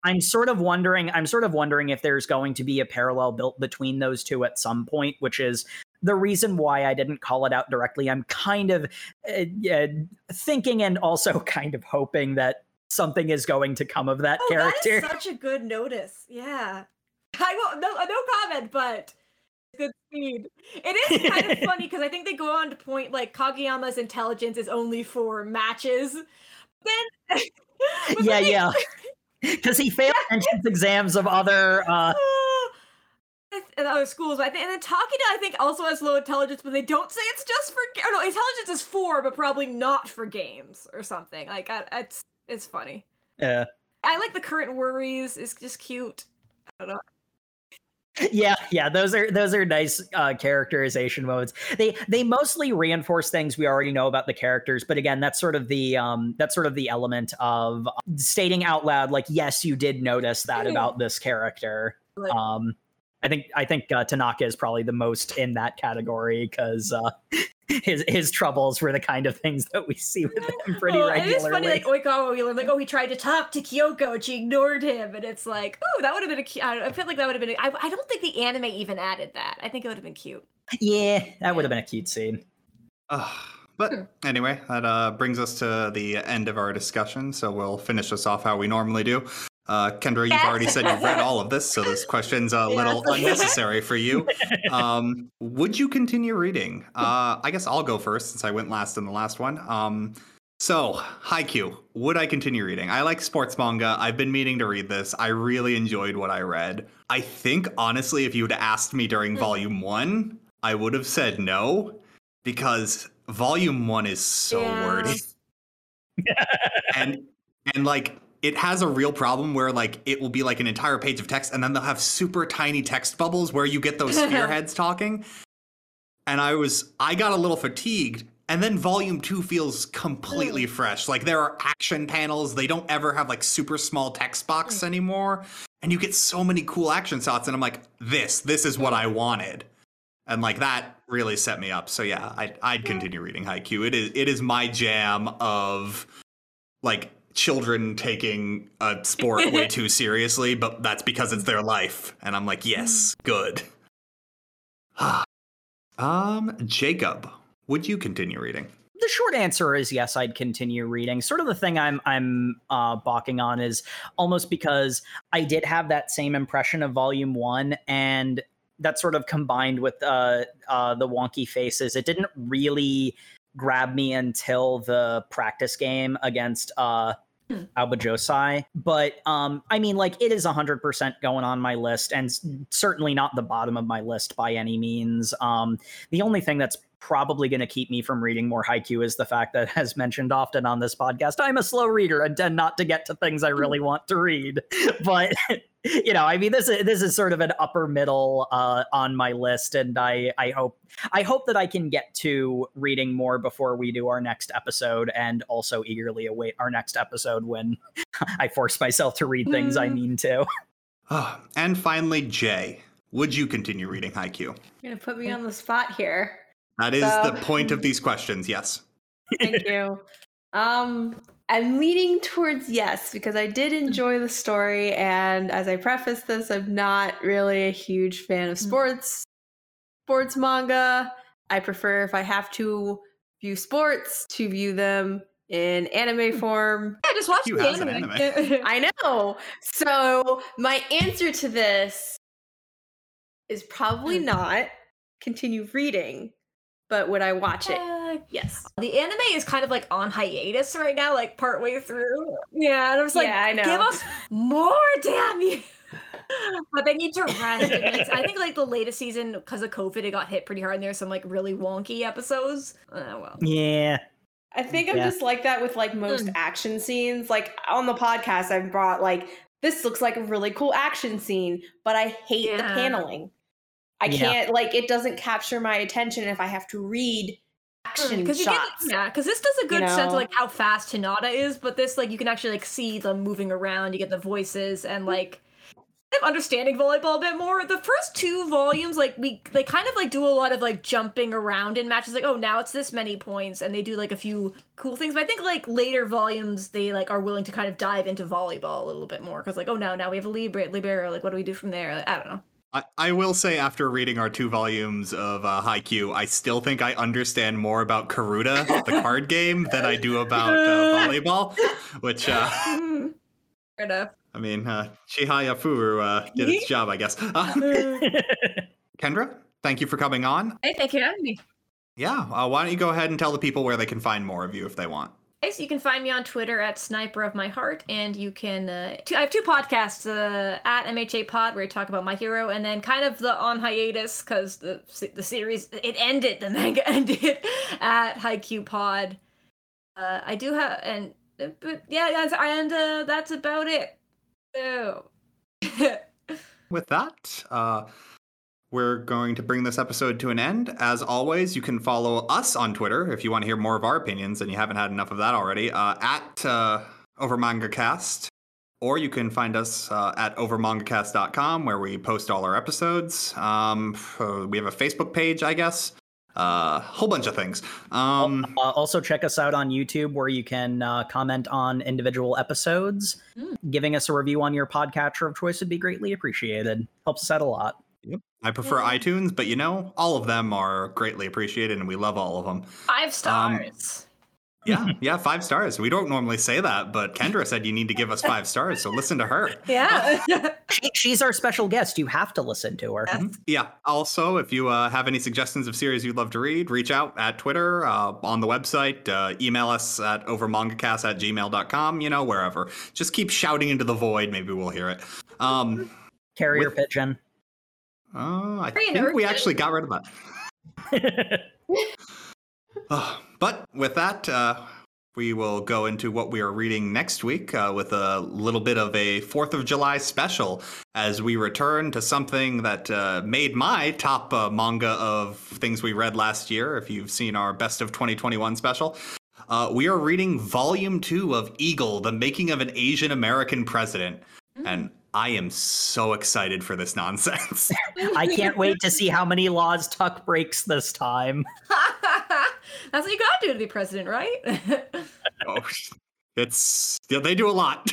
i'm sort of wondering i'm sort of wondering if there's going to be a parallel built between those two at some point which is the reason why I didn't call it out directly, I'm kind of uh, uh, thinking and also kind of hoping that something is going to come of that Oh, character. is such a good notice. Yeah. I will no no comment, but good speed. It is kind of funny because I think they go on to point like Kageyama's intelligence is only for matches. Then but yeah, they- yeah. Because he failed entrance exams of other. Uh, and other schools, I think, and then Takeda, I think, also has low intelligence, but they don't say it's just for. Or no, intelligence is four, but probably not for games or something. Like, I, it's it's funny. Yeah, I like the current worries. It's just cute. I don't know. Yeah, yeah. Those are those are nice uh, characterization modes. They they mostly reinforce things we already know about the characters, but again, that's sort of the um that's sort of the element of stating out loud, like, yes, you did notice that about this character. Um, I think I think uh, Tanaka is probably the most in that category because uh, his his troubles were the kind of things that we see with him pretty Oh, regularly. It is funny, like Oikawa, we learned, like, oh, he tried to talk to Kyoko and she ignored him, and it's like, oh, that would have been a cute. I, feel like that would have been. A, I, I don't think the anime even added that. I think it would have been cute. yeah, that would have been a cute scene. Ugh. but Hmm. anyway, that uh, brings us to the end of our discussion. So we'll finish this off how we normally do. Uh, Kendra, you've already said you've read all of this, so this question's a little unnecessary for you. Um, would you continue reading? Uh, I guess I'll go first since I went last in the last one. Um, so, Haikyuu, would I continue reading? I like sports manga. I've been meaning to read this. I really enjoyed what I read. I think, honestly, if you had asked me during Hmm. volume one, I would have said no because volume one is so Yeah. wordy. and and like it has a real problem where like it will be like an entire page of text and then they'll have super tiny text bubbles where you get those spearheads talking. And I was I got a little fatigued. And then volume two feels completely mm. fresh. Like there are action panels. They don't ever have like super small text box mm. anymore. And you get so many cool action shots. And I'm like, this, this is what I mm. wanted. And like that really set me up. So yeah, I'd, I'd continue reading Haikyuu. It is it is my jam of like children taking a sport way too seriously, but that's because it's their life. And I'm like, yes, good. um, Jacob, would you continue reading? the short answer is yes i'd continue reading sort of the thing i'm i'm uh balking on is almost because i did have that same impression of volume one and that sort of combined with uh uh the wonky faces it didn't really grab me until the practice game against uh. Aoba Johsai. But um, I mean, like it is 100% going on my list and certainly not the bottom of my list by any means. Um, the only thing that's probably going to keep me from reading more Haikyuu is the fact that, as mentioned often on this podcast, I'm a slow reader and tend not to get to things I really want to read. But you know, I mean, this is this is sort of an upper middle uh, on my list, and I I hope I hope that I can get to reading more before we do our next episode, and also eagerly await our next episode when I force myself to read things I Mm. mean to. Ah, and finally, Jay, would you continue reading Haikyuu? You're gonna put me on the spot here. That is So- the point of these questions, yes. Thank you. Um, I'm leaning towards yes because I did enjoy the story, and as I preface this, I'm not really a huge fan of sports sports manga. I prefer if I have to view sports to view them in anime form. Yeah, just watch You the has an anime. I know. So my answer to this is probably Hmm. not continue reading, but would I watch it? Uh, Yes. The anime is kind of like on hiatus right now, like partway through. Yeah, and I was like, Yeah, I know. give us more, damn you. but they need to rest. it's- I think like the latest season, because of COVID, it got hit pretty hard. And there's some like really wonky episodes. Uh, well, Yeah. I think I'm Yeah. just like that with like most Mm. action scenes. Like on the podcast, I've brought like this looks like a really cool action scene, but I hate the paneling. I Yeah. can't like it doesn't capture my attention if I have to read hmm, action because you get shots. yeah, because this does a good sense of like how fast Hinata is, but this like you can actually like see them moving around. You get the voices and hmm. like kind of understanding volleyball a bit more. The first two volumes, like we they kind of like do a lot of like jumping around in matches. Like oh now it's this many points, and they do like a few cool things. But I think like later volumes they like are willing to kind of dive into volleyball a little bit more because like oh now now we have a libero libero. Like what do we do from there? Like, I don't know. I, I will say, after reading our two volumes of uh, Haikyuu, I still think I understand more about Karuta, the card game, than I do about uh, volleyball. Which, uh. Fair enough. I mean, uh, Chihayafuru uh, did its job, I guess. Uh, Kendra, thank you for coming on. hey, thank you for having me. Yeah, uh, why don't you go ahead and tell the people where they can find more of you if they want? So you can find me on Twitter at Sniper of My Heart, and you can. Uh, I have two podcasts uh, at MHA Pod where we talk about My Hero, and then kind of the on hiatus because the the series it ended, the manga ended at Haikyuu Pod. Uh, I do have, and uh, but yeah, that's, and uh, that's about it. So. With that, uh, we're going to bring this episode to an end. As always, you can follow us on Twitter if you want to hear more of our opinions and you haven't had enough of that already, uh, at uh, OverMangaCast. Or you can find us uh, at overmangacast.com where we post all our episodes. Um, we have a Facebook page, I guess. A uh, whole bunch of things. Um, Uh, also, check us out on YouTube where you can uh, comment on individual episodes. Mm. Giving us a review on your podcatcher of choice would be greatly appreciated. Helps us out a lot. I prefer Yeah. iTunes, but you know, all of them are greatly appreciated and we love all of them. Five stars. Yeah, yeah, five stars. We don't normally say that, but Kendra said you need to give us five stars, so listen to her. yeah. She, she's our special guest. You have to listen to her. Yeah. Also, if you uh, have any suggestions of series you'd love to read, reach out at Twitter, uh, on the website, uh, email us at overmangacast at gmail.com, you know, wherever. Just keep shouting into the void. Maybe we'll hear it. Um, Carrier With- pigeon. Uh, I Very think we actually got rid of that. Uh, but with that, uh, we will go into what we are reading next week uh, with a little bit of a 4th of July special as we return to something that uh, made my top uh, manga of things we read last year. If you've seen our Best of 2021 special, uh, we are reading Volume 2 of Eagle, The Making of an Asian American President. And I am so excited for this nonsense. I can't wait to see how many laws Tuck breaks this time. That's what you gotta do to be president, right? oh, it's yeah, they do a lot.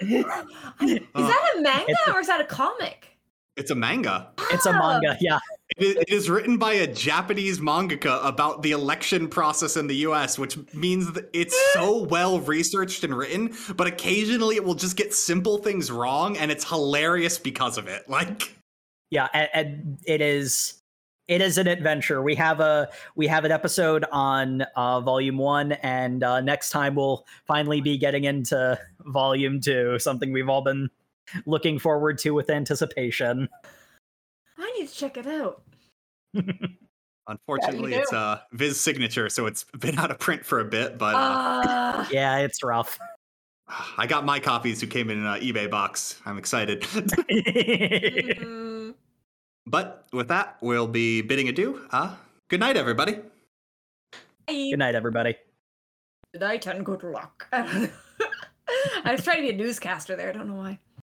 is that a uh, manga It's a- or is that a comic? It's a manga. It's a manga, yeah. It is, it is written by a Japanese mangaka about the election process in the US, which means that it's so well researched and written, but occasionally it will just get simple things wrong and it's hilarious because of it. Like yeah and, and it is it is an adventure we have a we have an episode on uh volume one and uh next time we'll finally be getting into volume two something we've all been looking forward to with anticipation I need to check it out. unfortunately do. it's a Viz signature, so it's been out of print for a bit, but uh, Ah. yeah it's rough I got my copies who came in an uh, eBay box. I'm excited. Mm. but with that, we'll be bidding adieu. Uh, good night, everybody. good night everybody Good night and good luck. I was trying to be a newscaster there. I don't know why.